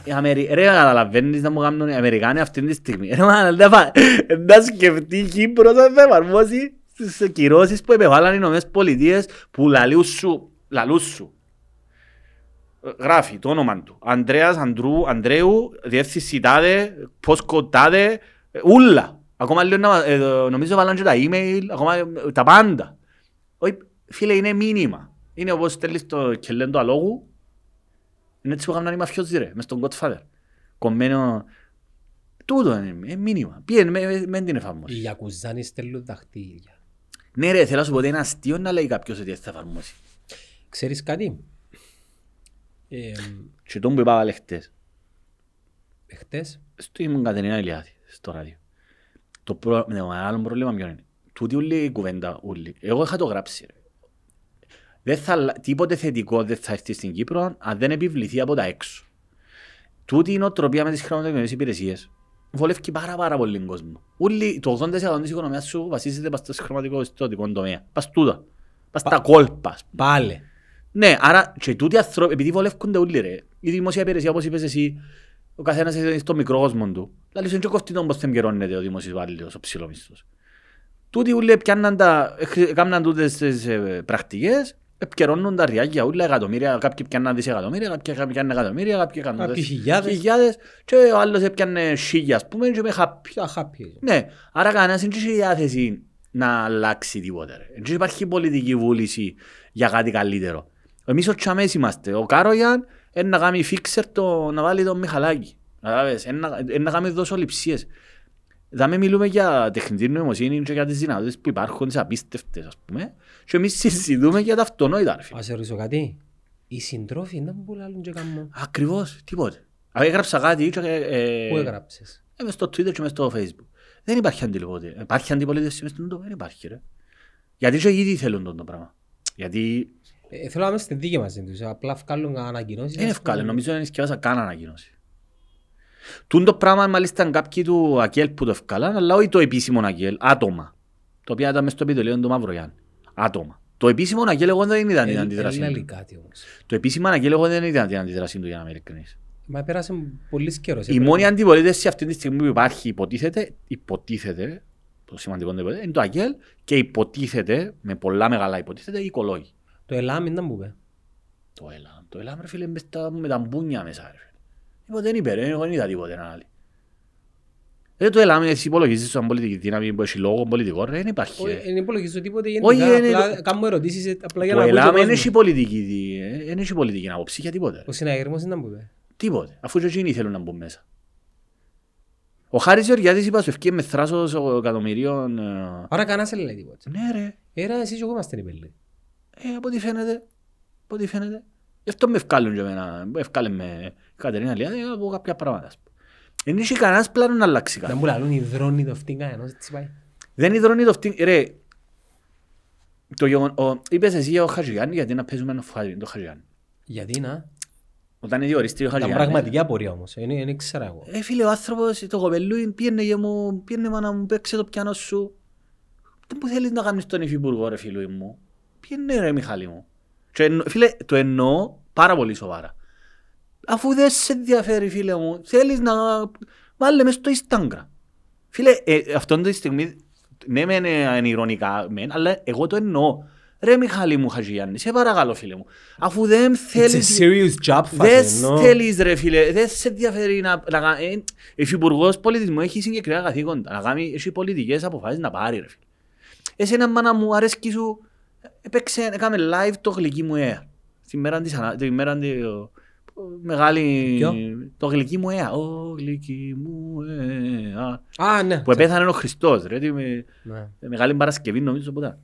οι Αμερι... Ρε καταλαβαίνεις να μου κάνουν οι Αμερικάνοι αυτή τη στιγμή. Ρε μάνα, να φα- να σκεφτεί η Κύπρος αν θα εφαρμόσει τις κυρώσεις που επεβάλλαν οι Ηνωμένες Πολιτείες που λαλούν σου, λαλούν σου. Ε, Γράφει το όνομα του. Ανδρέας Ανδρού, Ανδρέου, διεύθυνσης τάδε, πόσκο τάδε, ε, ούλα. Ακόμα λίγο να, ε, νομίζω βάλαν και τα email, ακόμα ε, τα πάντα. Όχι, φίλε, είναι μήνυμα. Είναι όπως στέλνεις το κελέν του αλόγου. Είναι έτσι που έκαναν οι μαφιόζοι ρε, μες στον Godfather. Κομμένο... Τούτο είναι, είναι μήνυμα. Πήγαινε με, με, με την οι εφαρμόση. Γιακουζάνοι στέλνουν δαχτύλια. Ναι ρε, θέλω να σου πω ότι είναι αστείο να λέει κάποιος ότι θα εφαρμόσει. Ξέρεις κάτι; Ε, Και τον που είπα βάλε χτες. Εχθές, Στο ήμουν Κατερίνα Ηλιάδη, στο ράδιο. Το, προ... το μεγάλο πρόβλημα ποιο είναι. Τούτη όλη η κουβέντα, όλη. Εγώ είχα το γράψει. Ρε. Δεν θα, αλλα- τίποτε θετικό δεν θα έρθει στην Κύπρο αν δεν επιβληθεί από τα έξω. Τούτη η νοοτροπία με τις χρηματοοικονομικές υπηρεσίες βολεύει πάρα πάρα πολύ τον κόσμο. Ούλοι, το 80% της οικονομίας σου βασίζεται πας στο χρηματοοικονομικό τομέα. Πας τούτα. Πας στα κόλπα. ας πούμε. πάλι. Ναι, άρα και τούτοι άνθρωποι, επειδή βολεύκονται όλοι ρε, η δημόσια υπηρεσία όπως είπες εσύ, ο καθένας είναι στο μικρό κόσμο του. Δηλαδή, δεν κοφτεί τον πώς θεμκαιρώνεται ο δημόσιος υπάλληλος, ο ψηλομισθός. Τούτοι ούλοι πιάνναν τα, έκαναν τούτες τις ε, πρακτικές, επικαιρώνουν τα ριάκια, όλα εκατομμύρια, κάποιοι πιάνναν δισεκατομμύρια, κάποιοι πιάνναν εκατομμύρια, κάποιοι έκαναν Κάποιοι δες- χιλιάδες. χιλιάδες και ο άλλος έπιανε χίλια, ας πούμε, και με χάπη. Πιο happy. Ναι, άρα κανένας δεν έχει διάθεση να αλλάξει τίποτε. ρε. Δεν υπάρχει πολιτική βούληση για κάτι καλύτερο. Εμείς ο Τσαμές είμαστε. Ο Κάρογιαν είναι να κάνει φίξερ το, να βάλει το Μιχαλάκη. Κατάλαβες, είναι να- είναι να κάνει δοσοληψίες. Δάμε μιλούμε για τεχνητή νοημοσύνη και για τις δυνατότητες που υπάρχουν, τις απίστευτες ας πούμε. Και εμείς συζητούμε για τα αυτονόητα. ρε φίλε. Ας σε ρωτήσω κάτι. Οι συντρόφοι ήταν που λάλλουν και κάνουν. Ακριβώς, τίποτε. Α, Έγραψα κάτι και, ε, Πού έγραψες; Ε, μες στο Twitter και μες στο Facebook. Δεν υπάρχει αντιπολίτευση. Υπάρχει αντιπολίτευση μες στον τόπο; Δεν υπάρχει ρε. Γιατί και ήδη θέλουν τον το πράγμα. Γιατί Ε, Θέλω να είμαι στη δίκη μαζί τους. Απλά βγάλουν ανακοινώσεις. δεν είναι εύκολο. Νομίζω δεν σκέφασα καν ανακοίνωση. Τούν το πράγμα μάλιστα είναι κάποιοι του ΑΚΕΛ που το ευκάλαν, αλλά όχι το επίσημο ΑΚΕΛ, άτομα. Το οποίο ήταν μες στο επιτελείο του Μαυρογιάν. Άτομα. Το επίσημο ΑΚΕΛ εγώ δεν είδα την αντίδραση Έλα του. λέει κάτι όμως. Το επίσημο ΑΚΕΛ εγώ δεν είδα την αντίδραση του για να είμαι ειλικρινής. Μα πέρασε πολύ καιρός. Η μόνη αντιπολίτευση αυτή τη στιγμή που υπάρχει υποτίθεται, υποτίθεται, το σημαντικό είναι το υποτίθεται, είναι το ΑΚΕΛ και υποτίθεται, με πολλά μεγάλα υποτίθεται, οι οικολόγοι. Το ΕΛΑΜ ήταν που είπε. Το ΕΛΑΜ, το ΕΛΑΜ ρε φίλε μες τα- με τα μπούνια μέσα ρε φίλε. Τίποτε δεν είπε ρε, εγώ δεν είδα τίποτε ένα άλλο. Ε, το ΕΛΑΜ εσύ υπολογίζεις σαν πολιτική δύναμη που έχει λόγο πολιτικό ρε, δεν υπάρχει Όχι, ρε. Δεν υπολογίζω τίποτε Όχι, γενικά. είναι Απλά το- κάνω ερωτήσεις ε, απλά για Το να ακούει ΕΛΑΜ ο δεν κόσμος. έχει πολιτική, δι- ε, δεν έχει πολιτική άποψη για τίποτε. ρε. Ο συναγερμός ήταν που είπε. Τίποτε, αφού και εκείνοι θέλουν να μπουν μέσα. Ο Χάρης Γεωργιάδης είπα σου ευκεί με θράσος εκατομμυρίων. ε, Άρα κανένας δεν λέει τίποτε. Ναι ρε, Έρα εσείς και εγώ είμαστε υπέλοι. Ε, από ό,τι φαίνεται. Από ό,τι φαίνεται. Γι' αυτό με ευκάλουν και εμένα. Με ευκάλε με η Κατερίνα Λιάδη από κάποια πράγματα. ας πούμε. Δεν είχε κανένας πλάνο να αλλάξει Να κάτι. μου λαλούν οι δρόνοι το φτύγκα ενός έτσι πάει. Δεν υδρώνει το φτύν. Ρε, το γεγον... ο... είπες εσύ για ο Χατζηγιάννη γιατί να παίζουμε ένα φουάδι, το Χατζηγιάννη. Γιατί να; Όταν διοριστεί ο Ήταν Χατζηγιάννη. πραγματική απορία όμως. Δεν δεν ήξερα εγώ. Ε, φίλε, ο άνθρωπος, το κοπελούι, πήγαινε για μου, πήγαινε μάνα μου, παίξε το πιάνο σου. Δεν που θέλεις να κάνεις τον υφυπουργό, ρε φίλοι μου; Πήγαινε ρε Μιχάλη μου. Και εννο- φίλε, το εννοώ πάρα πολύ σοβαρά. Αφού δεν σε ενδιαφέρει, φίλε μου, θέλεις να βάλε μες στο Instagram. Φίλε, ε, αυτόν τη στιγμή, ναι μεν ε, είναι ηρωνικά, μεν, αλλά εγώ το εννοώ. Ρε Μιχάλη μου Χατζηγιάννη, σε παρακαλώ φίλε μου. Αφού δεν It's a θέλεις... serious job Δεν φάση. ενώ- θέλεις ρε φίλε, δεν σε ενδιαφέρει να... να κα- ε, Υφυπουργός πολιτισμού έχει συγκεκριμένα καθήκοντα, να κάνει, έχει πολιτικές αποφάσεις να πάρει ρε φίλε. Εσένα μάνα μου αρέσκει σου, έπαιξε, έκαμε live το γλυκί μου air. Τη μέρα της, ανα- τη μέρα της, ο- ο- μεγάλη... Ποιο; Το γλυκί μου air. Ο γλυκί μου air. Α, ναι. Που επέθανε ο Χριστός ρε, τη με- Ναι. με Μεγάλη Παρασκευή νομίζω που ήταν.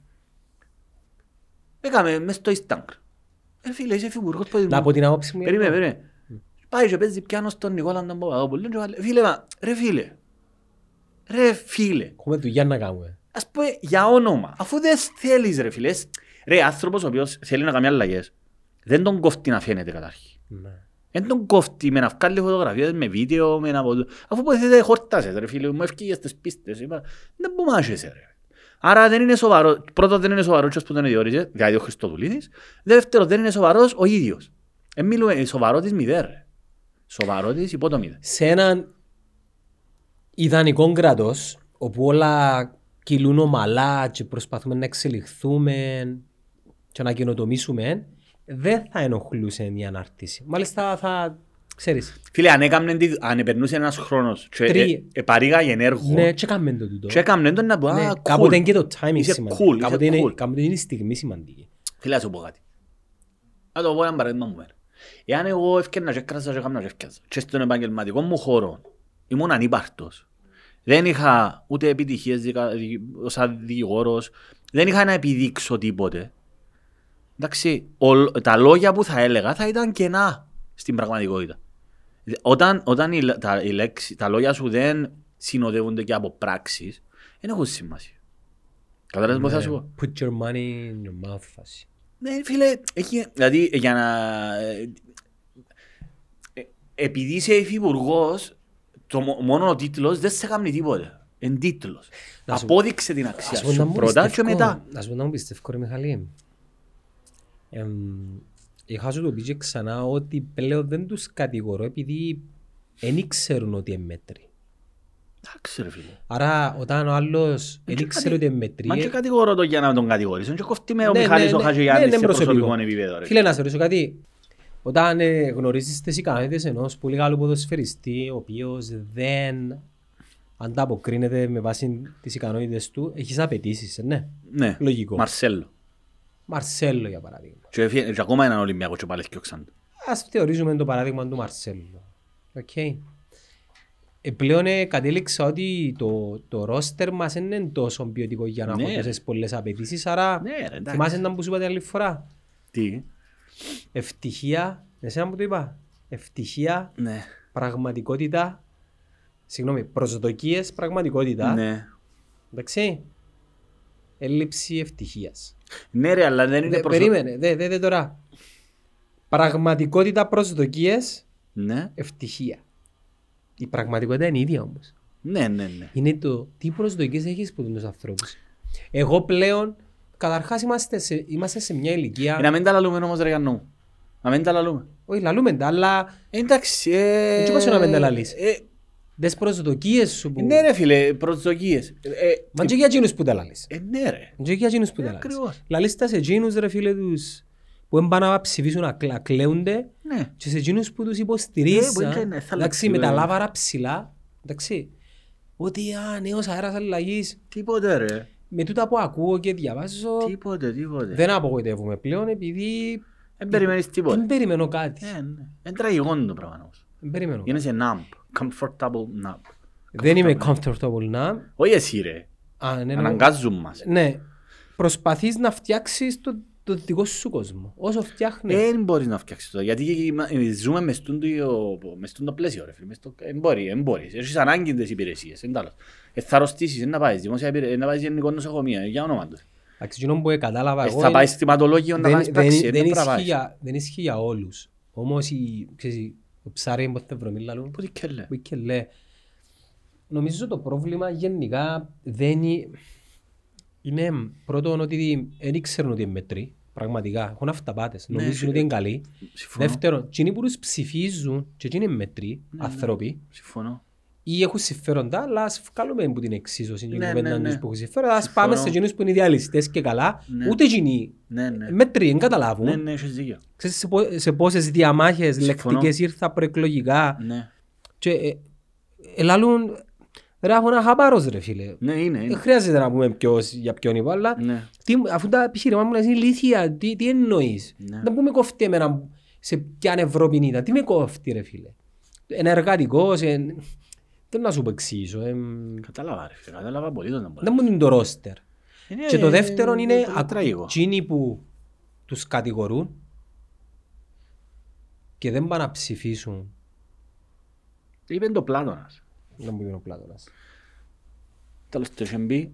Έκαμε μες στο Instagram. Ε, φίλε, είσαι υφυπουργός πολιτισμού. Να από την άποψη μου. Περίμενε, εγώ- περίμενε. Πάει και παίζει πιάνο στον Νικόλα τον Παπαδόπουλο. και βάλε- Φίλε, μα, ρε φίλε. Ρε φίλε. Έχουμε δουλειά να κάνουμε. Ας πούμε για όνομα. Αφού δεν θέλεις ρε φίλε. Ρε άνθρωπος ο οποίος θέλει να κάνει αλλαγές. Δεν τον κόφτει να φαίνεται καταρχήν. Ναι. Δεν τον κόφτει με να βγάλει φωτογραφίες, με βίντεο, με να... Αφού ποτέ χορτάσες ρε φίλε μου, ευκήγες στις πίστες. Είπα, δεν που μάχεσαι ρε. Άρα δεν είναι σοβαρό. Πρώτον δεν είναι σοβαρός και που τον διόριζε, δηλαδή ο Χριστοδουλίδης. Δεύτερον δεν είναι σοβαρός ο ίδιος. Δεν μιλούμε σοβαρό της μηδέν ρε. Σοβαρό της υπό το μηδέν. σε έναν ιδανικό κράτο όπου όλα κυλούν ομαλά και προσπαθούμε να εξελιχθούμε και να καινοτομήσουμε, δεν θα ενοχλούσε η ανάρτηση. Μάλιστα θα ξέρεις. Φίλε, αν, έκαμνε, τη- αν επερνούσε ένας χρόνος και Τρία. ε, ε, παρήγαγε ενέργο Ναι, και κάνουμε το τούτο. και έκαμνε τον να πω, Ναι, α, κάποτε cool. είναι και το timing Είσαι σημαντικό. cool, είσαι κάποτε, είναι, cool. κάποτε είναι η στιγμή σημαντική. Φίλε, να σου πω κάτι. Να το πω ένα παράδειγμα μου. μένα. Εάν εγώ έφτιανα και έκρασα και έκανα και έφτιαζα και στον επαγγελματικό μου χώρο ήμουν ανύπαρτος. Δεν είχα ούτε επιτυχίες δικα- δι- ως δικηγόρος, δεν είχα να επιδείξω τίποτε. Εντάξει, ο- τα λόγια που θα έλεγα θα ήταν κενά στην πραγματικότητα. Όταν, όταν οι, λέ- τα, οι λέξεις- τα λόγια σου δεν συνοδεύονται και από πράξεις, δεν έχουν σημασία. Καταλάβεις τι θα σου πω; Put your money in your mouth φάση. Ναι, φίλε, έχει, δηλαδή για να... ε, ε, επειδή είσαι υφυπουργός, το μο- μόνο ο τίτλος δεν σε κάνει τίποτε. Εν τίτλος. Να σου- Απόδειξε την αξία Ας πω να σου μου πρώτα και πιστεύω- μετά. Να σου πω να μου πιστεύω ρε Μιχαλή. Εμ, Είχα σου το πει και ξανά ότι πλέον δεν τους κατηγορώ επειδή δεν ήξερουν ότι είναι μέτρη. Εντάξει ρε φίλε. Άρα όταν ο άλλος δεν και ήξερε κάτι- ότι είναι μέτρη... Μα και κατηγορώ το για να τον κατηγορήσω. Και κοφτεί με ο Ναι, Μιχάλης ναι, ο ναι, Χατζηγιάννης ναι, σε ναι, προσωπικό. προσωπικό επίπεδο. ρε. Φίλε, να σε ρωτήσω κάτι. Όταν ε, γνωρίζεις τις ικανότητες ενός πολύ καλού ποδοσφαιριστή, ο οποίος δεν ανταποκρίνεται με βάση τις ικανότητες του, έχεις απαιτήσεις, ε, ναι. Ναι, Λογικό. Μαρσέλο. Μαρσέλο για παράδειγμα. Και έφυγε- και ακόμα έναν Ολυμπιακό και πάλι φτιάξαν το. Ας θεωρήσουμε το παράδειγμα του Μαρσέλο. Οκ. Ε, πλέον ε, κατέληξα ότι το, το ρόστερ μας δεν είναι τόσο ποιοτικό για να Ναι, έχω ρε. τόσες πολλές απαιτήσεις, άρα Ναι, ρε, εντάξει. θυμάσαι να που σου είπα την άλλη φορά; Τι; Ευτυχία, εσένα που το είπα, ευτυχία, Ναι. πραγματικότητα, συγγνώμη, προσδοκίες, πραγματικότητα, Ναι. εντάξει, έλλειψη ευτυχίας. Ναι ρε, αλλά δεν είναι Δε, προσω- περίμενε, δε, δε, δε τώρα. Πραγματικότητα, προσδοκίες, Ναι. ευτυχία. Η πραγματικότητα είναι η ίδια όμως. Ναι, ναι, ναι. Είναι το τι προσδοκίες έχεις από τους ανθρώπους. Εγώ πλέον, καταρχάς είμαστε σε, είμαστε σε μια ηλικία, Ε, Να μην τα λαλούμε όμως ρε Γιάννου. Να μην τα λαλούμε. όχι λαλούμε τα, αλλά Ε, Εντάξει. ε, Έτσι είπα σου να μην τα λαλείς. ε, τις προσδοκίες σου που... Ναι ρε φίλε, προσδοκίες. Ε, ε, Μα και για εκείνους που τα λαλείς. ε, ναι ρε. Και για εκείνους που Ε, τα λαλείς. ακριβώς. Λαλείς τα σε εκείνους ρε φίλε τους που δεν πάνε να ψηφίσουν να κλα- κλαίονται Ναι. και σε εκείνους που τους Ε, που υποστηρίζα, είναι, θα εντάξει, αλλάξει, με τα βέβαια. λάβαρα ψηλά, εντάξει, ότι α, νέος αέρας αλλαγής, Τίποτε ρε. με τούτα που ακούω και διαβάζω, Τίποτε, τίποτε. δεν απογοητεύομαι πλέον επειδή Δεν περιμένεις δεν τίποτε. περιμένω κάτι. Ε, ναι. Είναι τραγικό το πράγμα όμως. Δεν περιμένω κάτι. Γίνεσαι numb. Comfortable numb. Δεν είμαι comfortable να. Όχι εσύ ρε. Α, ναι, ναι, Αναγκάζουν μας. ναι. Προσπαθείς να φτιάξεις το, το δικό σου κόσμο. Όσο φτιάχνεις. Δεν μπορείς να φτιάξεις το. Γιατί είμα- ε, ζούμε μες στον το- μες στον το πλαίσιο ρε φίλε. Μες στο- Δεν μπορεί, δεν μπορείς. Έχεις ανάγκη τις υπηρεσίες. εν τέλος. Ε, θα αρρωστήσεις, δεν να πάεις. Δημόσια υπηρε- να πάεις γενικό νοσοκομείο. Για όνομα του. Εντάξει, εκείνο που κατάλαβα Ε, εγώ Θα είναι- πάει στιματολόγιο να δεν, κάνεις δεν, πράξη. δεν, Δεν πρέπει να ισχύει πάεις. για, δεν ισχύει για όλους. Όμως η, ξέρεις, το ψάρι είναι ποτέ βρωμίλα λόγω. Πού τι και λέει. Που και λέει. Νομίζω το πρόβλημα γενικά δεν είναι... Είναι πρώτον ότι δεν ήξερουν ότι είναι μέτρη. Πραγματικά. Έχουν αυταπάτες. Ναι, Νομίζουν ε, ότι είναι καλοί. Συμφωνώ. Δεύτερον, εκείνοι που τους ψηφίζουν και εκείνοι είναι μέτροι, Ναι, άνθρωποι, Συμφωνώ. Ή έχουν συμφέροντα, αλλά ας βγάλουμε από την εξίσωση και Ναι, κουβέντα ναι, τους ναι. που έχουν συμφέροντα. Ας Συμφωνώ. πάμε σε εκείνους που είναι ιδεαλιστές και καλά, Ναι. ούτε εκείνοι Ναι, ναι. μέτροι, δεν καταλάβουν. Ναι, ναι, έχεις δίκιο. Ξέρεις σε, πο- σε πόσες διαμάχες Συμφωνώ. λεκτικές ήρθα προεκλογικά Ναι. και ε, ελάλουν ρε έχω ένα χαπάρος ρε φίλε. Ναι, είναι. Δεν είναι. χρειάζεται να πούμε ποιος, για ποιον είπα, αλλά Ναι. τι, αφού τα επιχείρημα μου λες είναι ηλίθια, τι, τι εννοείς; Ναι. Δεν πούμε κοφτεί εμένα σε ποια Ευρώπη ήταν, τι με κόφτει ρε φίλε; Είναι εργατικός, εν... δεν να σου πω εξηγήσω. εμ, Κατάλαβα ρε φίλε. Κατάλαβα πολύ τον Δεν μου είναι το ρόστερ. Είναι- Και το δεύτερο είναι είναι ακ- τραγικό. εκείνοι που τους κατηγορούν και δεν πάνε να ψηφίσουν. Είπε το Πλάτωνας. Δεν μου είπε ο Πλάτωνας. Τέλος το είχε πει,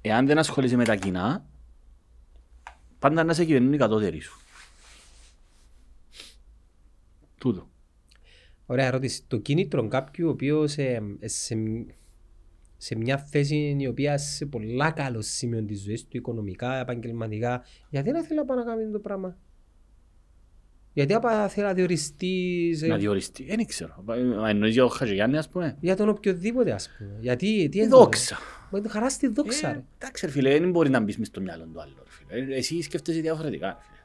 εάν δεν ασχολείσαι με τα κοινά, πάντα να σε κυβερνούν οι κατώτεροι σου. Τούτο. Ωραία ερώτηση. Το κίνητρο κάποιου ο οποίος ε, ε, σε, σε μια θέση η οποία σε πολλά καλό σημείο της ζωής του, οικονομικά, επαγγελματικά, γιατί να θέλει να πάει να κάνει το πράγμα. Γιατί να θέλει να διοριστείς ε, Να διοριστεί. Δεν ξέρω. Μα Εννοείς για ο Χατζηγιάννη ας πούμε. για τον οποιοδήποτε ας πούμε. Γιατί, τι Η είναι το- δόξα. Μα είναι χαρά στη δόξα Ε, ρε. Εντάξει ρε φίλε, δεν μπορεί να μπεις μες στο μυαλό του άλλου. ρε φίλε. Ε, Εσύ σκέφτεσαι διαφορετικά. ρε φίλε.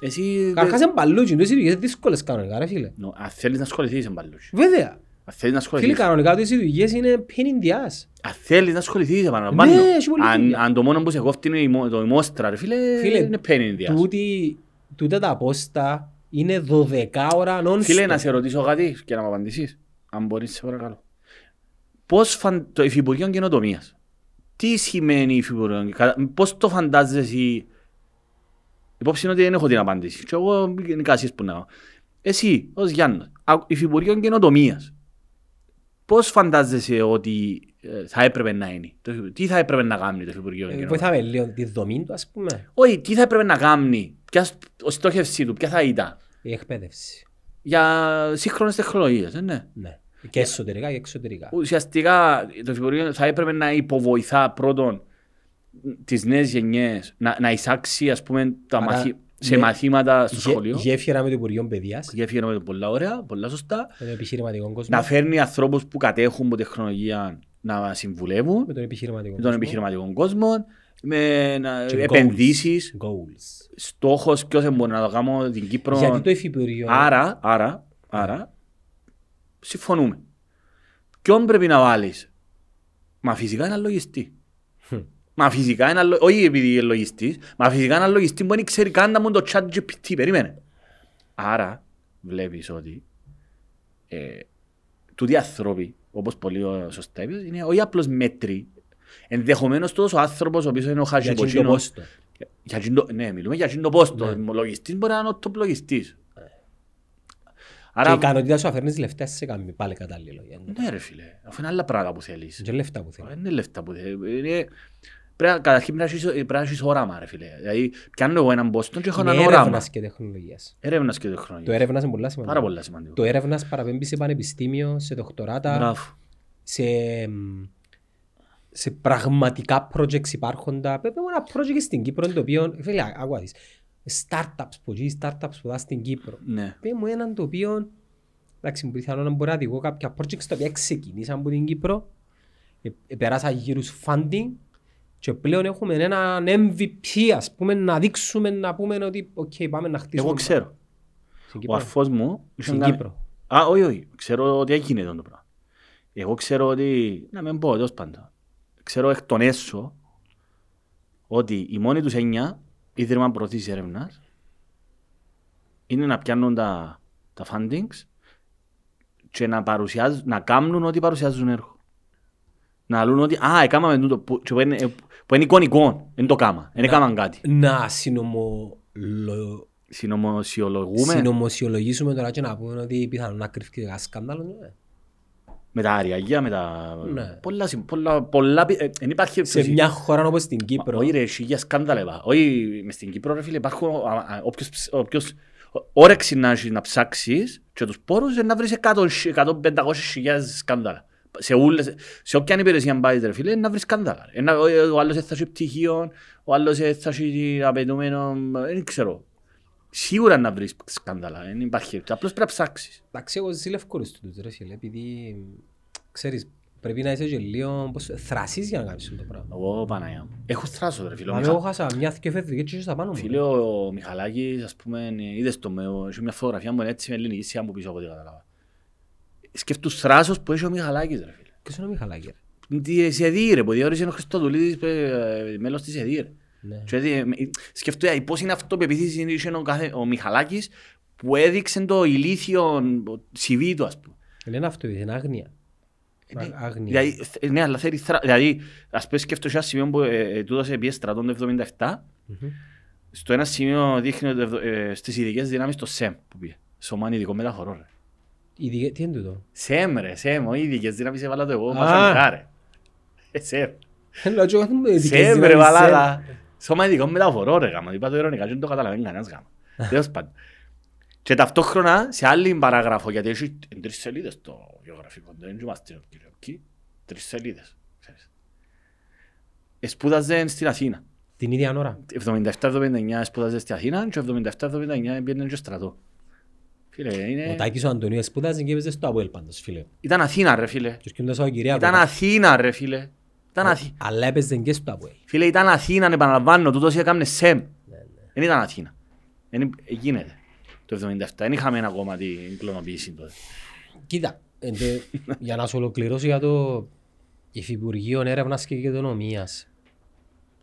Εσύ... Καρχάς είναι παλούτσι, το είναι δύσκολες κανονικά ρε φίλε. Νο, Αν θέλεις να ασχοληθείς είσαι μπαλούς. Βέβαια. Αν θέλεις να Φίλε ασχοληθείς. κανονικά τις δουλειές είναι pain in the ass. Αν θέλεις να ασχοληθείς επαναλαμβάνω. Ναι, έχει πολύ Αν, δουλειά. αν το μόνο που σε κόφτει είναι η μο- το ημόστρα ρε φίλε, Φίλε, είναι pain in the ass. Τούτη, τούτα τα πόστα είναι 12 ώρα non-stop. Φίλε, να σε ρωτήσω κάτι και να μου απαντήσεις. Αν μπορείς, σε παρακαλώ. Πώς φαν... το Υφυπουργείο Καινοτομίας. Τι σημαίνει Υφυπουργείο Κα- Πώς το φαντάζεσαι... Υπόψη είναι ότι δεν έχω την απάντηση. Και εγώ είναι κασίες που να έχω. Εσύ, ως Γιάννος, α- Υφυπουργείο Καινοτομίας. Πώς φαντάζεσαι ότι ε, θα έπρεπε να είναι; Το υφη- Τι θα έπρεπε να κάνει το Υφυπουργείο Ε, Καινοτομίας. Βοηθάμε λίγο τη δομή του ας πούμε. Όχι, τι θα έπρεπε να κάνει; Ποια σ- ο στόχευσή του, ποια θα ήταν; Η εκπαίδευση. Για σύγχρονες τεχνολογίες, ε, ναι. Ναι. Και εσωτερικά και εξωτερικά. ουσιαστικά το Υφυπουργείο θα έπρεπε να υποβοηθά πρώτον τις νέες γενιές, να, να εισάξει ας πούμε τα, Άρα- μαθη, σε Ναι. μαθήματα στο Γε- σχολείο. Γέφυρα με το Υπουργείο Παιδείας, Γέφυρα με πολλά ωραία, πολλά σωστά. με τον επιχειρηματικό κόσμο. Να φέρνει ανθρώπους που κατέχουν από τεχνολογία να συμβουλεύουν Με τον επιχειρηματικό με τον κόσμο. επιχειρηματικό κόσμο, με να- Και επενδύσεις, Goals. στόχος ποιος μπορεί να το κάνω την Κύπρο. Γιατί το Υφυπουργείο... Άρα, άρα, άρα, συμφωνούμε. Ποιον πρέπει να βάλεις; Μα φυσικά είναι λογιστή. Χμ. Μα φυσικά είναι λο- όχι επειδή είναι λογιστής, μα φυσικά είναι λογιστή που δεν ξέρει καν να μου το chat GPT, περίμενε. Άρα, βλέπεις ότι ε, τούτοι άνθρωποι, όπως πολύ σωστά είπες, είναι όχι απλώς μέτροι. Ενδεχομένως τόσο άνθρωπος ο οποίος είναι ο Για εκείνο το Χατζηποτσίνος, πόστο. για εκείνο το- ναι, μιλούμε για εκείνο το πόστο. Ναι. Ο λογιστής μπορεί να είναι ο top λογιστής. Και η Άρα, ικανότητα σου αφαιρνείς λεφτά σε κάνει πάλι κατάλληλο. για να- ναι ρε φίλε, αφού είναι άλλα πράγματα που θέλεις. Και λεφτά που θέλεις. Δεν είναι λεφτά που θέλεις. Είναι... Πρέπει, να- καταρχήν πρέπει να έχεις- πρέπει να έχεις όραμα ρε φίλε. Δηλαδή, πιάνω εγώ έναν πόστο και έχω Είναι έναν όραμα. έρευνας και τεχνολογίας. Έρευνας και Το τεχνολογία. έρευνας είναι πολλά σημαντικό. Πάρα πολλά σημαντικό. Το έρευνας παραπέμπει σε πανεπιστήμιο, σε δοκτοράτα, Μπράβο. σε, μ, σε πραγματικά projects υπάρχοντα. Πρέπει ένα project στην Κύπρο το οποίο, φίλε, άκουα δεις, startups που εκεί, startups που δα στην Κύπρο. Ναι. Πες μου έναν το οποίο, εντάξει, μου πιθανόν να μπορώ να δω κάποια projects τα οποία ξεκινήσαν από την Κύπρο, ε, ε, περάσαν γύρους funding και πλέον έχουμε έναν MVP, ας πούμε, να δείξουμε, να πούμε ότι, οκ, πάμε να χτίσουμε. Εγώ ξέρω. Στην Ο Κύπρο. αρφός μου... είχε Στην κάνει- Κύπρο. Α, όχι, όχι. Ξέρω ότι έγινε αυτό το πράγμα. Εγώ ξέρω ότι... Να μην πω, τέλος πάντων. Ξέρω εκ των έσω ότι η μόνη τους έννοια, Ίδρυμα Προωθήσης Έρευνας, είναι να πιάνουν τα, τα fundings και να, παρουσιάζουν, να κάνουν ότι παρουσιάζουν έργο. Να λούν ότι «Α, έκαναμε τούτο που, και που, είναι, που είναι εικονικό, δεν το κάμα, δεν έκαναν κάτι». Να συνομολο... Συνομοσιολογούμε συνομοσιολογήσουμε τώρα και να πούμε ότι πιθανόν να κρυφτεί ένα σκάνδαλο. ναι. με τα αριαγία, με τα... Ναι. Πολλά, συμ- πολλά, πολλά, ε, δεν υπάρχει Σε μια χώρα όπως την Κύπρο, Όχι ρε, έχει για σκάνδαλα είπα. Όχι, μες στην Κύπρο ρε φίλε υπάρχουν, α, α, όποιος, ψ- όποιος όρεξη να έχεις να ψάξεις και τους πόρους είναι να βρεις 100-500 χιλιάδες σκάνδαλα. Σε, ούλες, σε όποια υπηρεσία πάει ρε φίλε, είναι να βρεις σκάνδαλα. ρε. Ένα- ο- Ο άλλος θα έχει πτυχίο, ο άλλος θα έχει απαιτούμενο, δεν ξέρω. Σίγουρα να βρεις σκάνδαλα, δεν υπάρχει. Απλώς πρέπει να ψάξεις. εντάξει εγώ ζηλεύω τους τούτους ρε φίλε, επειδή ξέρεις πρέπει να είσαι και λίγο πώς, θρασής για να κάνεις το πράγμα. Εγώ Παναγιά μου. Έχω θράσο ρε φίλε. ο Αν Μιχα- εγώ χάσα μια και φεύγει και στα πάνω μου. Φίλε, ο Μιχαλάκης, ας πούμε, ε, είδες το με, έχει μια φωτογραφία μου έτσι με ελληνική σειρά μου πίσω από ό,τι κατάλαβα. Σκέφτους θράσος που έχει ο Μιχαλάκης, ρε φίλε. Ποιος είναι ο Μιχαλάκη ρε; Τη ΕΔΗ, ρε, που διόρισε ο Χριστοδουλίδης ε, μέλος της ΕΔΗ, ρε. Ναι. Και έτσι, ε, ε, σκέφτομαι ε, πώς είναι αυτοπεποίθηση είχε ο, κάθε, ο Μιχαλάκης που έδειξε το ηλίθιο CV του, ας πούμε. Δεν είναι αυτό, είναι άγνοια. Ναι. Α- Άγνοια. Δηλαδή, ε, ναι, αλλά θέλει θρα... Δηλαδή, ας πούμε σκέφτομαι ένα σημείο που ε, ε, του έδωσε πιες στρατών το 77 Μμμ. Στο ένα σημείο δείχνει ότι ευδο- ε, στις ειδικές δυνάμεις το ΣΕΜ που πήγε. Σωμάν ειδικό μεταφορό ρε. Ειδικέ- Τι είναι τούτο. ΣΕΜ ρε, ΣΕΜ, όχι ειδικές δυνάμεις έβαλα το εγώ, Α. μαχανικά ρε. Ε, ΣΕΜ. Λέω και εγώ δεν είμαι ειδικές ΣΕΜ ρε δυνάμεις, βαλάτα. Σώμα ειδικό μεταφορό ρε γάμα, είπα το ειρωνικά και δεν το καταλαβαίνει κανένας γάμα. Τέλος πάντων. Και ταυτόχρονα σε άλλη παράγραφο, γιατί έχει τρεις σελίδες το γεωγραφικό, δεν είμαστε κύριε, εκεί, τρεις σελίδες. ξέρεις. Εσπούδαζε στην Αθήνα. Την ίδια ώρα. 77-79 σπούδαζε στην Αθήνα και 77-79 πήγαινε και στρατό. Φίλε, Ο είναι... Τάκης ο Αντωνίου σπούδαζε και έπαιζε στο Αποέλ πάντως, φίλε. Ήταν Αθήνα ρε φίλε. Και έρχονταν σαν ο Κυριάκος. Ήταν Αθήνα ρε φίλε. Ήταν Αθήνα. Αλλά έπαιζε και στο Αποέλ. Φίλε, ήταν Αθήνα, επαναλαμβάνω, τούτος έκαμε σεμ. Ναι, Δεν ήταν Αθήνα. Δεν γίνεται. Το 77. Δεν είχαμε ακόμα την κλωνοποίηση τότε. Κοίτα, εν τε- για να σου ολοκληρώσω για το Υφυπουργείο Έρευνας και Οικονομίας.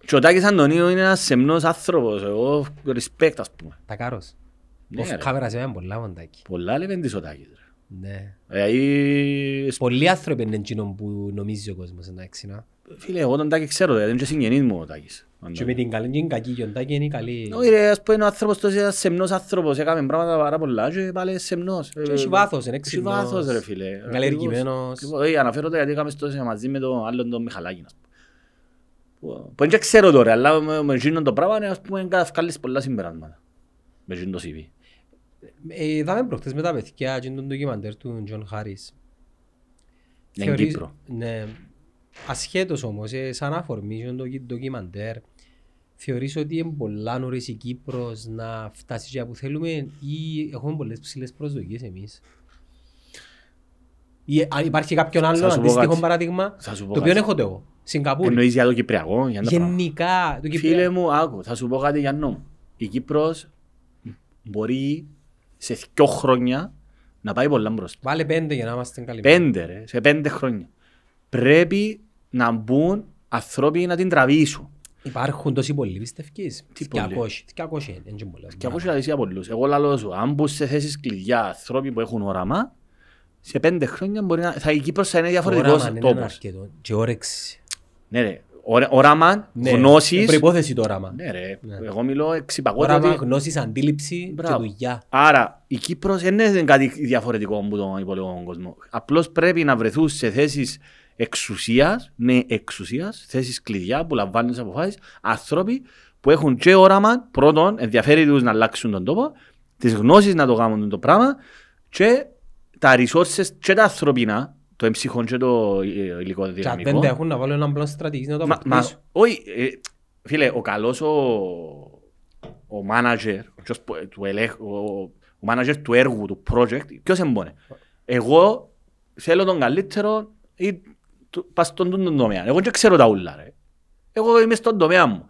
Και ο Τάκης Αντωνίου είναι ένας σεμνός άνθρωπος. Εγώ respect ας πούμε. Τα κάρος. Ναι, Off ρε. camera σε μένα πολλά μοντάκι. Πολλά λεβέντης ο Τάκης. ρε. Ναι. Δηλαδή, Πολλοί άνθρωποι είναι εκείνο που νομίζει ο κόσμος, εντάξει, να. φίλε, εγώ τον Τάκη ξέρω, δηλαδή είναι και συγγενής μου ο Τάκης. Και με την καλή και την κακή, και ο Τάκη είναι η καλή. Όχι ρε, ας πούμε ο άνθρωπος τόσο ένας σεμνός άνθρωπος, έκαμε πράγματα πάρα πολλά και πάλι σεμνός. Και έχει βάθος, είναι Έχει έξυπνος. βάθος ρε φίλε. Καλλιεργημένος. Ακριβώς. Όχι, αναφέρω το γιατί έκαμε στο μαζί με τον άλλον τον Μιχαλάκη. ας πούμε. Που που δεν ξέρω τώρα, αλλά με- με εκείνον το πράγμα είναι, ας πούμε βγάλεις πολλά συμπεράσματα. Με εκείνον το CV. Ε, Είδαμε προχτές με τα παιδιά και τον ντοκιμαντέρ του Τζον Χάρις. Είναι Θεωρείς- Κύπρο. Ναι. Ασχέτως όμως, ε, σαν αφορμή και το ντοκιμαντέρ, Θεωρείς ότι είναι πολλά νωρίς η Κύπρος να φτάσει για που θέλουμε ή έχουμε πολλές ψηλές προσδοκίες εμείς; Ή αν υπάρχει κάποιον Θα άλλο σου πω αντίστοιχο κάτι. παράδειγμα, Θα σου πω το οποίο κάτι. έχω το εγώ. Σιγκαπούρη. Εννοείς για το Κυπριακό, για να πράγμα. Γενικά, το Φίλε Κυπριακό. μου, άκου, θα σου πω κάτι για νόμο. Η Κύπρος μπορεί σε δύο χρόνια να πάει πολλά μπροστά. Βάλε πέντε για να είμαστε καλοί. Πέντε ρε, σε πέντε χρόνια. Πρέπει να μπουν ανθρώποι να την τραβήσουν. Υπάρχουν τόσοι πολλοί πιστεύεις; Τι πολλοί; 200, 200 είναι, δεν είναι πολλά. Και ακούσει δηλαδή για πολλούς. Εγώ λαλώ σου, αν μπουν σε θέσεις κλειδιά ανθρώποι που έχουν όραμα, σε πέντε χρόνια μπορεί να... Θα, η Κύπρος θα είναι διαφορετικός Όραμα είναι ένα τόπος. αρκετό. Και όρεξη. Ναι ρε, ωρα- όραμα, Ναι, γνώσεις. Προϋπόθεση το όραμα. Ναι ρε, Ναι. εγώ μιλώ εξυπακότητα Όραμα, ότι... γνώσεις, αντίληψη και Μπράβο. δουλειά. Άρα η Κύπρος δεν είναι κάτι διαφορετικό από τον υπόλοιπο κόσμο. Απλώς πρέπει να βρεθούν σε θέσεις εξουσίας, με εξουσίας, θέσεις κλειδιά που λαμβάνουν τις αποφάσεις, άνθρωποι που έχουν και όραμα, πρώτον, ενδιαφέρει τους να αλλάξουν τον τόπο, τις γνώσεις να το κάνουν το πράγμα και τα resources και τα ανθρωπινά, το εμψυχόν και το ε, υλικό Και αν δυναμικό. δεν τα έχουν να βάλουν έναν πλάνο στρατηγής να το Μα, μα, αποκτήσουν. όχι, ε, φίλε, ο καλός ο, ο manager, ο, ποιος που- του ελέγ, ο, ο manager του έργου, του project, ποιος εμπόνε. Εγώ θέλω τον καλύτερο ή του- πας στον τον τομέα. Εγώ δεν ξέρω τα ούλα, ρε. Εγώ είμαι στον τομέα μου.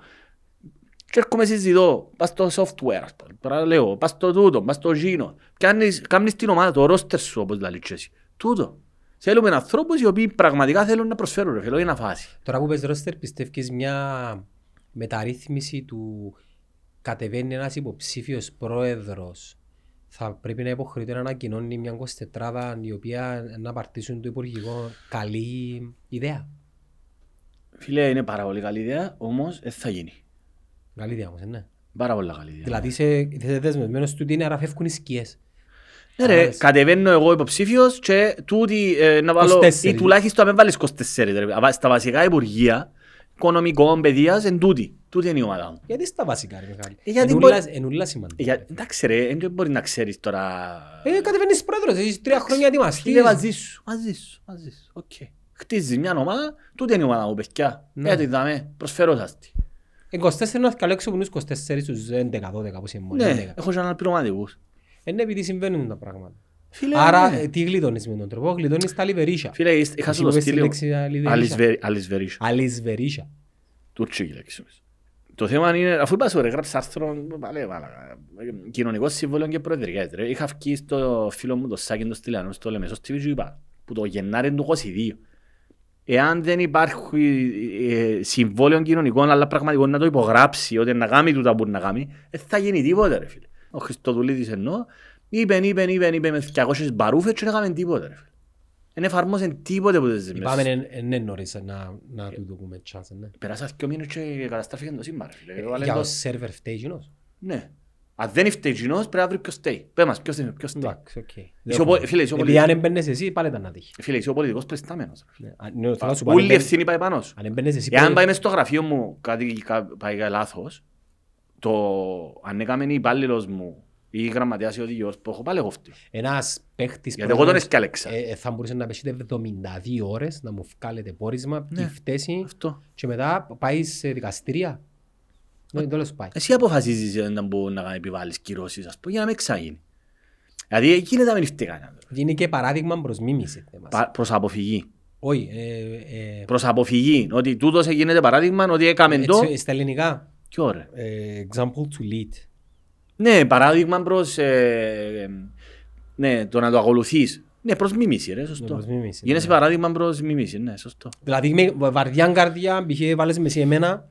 Και έρχομαι συζητώ, πας στο software, ας πούμε. τώρα λέω, πας στο τούτο, πας στο γίνο. Κάνεις, κάνεις την ομάδα, το roster σου, όπως λέει και εσύ. Τούτο. Θέλουμε ανθρώπους οι οποίοι πραγματικά θέλουν να προσφέρουν, ρε, θέλω, είναι φάση. Τώρα που πες ρόστερ πιστεύεις μια μεταρρύθμιση του κατεβαίνει ένας υποψήφιος πρόεδρος θα πρέπει να υποχρεωθεί να ανακοινώνει μια 24 η οποία να παρτίσουν το υπουργικό καλή ιδέα; Φίλε, είναι πάρα πολύ καλή ιδέα, όμως δεν θα γίνει. Καλή ιδέα όμως, ε, ναι. Πάρα πολύ καλή ιδέα. Δηλαδή είσαι, είσαι δεσμευμένος του ότι είναι άρα φεύγουν οι σκιές. Ναι ρε, Άρεσε. κατεβαίνω εγώ υποψήφιος και τούτη ε, να βάλω, 24. ή τουλάχιστον να μην βάλεις 24 ρε. Αβα- Στα βασικά υπουργεία, οικονομικών, παιδείας, εν τούτη. Τούτη είναι η ομάδα μου. Γιατί στα βασικά ρε Μιχάλη. Ε, γιατί Ενούλα- μπορεί- Ενούλα σημαντικά. Για, εντάξει ρε, δεν μπορεί να ξέρεις τώρα... Ε, κατεβαίνεις πρόεδρος, έχεις τρία χρόνια ετοιμαστείς. Φίλε, μαζί σου, μαζί σου, μαζί σου, οκ. Χτίζεις μια ομάδα, τούτη είναι η ομάδα μου, παιδιά. Ναι. Γιατί δάμε, προσφέρω σας τη. Ε, 24 να καλέξω που είναι 24 στους 11-12 που είναι μόνο. Ναι, 11. έχω και αναπληρωματικούς. Είναι επειδή συμβαίνουν τα πράγματα. Φίλε, Άρα, ναι. ε, τι γλιτώνεις με τον τρόπο, γλιτώνεις τα λιβερίσια. Φίλε, είχα Εσύ σου που το είπες τη στήλιο. λέξη αλιβερίσια. Αλισβε- Αλισβερίσιο. Αλισβερίσια. Τουρκική λέξη. όμως. Το θέμα είναι, αφού είπα σου ρε, γράψεις άρθρο, παλέ, μάλακα, κοινωνικό συμβόλαιο και προεδρικές. Ρε. Είχα βγει στο φίλο μου το Σάκη το Στυλιανό, στο Λεμεσό TV και είπα, που το Γενάρη του 22. Εάν δεν υπάρχει ε, συμβόλαιο κοινωνικών, αλλά πραγματικό να το υπογράψει, ότι να κάνει τούτα που να κάνει, δεν θα γίνει τίποτα ρε φίλε. Ο Χριστοδουλίδης εννοώ, είπε, είπε, είπε, είπε με 200 μπαρούφες και δεν έκαμε τίποτα ρε φίλε. Δεν εφαρμόσε τίποτε που δεν Είπαμε είναι είναι νωρίς να, να του δώσουμε chance, ναι. Περάσας δύο μήνες και καταστράφηκε το σύμπαν. ρε φίλε. Έβαλε Για το- ο σερβερ φταίει εκείνος. Ναι. Αν δεν φταίει εκείνος, πρέπει να βρει ποιος φταίει. Πες μας, ποιος είναι, ποιος φταίει. Εντάξει, οκ. Είσαι ο πο- φίλε, είσαι ο Επειδή αν πολιτικός. έμπαινες εσύ, πάλι ήταν να τύχει. Φίλε, είσαι ο πολιτικός πρεστάμενος. Ναι, αν- ναι, θέλω να σου πω, αν Όλη η έμπαινες- ευθύνη πάει πάνω σου. Αν έμπαινες εσύ, Εάν πάλι- πάει μες στο γραφείο μου κάτι κα- πάει λάθος, το αν έκαμε η υπάλληλος μου ή η γραμματέας ή ο οδηγός που έχω πάλι εγώ φταίω. ένας παίχτης Γιατί εγώ τον πρόεδρος, εσκάλεξα. ε, ε, θα μπορούσε να πέσει 72 ώρες να μου βγάλετε πόρισμα, Ναι. τη φταίση Αυτό. και μετά πάει σε δικαστηρία. Ναι, τέλος πάει. Εσύ αποφασίζεις όταν μπορεί να επιβάλλεις κυρώσεις, ας πούμε, για να μην εξάγει. Δηλαδή, εκεί είναι τα μην φταίει κανένα. Είναι και παράδειγμα προς μίμηση. θέμας. Πα- Προς αποφυγή. Όχι, ε, ε, Προς αποφυγή. Ότι τούτος γίνεται παράδειγμα ότι έκαμε το. έτσι, στα ελληνικά, Κι ωραία. ε, example to lead. Ναι, παράδειγμα προς... Ε, ε, ναι, το να το ακολουθείς. Ναι, προς μίμηση, ρε, Ναι, σωστό. προς μίμηση, Γίνεσαι ναι. παράδειγμα προς μίμηση, ναι, σωστό. Δηλαδή με βαρδιά καρδιά, π.χ. βάλες μες εσύ εμένα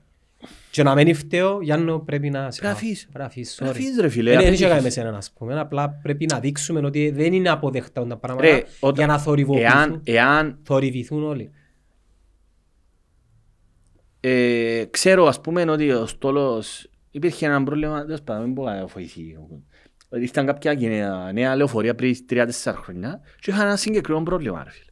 και να μένει φταίω, Γιάννο πρέπει να σε Πρέπει να αφήσεις. Πρέπει να αφήσεις, sorry. Αφήσεις, ρε φίλε. Δεν αφήσεις. έχει κάνει με σένα, ας πούμε. Απλά πρέπει να δείξουμε ότι δεν είναι αποδεκτά τα πράγματα Ρε, όταν- για να Εάν, θορυβοποιηθούν, εάν θορυβηθούν όλοι. Ε, ξέρω, ας πούμε, ότι ο στόλος υπήρχε ένα πρόβλημα, τέλος πάντων, δεν μπορώ να βοηθεί. Ότι ήρθαν κάποια νέα, νέα λεωφορεία πριν 3-4 χρόνια και είχαν ένα συγκεκριμένο πρόβλημα, ρε φίλε.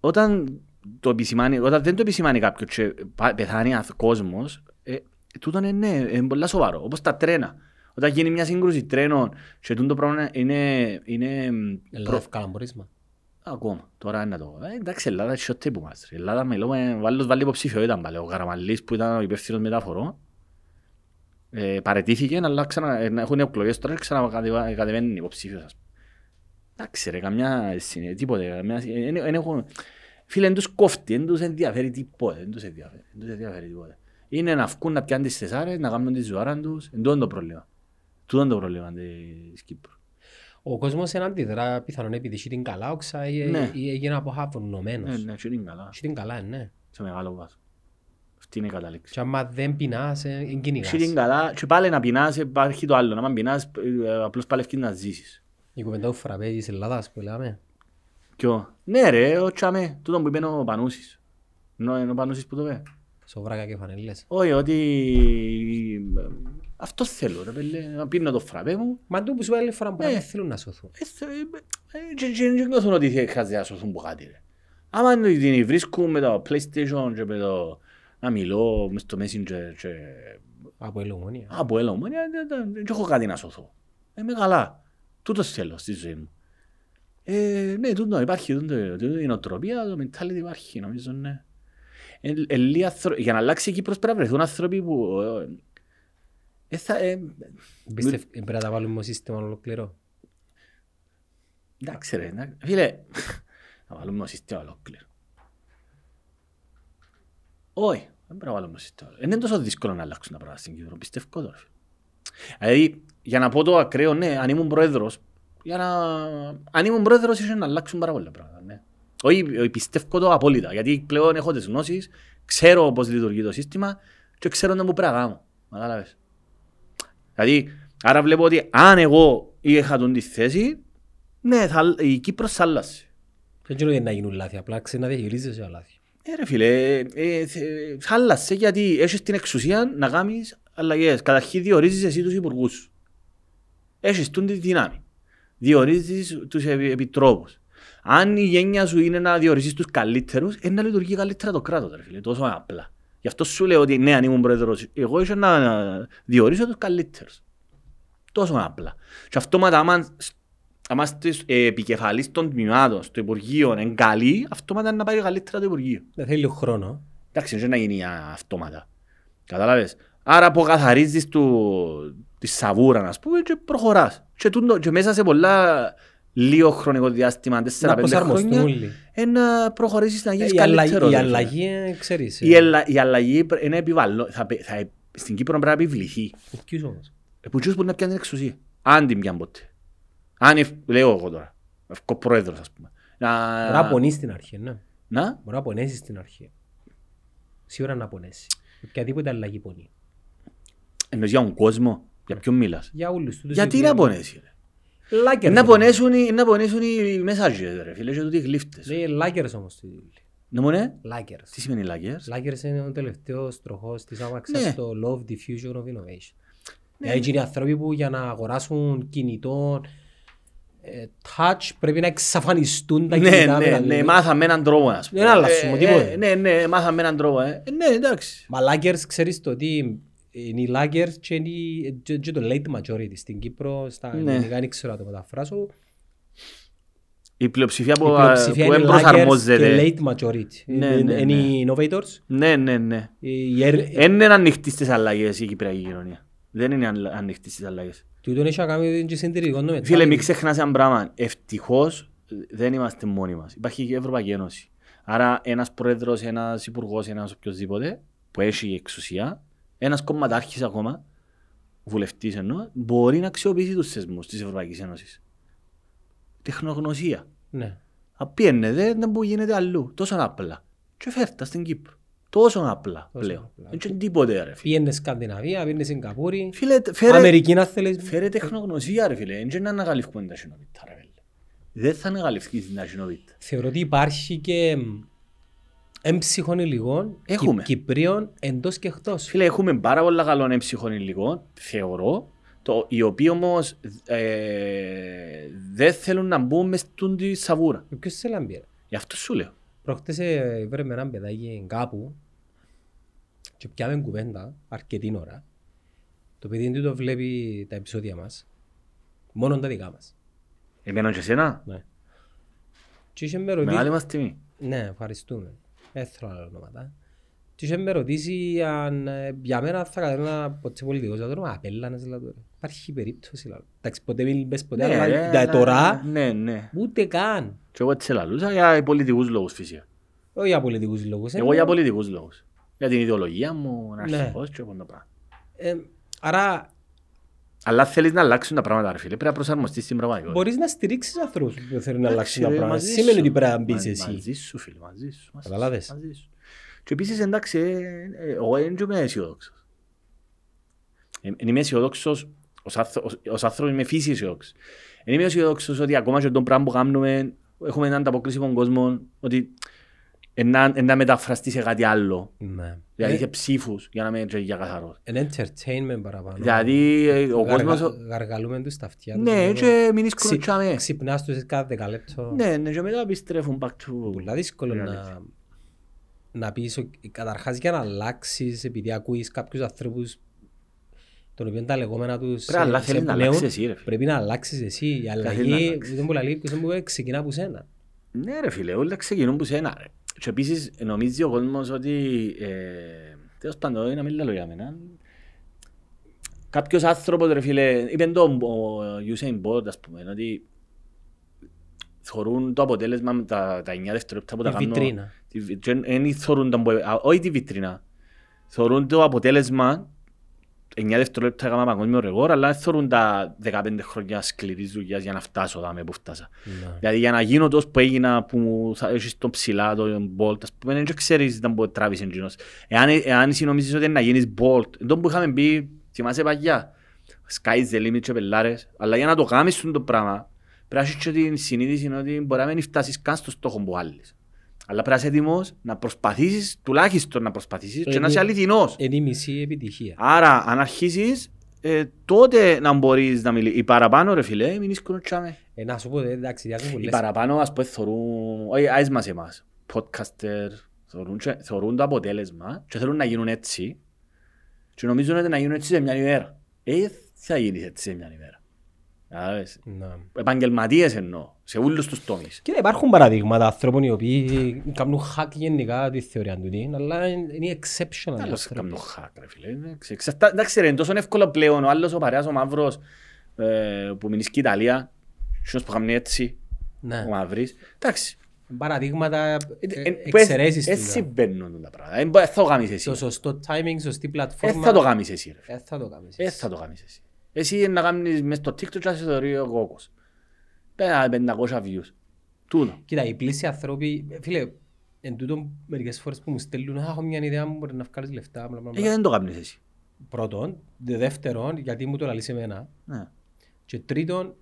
Όταν, το επισημάνει, όταν δεν το επισημάνει κάποιος και πα- πεθάνει αθ- κόσμος, ε, τούτο είναι, ναι, είναι πολύ σοβαρό. Όπως τα τρένα. Όταν γίνει μια σύγκρουση τρένων και τούτο πράγμα είναι, είναι Ελλάδα ευκάλαν πόρισμα. Ακόμα, τώρα είναι το... Ε, εντάξει, η Ελλάδα έχει ό,τι που μας. Η Ελλάδα μιλούμε, ο άλλος βάλει υποψηφιότητα πάλι. Ο Καραμαλής που ήταν ο υπεύθυνος μεταφορών, ε, παρετήθηκε, αλλά ξανα, ε, έχουν εκλογές τώρα και ξανακατεβαίνει υποψήφιος. ας πούμε. Εντάξει ρε, καμιά συνέ- τίποτε. Καμιά, ε, εν- εν έχουν- Φίλε, δεν τους κόφτει, δεν τους ενδιαφέρει τίποτε. Δεν τους ενδιαφέρει, δεν τους ενδιαφέρει τίποτε. Είναι να βγουν να πιάνουν τις τεσσάρες, να κάνουν τη ζωάρα τους. Εν τούτο είναι το πρόβλημα. Τούτο είναι το πρόβλημα της Κύπρου. Ο κόσμος είναι αντιδρά πιθανόν επειδή έχει την καλά όξα ή, Ναι. ή έγινε αποχαβωνωμένος. Ναι, ναι, και είναι καλά. Έχει την καλά, ναι. Σε μεγάλο βάθος. Αυτή είναι η κατάληξη. Και άμα δεν πεινάς, ε, εν κυνηγάς. Έχει την καλά και πάλι να πεινάς υπάρχει το άλλο. Να μην πεινάς ε, απλώς παλεύκεις να ζήσεις. Η κουβέντα του φραπέ της Ελλάδας που λέμε. Ποιο. Ναι ρε, ο τσάμε, τούτο που είπε ο Πανούσης. Νο- Είναι ο Πανούσης που το είπε. Σοβράκα και φανελές. Όχι, ότι ε, αυτό θέλω ρε πέλε, να πίνω το φραπέ μου. Μα του που σου έλεγε φορά που Ναι. δεν θέλουν να σωθούν. Ε, θε- ε, και- και δεν νιώθουν ότι χρειάζεται να σωθούν που κάτι ρε. Άμα την βρίσκουν με το PlayStation και με το να μιλώ μες στο Messenger και Από ελομονία. από έλα ομόνια, δεν δεν έχω κάτι να σωθώ. Είμαι καλά. Τούτος θέλω στη ζωή μου. Ε, ναι, τούτο υπάρχει, τούτο, τούτο, η νοοτροπία, το mentality υπάρχει, νομίζω, ναι. Ε, ε, λίγοι άνθρω- για να αλλάξει η Κύπρος πρέπει να βρεθούν άνθρωποι που... ε, ε, θα, ε, Πιστεύω πρέπει να τα βάλουμε ως σύστημα ολοκληρό. εντάξει ρε, εντάξει. φίλε, να βάλουμε το σύστημα ολόκληρο. Όχι, δεν πρέπει να βάλουμε το σύστημα. Ε, Είναι τόσο δύσκολο να αλλάξουν τα πράγματα στην Κύπρο, πιστεύω τώρα. Δηλαδή, για να πω το ακραίο, ναι, αν ήμουν πρόεδρος, για να... αν ήμουν πρόεδρος ίσως να αλλάξουν πάρα πολλά πράγματα, ναι. Όχι, όχι, πιστεύω το απόλυτα, γιατί πλέον έχω τις γνώσεις, ξέρω πώς λειτουργεί το σύστημα και ξέρω να μου πρέπει να κάνω. Κατάλαβες. Δηλαδή, άρα βλέπω ότι αν εγώ είχα τον τη θέση, ναι, θα, η Κύπρος θα άλλασε. Δεν ξέρω γιατί να γίνουν λάθη, απλά ξέρει να διαχειρίζεσαι τα λάθη. Ε, ρε φίλε, ε, θε- θα άλλασε γιατί έχεις την εξουσία να κάνεις αλλαγές. Καταρχήν διορίζεις εσύ τους υπουργούς σου. Έχεις τούν τη δύναμη. Διορίζεις τους επι- επιτρόπους. Αν η γένεια σου είναι να διοrizεις τους καλύτερους, είναι να λειτουργεί καλύτερα το κράτος, ρε φίλε. Τόσο απλά. Γι' αυτό σου λέω ότι ναι, αν ήμουν πρόεδρος, εγώ ήθελα να να διορίσω τους καλύτερους. Τόσο απλά. Και αυτόματα, άμα, άμα στις ε, επικεφαλής των τμήματων στο Υπουργείο είναι καλή, αυτόματα είναι να πάει καλύτερα το Υπουργείο. Δεν θέλει λίγο χρόνο. Εντάξει, δεν να γίνει α, αυτόματα. Κατάλαβες; Άρα αποκαθαρίζεις του, τη σαβούρα, ας πούμε, και προχωράς. Και, τούτο- και μέσα σε πολλά λίγο χρονικό διάστημα, Να 4-5 προσαρμοστούν χρόνια, όλοι. ε, να προχωρήσεις να Ε, γίνεις Η αλλαγή, καλύτερος. η ρε φίλε. αλλαγή ε, ξέρεις. Η, ελλα- η αλλαγή πρέ- είναι επιβαλλό. Θα, πε- θα, στην Κύπρο πρέπει να επιβληθεί. Ποιους όμως. Ε, Που τσούς μπορεί να πιάνει την εξουσία. Αν την πιάνει ποτέ. Αν, ευ- λέω εγώ τώρα, ευκό πρόεδρος, ας πούμε. Να, Μπορεί να πονείς στην αρχή, ναι. να, Μπορεί να πονέσεις στην αρχή. Σίγουρα να πονέσει. Οποιαδήποτε αλλαγή πονεί. εννοείς για τον κόσμο, για ποιον μιλάς; Για όλους τους. Γιατί οι να οποίοι- πονέσει, ρε; Λάκερ. Να πονέσουν, οι- να πονέσουν οι μεσάζες, ρε φίλε, και τούτοι οι γλύφτες. Λέει λάκερς όμως. τη δουλειά. Ναι, μόνε, Λάκερς. τι σημαίνει λαγιές. Λάκερς είναι ο τελευταίος τροχός της άμαξας Ναι. στο Love Diffusion of Innovation. Δηλαδή είναι οι άνθρωποι που για να αγοράσουν κινητό ε, touch πρέπει να εξαφανιστούν τα Ναι, κινητά ναι, με τα ναι, λίγα. μάθαμε έναν τρόπο, ας πούμε. Δεν αλλάσουμε Ε, τίποτε. ε, Ναι, ναι, μάθαμε έναν τρόπο, ε. Ε, Ναι, εντάξει. Μα Λάκερς ξέρεις το ότι είναι οι Λάκερς και, είναι οι- και- και το late majority στην Κύπρο, στα Ναι. ελληνικά δεν ξέρω να το μεταφράσω. Η πλειοψηφία Η που, πλειοψηφία που είναι Lagers και εμπροσαρμόζεται. late majority. Ναι, Είναι- ναι, Είναι ναι. οι innovators. Ναι, ναι, ναι. οι ear- Δεν είναι ανοιχτής στις αλλαγές η Κυπριακή κοινωνία. Δεν είναι αν- ανοιχτής στις αλλαγές. Τούτον έχει να κάνει και συντηρητικό το Φίλε, μην mentality. ξεχνάς ένα πράγμα. Ευτυχώς δεν είμαστε μόνοι μας. Υπάρχει και η Ευρωπαϊκή Ένωση. Άρα ένας πρόεδρος, ένας υπουργός, ένας οποιοδήποτε που έχει εξουσία, ένας κομματάρχης ακόμα, βουλευτής εννοώ, μπορεί να αξιοποιήσει τους θεσμούς της Ευρωπαϊκής Ένωσης. Τεχνογνωσία. Ναι. Απίενε δε, δεν που γίνεται αλλού. Τόσο απλά. Και φέρτα στην Κύπρο. Τόσο απλά Τόσο πλέον. απλά. Δεν είναι τίποτε ρε φίλε. Πήγαινε Σκανδιναβία, πήγαινε Σιγκαπούρη, Φίλε, φέρε, Αμερική να θέλεις. φέρε τεχνογνωσία ρε φίλε. Δεν είναι να ανακαλυφθούμε τα συνοπίτα ρε φίλε. Δεν θα ανακαλυφθείς τα συνοπίτα. Θεωρώ ότι υπάρχει και έμψυχων υλικών Έχουμε. Κυ- Κυπρίων εντός και εκτός. Φίλε, έχουμε πάρα πολλά καλό έμψυχων υλικών, θεωρώ, το, οι οποίοι όμως ε, δεν θέλουν να μπουν μες στην τη σαβούρα. Ποιος σε λαμπεί. Γι' αυτό σου λέω. Προχτές ε, βρε με έναν παιδάκι κάπου και πιάμε κουβέντα αρκετή ώρα. Το παιδί του το βλέπει τα επεισόδια μας. Μόνο τα δικά μας. Εμένα και εσένα; Ναι. Και είχε με ρωτήσει... Μεγάλη μας τιμή. Ναι, ευχαριστούμε. Δεν θέλω άλλα ονόματα. Και είχε με ρωτήσει αν ε, για μένα θα κατέβαινα ποτέ πολιτικός. Θα το απέλανες δηλαδή. ρε. Υπάρχει περίπτωση δηλαδή. Εντάξει, ποτέ μην πες ποτέ, αλλά ρε, για αλλά- τώρα Ναι, ναι. ούτε καν. Και εγώ έτσι λαλούσα για πολιτικούς λόγους φυσικά. Όχι για πολιτικούς λόγους. Εγώ είναι- για πολιτικούς λόγους. Για την ιδεολογία μου, να Ναι. αρχικός και αυτό το πράγμα. Ε, Άρα Αλλά θέλεις να αλλάξουν τα πράγματα, ρε φίλε. Πρέπει να προσαρμοστείς στην πραγματικότητα. μπορείς να στηρίξεις ανθρώπους που θέλουν να Εντάξει, αλλάξουν τα ρε, πράγματα. μαζί Σημαίνει σου. ότι πρέπει να μπεις Μα- εσύ. Μαζί σου, φίλε, μαζί σου. μαζί σου, Καταλάβες. μαζί σου. Και επίσης, εντάξει, ε, ε, εγώ δεν είμαι αισιόδοξος. Ε, Εν είμαι αισιόδοξος, ως άνθρω- ως- ως άνθρωπος είμαι φύση αισιόδοξος. Εν είμαι αισιόδοξος ότι ακόμα και τον πράγμα που κάνουμε έχουμε έναν ανταποκρίση από τον κόσμο ότι να, να μεταφραστεί σε κάτι άλλο. Ναι. Δηλαδή Ε, σε ψήφους, για να είμαι και για καθαρός. Είναι entertainment παραπάνω. Δηλαδή ε, ο Γαργα- κόσμος... Γαργαλούμε τους στα αυτιά τους. Ναι, λίγο. και μην Ξυ- σκροτσάμε. Ξυπνάς τους κάθε δεκαλέπτο. Ναι, ναι, και μετά επιστρέφουν back to... Πολλά δύσκολο reality. να, να πεις, ο- καταρχάς για να αλλάξεις επειδή ακούεις κάποιους ανθρώπους των οποίων τα λεγόμενα τους Πρέπει, αλλά σε- θέλεις σε να πνέουν, αλλάξεις εσύ, ρε φίλε. Πρέπει να αλλάξεις εσύ. Η θέλεις να αλλαγή, αλλάξεις. δεν μπορεί να λέει, ποιος δεν μπορεί, ξεκινά από σένα. Ναι ρε φίλε, όλα ξεκινούν που σένα ρε. Και επίσης νομίζει ο κόσμος ότι, ε, τέλος πάντων, να μην λέω για μένα, κάποιος άνθρωπος ρε φίλε, είπε το ο Usain Bolt ας πούμε, ότι θεωρούν το αποτέλεσμα με τα, τα 9 δευτερόλεπτα που τα Η κάνω. βιτρίνα. τη βι- και εν θεωρούν τα, μπο- α, όχι τη βιτρίνα, θεωρούν το αποτέλεσμα 9 δευτερόλεπτα έκανα παγκόσμιο ρεγόρ, αλλά δεν θεωρούν τα 15 χρόνια σκληρής δουλειάς για να φτάσω δάμε που φτάσα. Ναι. Δηλαδή για να γίνω τόσο που έγινα που θα έχεις τον ψηλά, τον Bolt, ας πούμε, δεν ξέρεις να μπορεί τράβεις εντζήνος. Εάν, εάν εσύ νομίζεις ότι είναι να γίνεις Bolt, εντός που είχαμε πει, θυμάσαι παγιά, sky's the limit και πελάρες, αλλά για να το κάνεις αυτό το πράγμα, πρέπει να έχεις και την συνείδηση ότι μπορεί να μην φτάσεις καν στο στόχο που άλλεις. Αλλά πρέπει να είσαι έτοιμος να προσπαθήσεις, τουλάχιστον να προσπαθήσεις και να είσαι αληθινός. Είναι η μισή επιτυχία. Άρα, αν αρχίσεις, ε, τότε να μπορείς να μιλήσεις. Οι παραπάνω, ρε φίλε, μην είσαι κονοτσάμε. Ε, να σου πω, ε, εντάξει, διάκου Οι πολλές. παραπάνω, ας πούμε, θεωρούν, όχι, άις μας εμάς, podcaster, θεωρούν, και- θεωρούν το αποτέλεσμα και θέλουν να γίνουν έτσι και νομίζουν ότι να γίνουν έτσι σε μια ημέρα. Ε, θα γίνεις έτσι σε μια ημέρα. Κατάλαβες. Ναι. Επαγγελματίες εννοώ, σε όλους τους τομείς. Κοίτα, υπάρχουν παραδείγματα ανθρώπων οι οποίοι κάνουν hack γενικά τη θεωρία του, τι, αλλά είναι είναι exceptional. Άλλος άνθρωποι. κάνω hack, ρε φίλε. είναι ξε- εξαρτά- Εντάξει ρε, είναι τόσο εύκολο πλέον. Ο άλλος ο παρέας, ο μαύρος, ε, που μείνει στην Ιταλία, εκείνος που κάνει έτσι, Ναι. ο μαύρης. Εντάξει. Παραδείγματα, Ε, ε, ε, που εξαιρέσεις ε, του. Έτσι μπαίνουν τα πράγματα. Δεν μπορεί- θα το κάνεις εσύ. Το σωστό timing, σωστή Ε, πλατφόρμα. θα το κάνεις εσύ ρε φίλε. Ε, θα το κάνεις. Ε, θα το κάνεις εσύ. Εσύ είναι να κάνεις μες στο TikTok και να σε θεωρεί ο κόκκος. Πέρα 500 views. Τούτο. Κοίτα, οι πλήσιοι άνθρωποι, ε, φίλε, εν τούτο μερικές φορές που μου στέλνουν, «Α, έχω μια ιδέα μου, μπορεί να βγάλεις λεφτά, μπλα, μπλα, Ε, μπλα». γιατί δεν το κάνεις εσύ; Πρώτον, δε- δεύτερον, γιατί μου το λαλείς εμένα. Ναι. Και τρίτον,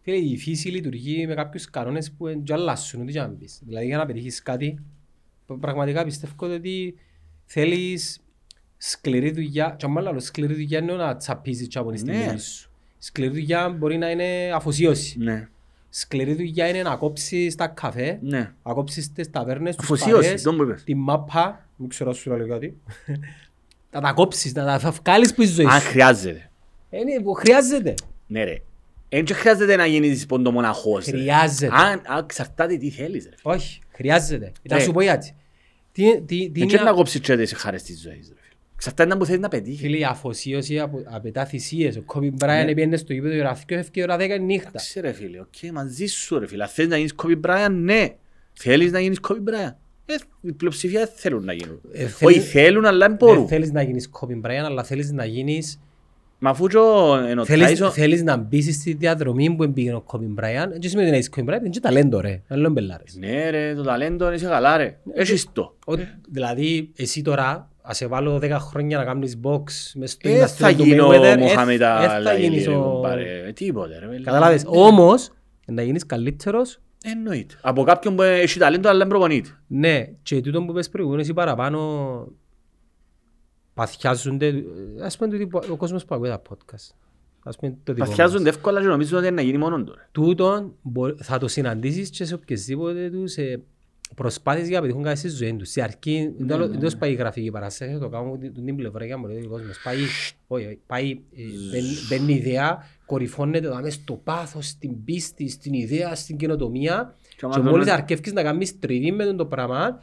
φίλε, η φύση λειτουργεί με κάποιους κανόνες που δεν αλλάσουν, ούτε και να πεις. Δηλαδή, για να πετύχεις κάτι, π- πραγματικά πιστεύω ότι θέλεις σκληρή δουλειά, και άμα λέω σκληρή δουλειά είναι να τσαπίζεις και απονείς τη Ναι. μνήμη σου. Σκληρή δουλειά μπορεί να είναι αφοσίωση. Ναι. Σκληρή δουλειά είναι να κόψεις τα καφέ, Ναι. να κόψεις τις ταβέρνες, τους Αφοσίωση, παρέες, τον που είπες. τη μάπα, μην ξέρω αν σου λέω κάτι, να τα κόψεις, να τα θα βγάλεις που η ζωής Αν σου. χρειάζεται. Είναι που χρειάζεται. Ναι ρε. Εν και χρειάζεται να γίνεις ποντομοναχός. ρε. Χρειάζεται. Αν αν εξαρτάται τι θέλεις ρε. φίλε. Όχι, χρειάζεται. Να Ε. σου πω γιατί. Τι, τι, τι Εν και είναι, να κόψεις και τις χαρές της ζωής ρε. Φίλε. Εξαρτάται να που θέλεις να πετύχεις. φίλε, η αφοσίωση απο- απαιτά θυσίες. Ο Kobe Ναι. Bryant πήγαινε στο γήπεδο η ώρα 2, έφυγε η ώρα 10 η νύχτα. Εντάξει ρε φίλε, οκ, μαζί σου ρε φίλε. Αν θέλεις να γίνεις Kobe Bryant, ναι. Θέλεις να γίνεις Kobe Bryant. Ε, η πλειοψηφία δεν θέλουν να γίνουν. Ε, θέλει- Όχι θέλουν, αλλά δεν Δεν μπορούν. θέλεις να γίνεις Κόμπι Μπράιν, αλλά θέλεις να γίνεις... Μα αφού και ο εν ο Θέλεις, Tyson- θέλεις να μπεις στη διαδρομή που πήγαινε ο Κόμπι Μπράιν. Δεν σημαίνει ότι να είσαι Κόμπι Μπράιν, είναι και ταλέντο ρε. Να λέω μπελάρες. Ναι ρε, το ταλέντο είσαι καλά ρε. Έχεις το. Ο- Δηλαδή, εσύ τώρα, ας σε βάλω 10 χρόνια να κάνεις box μες στο Ε, θα industry του γίνω Mayweather, ε, Μοχάμετ ε, θα Αλαίλη γίνεις ρε ο... κομπάρε. Ε, Τίποτε ρε. Καταλάβες. Όμως, να γίνεις καλύτερος, Εννοείται. Από κάποιον που έχει ταλέντο αλλά δεν προπονείται. ναι, και τούτο που είπες προηγούμενος, οι παραπάνω παθιάζονται, ε, ας πούμε τούτοι που- ο κόσμος που ακούει τα podcast. Ας πούμε το δικό μας. Παθιάζονται εύκολα και νομίζουν ότι είναι να γίνει μόνο τώρα. Τούτον μπο- θα το συναντήσεις και σε οποιασδήποτε τους ε, προσπάθειες για να πετύχουν κάτι στη ζωή τους. Στην αρχή, Ναι, δεν δεν τους πάει η γραφική παράσταση, το κάνω την την πλευρά για να μου λέει ο κόσμος. Πάει, όχι, όχι, πάει, ε, μπαίνει- μπαίνει η ιδέα, κορυφώνεται δάμε στο πάθος, στην πίστη, στην ιδέα, στην καινοτομία άμα Και το- μόλις αρκεύκεις να κάνεις τριβή με τον το πράγμα,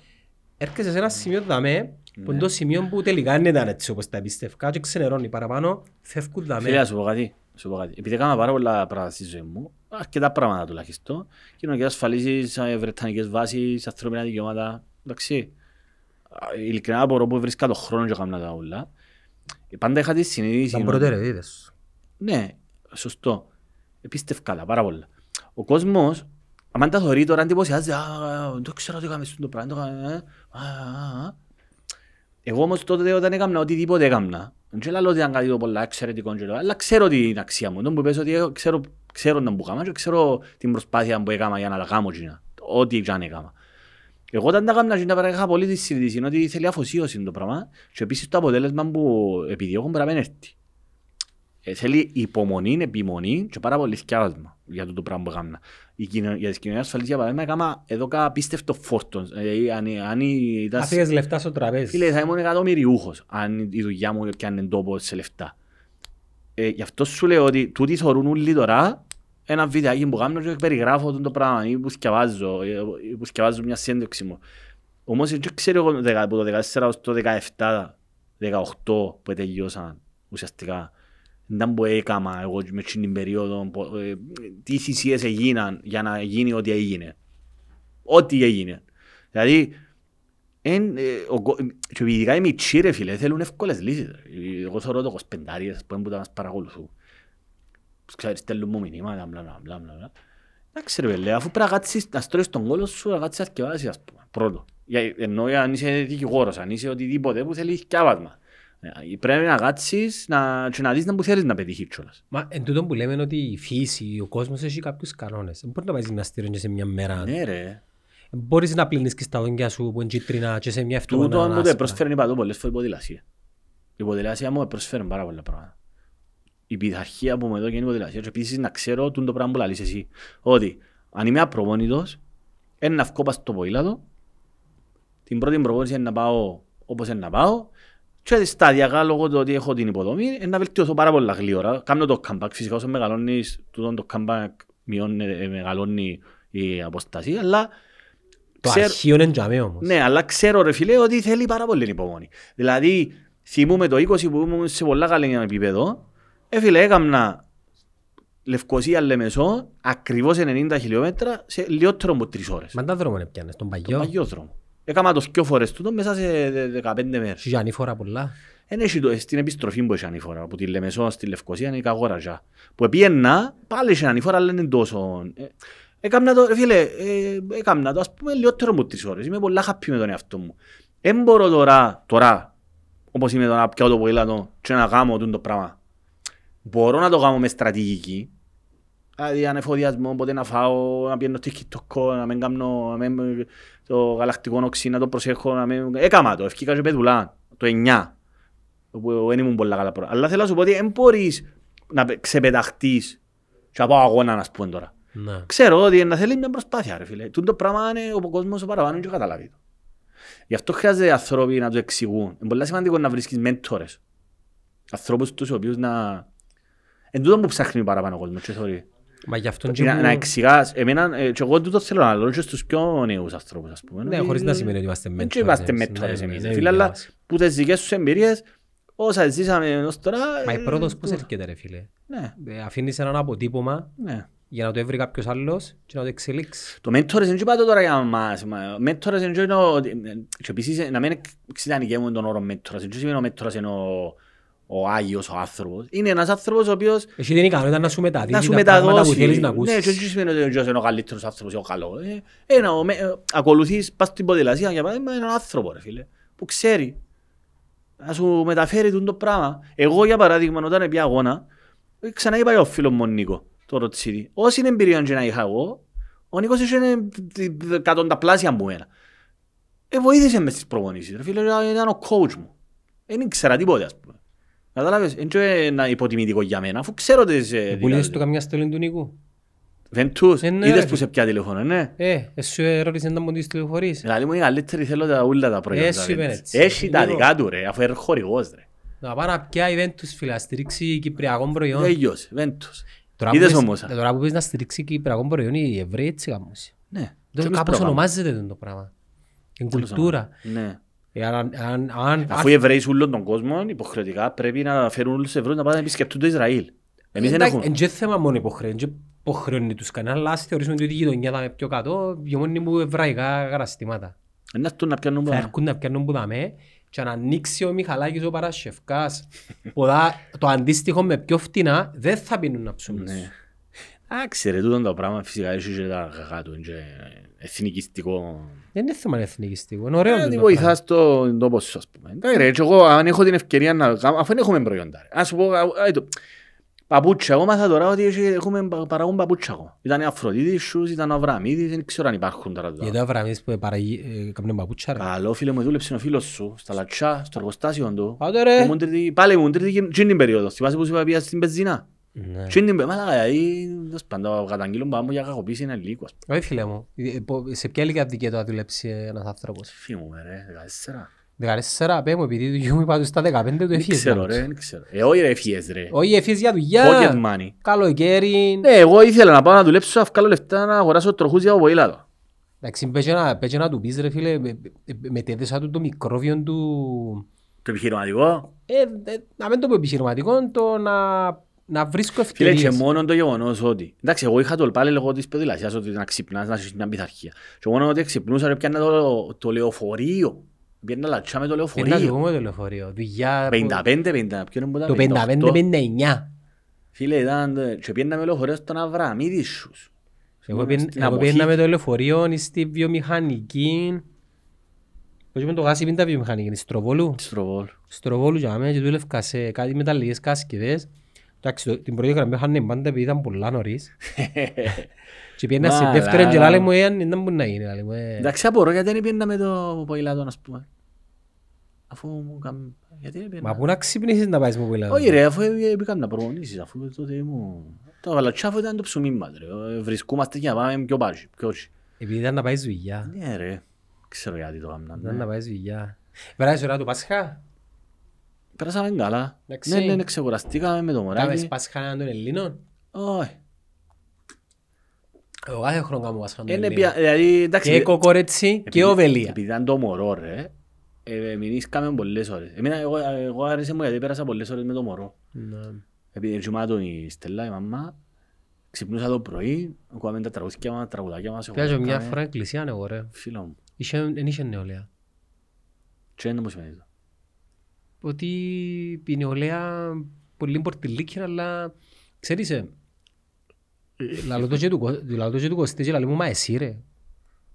έρχεσαι σε ένα σημείο δαμέ, που είναι το σημείο που τελικά δεν ήταν έτσι όπως τα εμπιστευκά και ξενερώνει παραπάνω, φεύγουν Φίλε, να δαμέ. σου πω κάτι. σου πω κάτι. Επειδή έκανα πάρα πολλά πράγματα στη ζωή μου, αρκετά πράγματα τουλάχιστον, κοινωνικές ασφαλίσεις, ε, βρετανικές βάσεις, ανθρώπινα δικαιώματα, εντάξει. Α, Ειλικρινά απορώ που βρίσκα το χρόνο και έκανα τα όλα. Ε, Πάντα είχα τη συνείδηση... Ήταν ότι- προτεραιότητες σου. Ναι, σωστό. Επίστευκα τα πάρα πολλά. Ο κόσμος, αν τα θωρεί τώρα εντυπωσιάζει, «Α, δεν το ξέρω τι έκαμε στο πράγμα, το έκαμε, ε, α, α, α». Εγώ όμως τότε όταν έκανα οτιδήποτε έκανα, δεν λέω ότι ήταν κάτι το πολλά εξαιρετικό, και το- αλλά ξέρω την αξία μου. Τον που πες ότι εγώ ξέρω, ξέρω να που έκανα και ξέρω την προσπάθεια που έκανα για να τα κάνω εκείνα. Ό,τι και αν έκανα. Εγώ όταν τα έκανα εκείνα πέρα είχα πολύ τη συνείδηση ότι θέλει αφοσίωση το πράγμα και επίσης το αποτέλεσμα που επιδιώκω πρέπει να μην έρθει. Ε, θέλει υπομονή, επιμονή και πάρα πολύ θυκιάσμα για το, το πράγμα που έκανα. Η κοινο- Για τις κοινωνίες ασφαλής για παράδειγμα έκανα εδώ κα απίστευτο φόρτο. Ε, αν, αν ήταν... Αφήγες λεφτά στο τραπέζι. Φίλε, θα ήμουν εκατομμυριούχος αν η δουλειά μου πιάνε τόπο σε λεφτά. Ε, γι' αυτό σου λέω ότι τούτοι θεωρούν όλοι τώρα ένα βιντεάκι που κάνω και περιγράφω τον το πράγμα ή που σκευάζω, ή που σκευάζω μια σύνδεξη μου. Όμως δεν ξέρω εγώ δεκα- από το 14 ως το 17, 18 που τελειώσαν ουσιαστικά. Δεν που έκαμα εγώ με εκείνη την περίοδο, πο- ε, τις θυσίες έγιναν για να γίνει ό,τι έγινε. Ό,τι έγινε. Δηλαδή, Εν, ε, ο κο- και ειδικά οι μητσοί ρε φίλε θέλουν εύκολες λύσεις. ρε. Εγώ θεωρώ το 25 που είναι που τα μας παρακολουθούν. Ξέρεις, στέλνουν μου μηνύματα, μπλα μπλα μπλα μπλα. Εντάξει ρε παιδί, αφού πρέπει να κάτσεις να στρώσεις τον κόλο σου, να κάτσεις να θκευάσεις ας πούμε, πρώτο. Για- Ενώ αν είσαι δικηγόρος, αν είσαι οτιδήποτε που θέλεις θκιάβασμα. Ε, Πρέπει να κάτσεις να, και να δεις να που θέλεις να πετύχεις κιόλας. Μα εν τούτο που λέμε είναι ότι η φύση, ο κόσμος έχει κάποιους κανόνες. Δεν μπορεί να πάει γυμναστήριο και σε μια μέρα. Ναι ρε. Μπορείς να πλύνεις και στα δόντια σου που είναι κίτρινα και σε μια εβδομάδα Τούτο να μου το άσπρα. πρόσφερε είπα το πολλές φορές η ποδηλασία. Η ποδηλασία μου πρόσφερε πάρα πολλά πράγματα. Η πειθαρχία που μου έδωκε είναι η ποδηλασία. Και επίσης να ξέρω τούτο το πράγμα που λαλείς εσύ. Ότι αν είμαι απροπόνητος, είναι να βγω πας στο ποδήλατο, την πρώτη προπόνηση είναι να πάω όπως είναι να πάω και σταδιακά λόγω του ότι έχω την υποδομή είναι να βελτιωθώ πάρα πολλά γλύωρα. Κάνω το comeback. Φυσικά όσο μεγαλώνεις, τούτο το comeback μειώνει, ε, μεγαλώνει η αποστασία, αλλά Το ξέρω- αρχείο είναι τζαμέ όμως. ναι, αλλά ξέρω ρε φίλε ότι θέλει πάρα πολύ υπομονή. Δηλαδή, θυμούμαι το 20 που ήμουν σε πολλά καλή επίπεδο, ε φίλε, έκαμνα Λευκοσία Λεμεσό, ακριβώς 90 χιλιόμετρα, σε λιγότερο από τρεις ώρες. Μα τα δρόμο είναι πιάνες, τον Τον παγιό. παγιό δρόμο. Έκανα το δυο φορές τούτο μέσα σε δε- 15 μέρες. Έχει ανήφορα πολλά. Εν έχει το, στην επιστροφή που έχει ανηφορά, από τη Λεμεσό στη Λευκοσία είναι η καγόραζα. Που επίεννα, πάλι έχει ανηφορά, αλλά είναι τόσο... Ε, Έκαμνα το, ρε φίλε, ε, έκαμνα το, ας πούμε, λιγότερο από τρεις ώρες. Είμαι πολλά happy με τον εαυτό μου. Δεν μπορώ τώρα, τώρα, όπως είμαι τώρα, να πιάω το ποδήλατο και να κάνω τούτο το πράγμα. Μπορώ να το κάνω με στρατηγική. Δηλαδή ανεφοδιασμό, πότε να φάω, να πιένω στο TikTok, να μην κάνω να μην, το γαλακτικό οξύ, να το προσέχω, να μην... Έκαμα το, ευκήκα και πεδουλά, το 9 όπου δεν ήμουν πολλά καλά πρώτα. Αλλά θέλω να σου πω ότι δεν μπορείς να πε- ξεπεταχτείς και να πάω αγώνα, ας πούμε τώρα. Ναι. Ξέρω ότι να θέλει μια προσπάθεια, ρε φίλε. Τούτο πράγμα είναι ο κόσμος ο παραπάνω και καταλάβει το. Γι' αυτό χρειάζεται άνθρωποι να το εξηγούν. Είναι πολύ σημαντικό να βρίσκεις μέντορες. Ανθρώπους τους οποίους να... Εν τούτο που ψάχνει παραπάνω ο κόσμος, και θεωρεί. Μα γι' αυτόν και Να, να που... εξηγάς, εμένα, ε, και εγώ τούτο θέλω να λέω και στους πιο νέους ανθρώπους, ας πούμε. Ναι, ότι- χωρίς να σημαίνει ότι είμαστε Δεν μέντορες. είμαστε Ναι, μέντορες ναι, εμείς, ναι, ρε φίλε, αλλά δικαιάς. που τις δικές τους εμπειρίες, όσα ζήσαμε έως τώρα... Μα η ε, πρόοδος πώς το- έρχεται ρε φίλε; Ναι, Ε, Αφήνεις έναν αποτύπωμα ναι. Για να το έβρει κάποιος άλλος και να το εξελίξει. Το mentors δεν είπα το τώρα για μας. μα Mentors δεν είναι ο... Και επίσης να μην εξητανικεύουμε τον όρο mentors. Δεν σημαίνει ο mentors είναι ο, ο Άγιος, ο άνθρωπος. Είναι ένας άνθρωπος ο οποίος Έχει την ικανότητα να σου μεταδίδει να σου τα πράγματα που μεταδώσει. θέλεις να Ναι, και ακούσεις. δεν σημαίνει ότι ο Τζος είναι ο καλύτερος άνθρωπος ή ο καλός. Ε, Ένα, ο με- ε, ακολουθείς, πας στην ποδηλασία για παράδειγμα, είναι έναν άνθρωπο ρε φίλε, που ξέρει να σου μεταφέρει τούτο το πράγμα. Εγώ για παράδειγμα όταν πια αγώνα, ε, ξανά είπα για ο φίλος μου ο Νίκο, το Ροτσίδη. Όση είναι εμπειρία και να είχα εγώ, ο Νίκος είχε εκατονταπλάσια μου ένα. Ε, βοήθησε μες στις προπονήσεις, ρε φίλε, ήταν ο coach μου. Δεν ήξερα τίποτε, ας πούμε. Κατάλαβες, δεν είναι υποτιμητικό για μένα, αφού ξέρω τις... ε, Που λες δυνατότητες. του καμιά στολή του Νίκου. Βεντούς, Ε, ναι, είδες ρε, που σε πια τηλεφωνώ, ναι. Ε, εσύ ερώτησε να μου τις τηλεφορείς. Δηλαδή μου είναι καλύτερη, θέλω τα ούλα τα προϊόντα. Εσύ είπες Βεντούς. έτσι. Έχει τα Λίγο. δικά του ρε, αφού είναι χορηγός ρε. Να πάει να πιάει event τους φίλε, να στηρίξει κυπριακό προϊόν. Τέλειωσε, Βεντούς. Τώρα που Είδες πεις- όμως. Τώρα που πεις να στηρίξει κυπριακό προϊόν, οι Εβραίοι έτσι κάνουν. Ναι. Δεν- εμείς Κάπως πρόγραμμα. ονομάζεται το πράγμα. Είναι Τέλος κουλτούρα. Ναι. Ε, αν- αν- αν- Αφού οι Εβραίοι σε όλον τον κόσμο υποχρεωτικά πρέπει να φέρουν όλους τους Εβραίους να πάνε να επισκεπτούν το Ισραήλ. Εμείς δεν Εντάξει, έχουμε. Εν και θέμα μόνο υποχρέωση, εν και υποχρεώνει τους κανένα, αλλά ας θεωρήσουμε ότι η γειτονιά θα είναι πιο κάτω, για μόνοι μου εβραϊκά καταστήματα. Να έρθουν να πιάνουν Θα πράγμα. έρχονται να πιάνουν που δαμέ και να ανοίξει ο Μιχαλάκης ο Παρασκευκάς. Ποδά, το αντίστοιχο με πιο φτηνά δεν θα πίνουν να ψούμε. Ναι. Εντάξει ρε, τούτο το πράγμα φυσικά έχει και τα κακά του, είναι και εθνικιστικό. Δεν είναι θέμα εθνικιστικό, είναι ωραίο. Ε, το τι πράγμα. βοηθάς το τόπο σου ας πούμε. Εντάξει ρε, και εγώ αν έχω την ευκαιρία να κάνω, αφού δεν έχουμε προϊόντα ρε. Ας σου πω, α, α, το- παπούτσια, εγώ μάθα τώρα ότι έχει- έχουμε πα- παράγουν παπούτσια εγώ. Ήταν η Αφροδίτης shoes, ήταν ο Αβραμίδης, δεν ξέρω αν υπάρχουν τώρα. Γιατί ο Αβραμίδης που παραγεί, ε, κάμνε παπούτσια ρε. Καλό φίλε μου, δούλεψε ο φίλος σου, στα λατσιά, στο εργοστάσιο του. Άντε ρε. Ήμουν τρίτη- Πάλι ήμουν τρίτη και- και την περίοδο. Θυμάσαι που σου είπα πήγα στην πεζίνα. Ναι. Και την περίοδο, μάλακα, δηλαδή, τέλος πάντων, καταγγείλουν πάνω για κακοποίηση είναι λίγο. ας πούμε. Όχι φίλε μου, Ε, πο- σε ποια ηλικία δικαιούται να δουλέψει ένας άνθρωπος; Φύγει μου, ρε, 14. 14 πέ μου, επειδή του γιου μου είπα του στα 15 του Δεν εφίες. ξέρω μάλλον. ρε, δεν ξέρω. Ε, όχι ρε, έφυγες ρε. Όχι εφίες για Pocket δουλειά, money. καλοκαίρι. Ναι, εγώ ήθελα να πάω να δουλέψω, να βγάλω λεφτά να αγοράσω τροχούς για το ποήλατο. Εντάξει, πες και να- πες και να του πεις ρε φίλε, με- με- μετέδεσα του το μικρόβιο του... Το επιχειρηματικό; Ε, ε, να μην το πω επιχειρηματικό, το να, να βρίσκω Φίλε, και ευκαιρίες. μόνο το γεγονός ότι... Εντάξει, εγώ είχα το πάλι λόγω της ποδηλασίας ότι να ξυπνάς, να έχεις μια πειθαρχία. Και μόνο ότι ξυπνούσα ρε, πιάνα το, το λεωφορείο. Πιάνα λατσά με το Ε, Να του λεωφορείο. πούμε το λεωφορείο. Δουλειά... 55, 50, ποιο είναι που ήταν, Το 55-59. Φίλε, ήταν, ε, και πιάνα με λεωφορείο στον Αβραμίδη σου. Εγώ πήγα- Στην εγώ πήγαινα αποθήκη. με το λεωφορείο στη βιομηχανική. Πώς είπαμε το γάσι πίντα βιομηχανική, Στροβόλου. Στροβόλ. Στροβόλου για μένα και δούλευκα σε κάτι μεταλλικές κάσκηδες. Εντάξει, το- την πρώτη γραμμή είχαν πάντα επειδή ήταν πολλά νωρίς. Και πήγαινα σε Μαλάκα. δεύτερη και λάλη μου, «Ε, αν δεν μπορεί να γίνει. λάλη μου, ε». Εντάξει, απορώ γιατί δεν πιάνα με το ποηλάτο, ας πούμε. Αφού μου καμ... Γιατί δεν Μα πιάνα. πού να ξυπνήσεις να πάεις με που Όχι ρε, αφού έπαικα να προπονήσεις, αφού τότε ήμουν... Το βαλατσάφο ήταν το ψωμί μας ρε. Ε, Βρισκόμαστε και να πάμε πιο πάλι, πιο όχι. Επειδή ήταν να πάεις δουλειά. Ναι ρε, ξέρω γιατί το έκαναν. Ήταν ναι. να πάεις δουλειά. Περάσεις ώρα του Πάσχα; Πέρασαμε καλά. Εντάξει. Ναι, ναι, ναι, ξεκουραστήκαμε με το Κάμες μωράκι. Πάσχα των Ελλήνων. Όχι. Εγώ κάθε χρόνο κάνω Πάσχα των Είναι Ελλήνων. πια- δηλαδή, εντάξει, Και κοκορέτσι και επειδή- οβελία. Επειδή ήταν το μωρό ρε, ε, μηνύσκαμε πολλές ώρες. Εμένα, εγώ, εγώ άρεσε μου γιατί πέρασα πολλές ώρες με το μωρό. Ναι. Επειδή κοιμάτων η Στέλλα, η μαμά, ξυπνούσα το πρωί, ακούαμε τα τραγούδια μας, τα τραγουδάκια μας. εγώ Πιάζω μια έκαμε- φορά εκκλησία εγώ ρε. Φίλο μου, Είχε- Δεν είχε νεολαία. τι είναι που σημαίνει το. Ότι η νεολαία πολύ πορτιλίκη αλλά ξέρεις ε, λαλό το και του Κω- λαλό το και του Κωστή και λαλό μου μα εσύ ρε.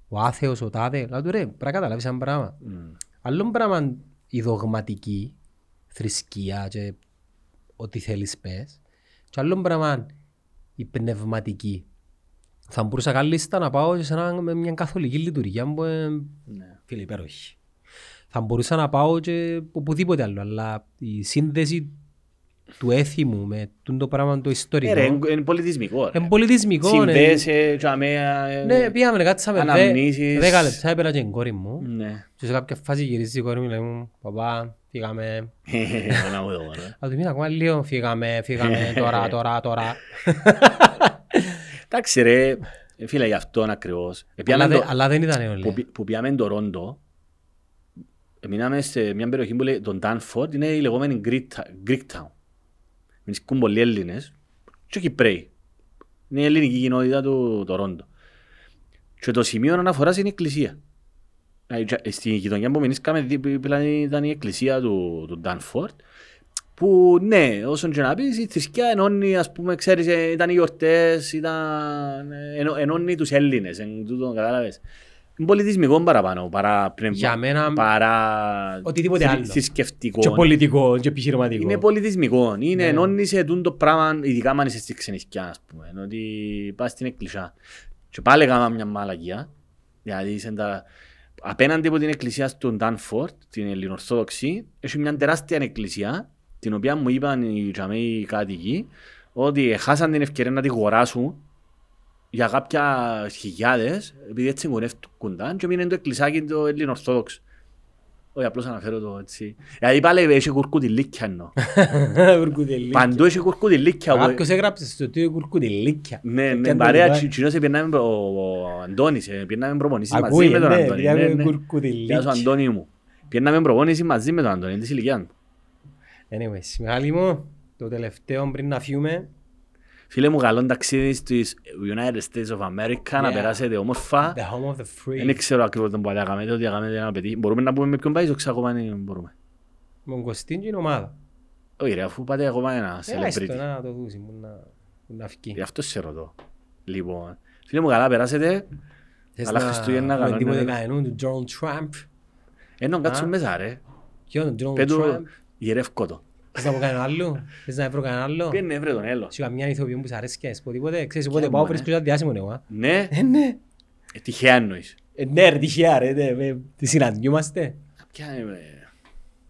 Ο άθεος, ο τάδε. Λαλό του ρε, πρέπει να καταλάβεις ένα πράγμα. Μμ. Άλλο πράγμα η δογματική θρησκεία και ό,τι θέλεις πες. Και άλλο πράγμα η πνευματική. Θα μπορούσα καλύτερα να πάω σε ένα, με μια καθολική λειτουργία που είναι Ναι. φίλε υπέροχη. Θα μπορούσα να πάω και οπουδήποτε άλλο, αλλά η σύνδεση του έθιμου με τούτο το πράγμα το Ε, ιστορικό ρε, είναι είναι πολιτισμικό. ρε. είναι πολιτισμικό. ναι. Συνδέεσαι, τζαμέ, ε, Ναι, πήγαμε, κάτσαμε δε- αναμνήσεις. δέκα λεπτά, έπαιρα και η κόρη μου. Ναι. Και σε κάποια φάση γυρίζει η κόρη μου, λέει μου, παπά, φύγαμε. Να μου το πω, ρε. Θα του μείνω ακόμα λίγο, φύγαμε, φύγαμε, τώρα, τώρα, τώρα. Εντάξει ρε, ε, φίλε, γι' αυτόν ακριβώς. Ε, αλλά, πιάμε δε- το- αλλά δεν ήταν που, νεολαία. πι- που πιάμε το Ρόντο, μείναμε σε μια περιοχή που λέει τον Ντάνφορντ, είναι η λεγόμενη Greek Ta- Greek Town. Μηνσκούν πολλοί Έλληνες και Κυπρέοι. Είναι η ελληνική κοινότητα του το Ρόντο. Και το σημείο αναφοράς είναι η εκκλησία. Δηλαδή, τζα- Στην γειτονιά που μείναμε δίπλα ήταν η εκκλησία του, του Ντάνφορντ που ναι, όσον και να πεις, η θρησκεία ενώνει, ας πούμε, ξέρεις, ε, ήταν οι γιορτές, ήταν, ε, ενώ- ενώνει τους Έλληνες, εν τούτο, κατάλαβες. Είναι πολιτισμικό παραπάνω, παρά πνευμα, Για μένα, παρά οτιδήποτε θρη- άλλο. θρησκευτικό. Και πολιτικό και επιχειρηματικό. Είναι πολιτισμικό. Είναι Ναι. ενώνει σε τούτο πράγμα, ειδικά αν είσαι στη ξενισκιά, ας πούμε. Ότι πας στην εκκλησιά. Και πάλι έκανα μια μαλακία. Δηλαδή είσαι τα... Απέναντι από την εκκλησία του Ντάνφορτ, την Ελληνορθόδοξη, έχει μια τεράστια εκκλησία, την οποία μου είπαν οι τζαμέοι κάτοικοι, ότι χάσαν την ευκαιρία να τη αγοράσουν για κάποια χιλιάδες, επειδή έτσι γονεύτηκαν και μείνει το εκκλησάκι το Ελληνορθόδοξο. Όχι, απλώς αναφέρω το έτσι. Δηλαδή πάλι έχει κουρκουτιλίκια εννοώ. Κουρκουτελίκια. Παντού έχει κουρκουτιλίκια. όπου- Κάποιος έγραψε στο ότι κουρκουτελίκια. Ναι, ναι, Και αν το παρέα, λοιπά. τσι- τσινός επήρναμε προ- ο Αντώνης, ε, πήγαιναμε προπονήσεις μαζί Ακούει, με τον ναι, Αντώνη. διάβε Ναι, ναι. κουρκουτιλίκια. Γεια σου Αντώνη μου. Πήγαιναμε προπονήσεις μαζί με τον Αντώνη, της ηλικίας μου. Anyways, Μιχάλη μου, το τελευταίο πριν να φύγουμε, Φίλε μου, καλό ταξίδι στις United States of America, να Yeah. περάσετε όμορφα. the home of the free. Δεν ξέρω ακριβώς τον παλιά κάνετε, ότι κάνετε ένα παιδί. Μπορούμε να πούμε με ποιον πάει, το ξέρω ακόμα δεν μπορούμε. Με τον Κωστίν και η ομάδα. Όχι ρε, αφού πάτε ακόμα ένα Ε, άιστο, celebrity. να το δούσεις, μου να- μου να φκεί. Γι' αυτό σε ρωτώ. Λοιπόν, φίλε μου, καλά περάσετε. Θες Καλά να Χριστούγεννα, πούμε καλό τίποτε νέο. κανέναν του Donald Trump. Ενώ κάτσουν Α. μέσα ρε. Ποιον, τον Donald Πέτου Trump. γυρεύκω το. Θες να πω κανέναν άλλο; Θες να βρω κανέναν άλλο; Πήγαινε έβρε τον έλο. Σου καμιά ηθοποιό που σ' αρέσει και πω τίποτε. Ξέρεις πότε Ποια πάω μου, βρίσκω ένα διάσημο εγώ. α. Ναι, Ε, ναι. ε, τυχαία εννοείς. Ε, ναι ρε, τυχαία ρε. ναι, με- Τι συναντιούμαστε. Ποια είναι,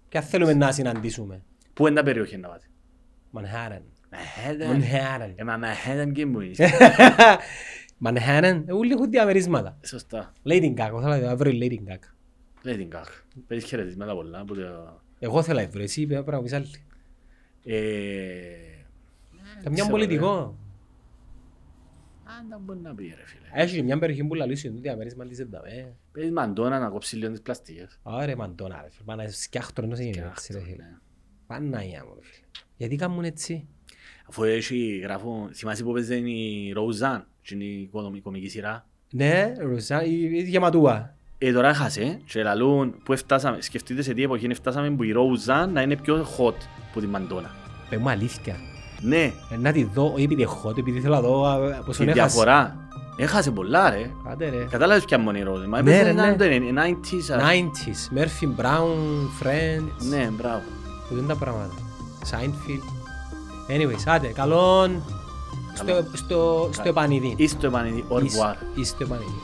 Ποια θέλουμε να συναντήσουμε. Πού είναι τα περιοχή να πάτε; Manhattan. Manhattan. Manhattan. Ε, μα Manhattan και μου είσαι. Manhattan. Ε, Όλοι έχουν διαμερίσματα. Σωστά. Lady Gaga. Θέλω να βρω η Lady Gaga. Λέει την κάκ. Παίρνεις χαιρετισμένα πολλά. που το- Εγώ θέλω να βρω. Εσύ πρέπει να πεις άλλη. Ε, Καμιά ξέρω, πολιτικό. Αν τα μπορεί να πει ρε φίλε. Έχει και μια περιοχή που λαλούσε το διαμέρισμα της ενταμέ. Παίρνεις μαντώνα να κόψεις λίγο τις πλαστικές. Άρα μαντώνα ρε φίλε. Πάνε σκιάχτρο ενός έγινε έτσι ρε φίλε. Ναι. Παναγιά μου ρε φίλε. Γιατί κάνουν έτσι; Αφού έχει γράφω, θυμάσαι που παίζει η Ροουζάν, είναι η κομ- η κομική σειρά. Ναι, Ρωσά, η η γεματούα. Ε, τώρα έχασε και λαλούν που φτάσαμε, σκεφτείτε σε τι εποχή φτάσαμε που η Ροουζάν να είναι πιο hot που τη Μαντώνα. Πες μου αλήθεια. Ναι, Ε, Να τη δω, όχι επειδή έχω, επειδή θέλω να δω α, πόσο η έχασε. διαφορά. Έχασε πολλά ρε. Άντε ρε. Κατάλαβες ποια μόνη η Ροουζάν. Μα Ναι, έπαιζε ρε, να ναι. το είναι, 90s. α. 90s, Murphy Brown, Friends. Ναι, μπράβο. Που δεν τα πράγματα. Seinfeld. Anyways, άντε, καλόν στο, Καλό. στο, στο επανειδή. Είστε επανειδή, au revoir. Είστε επανειδή.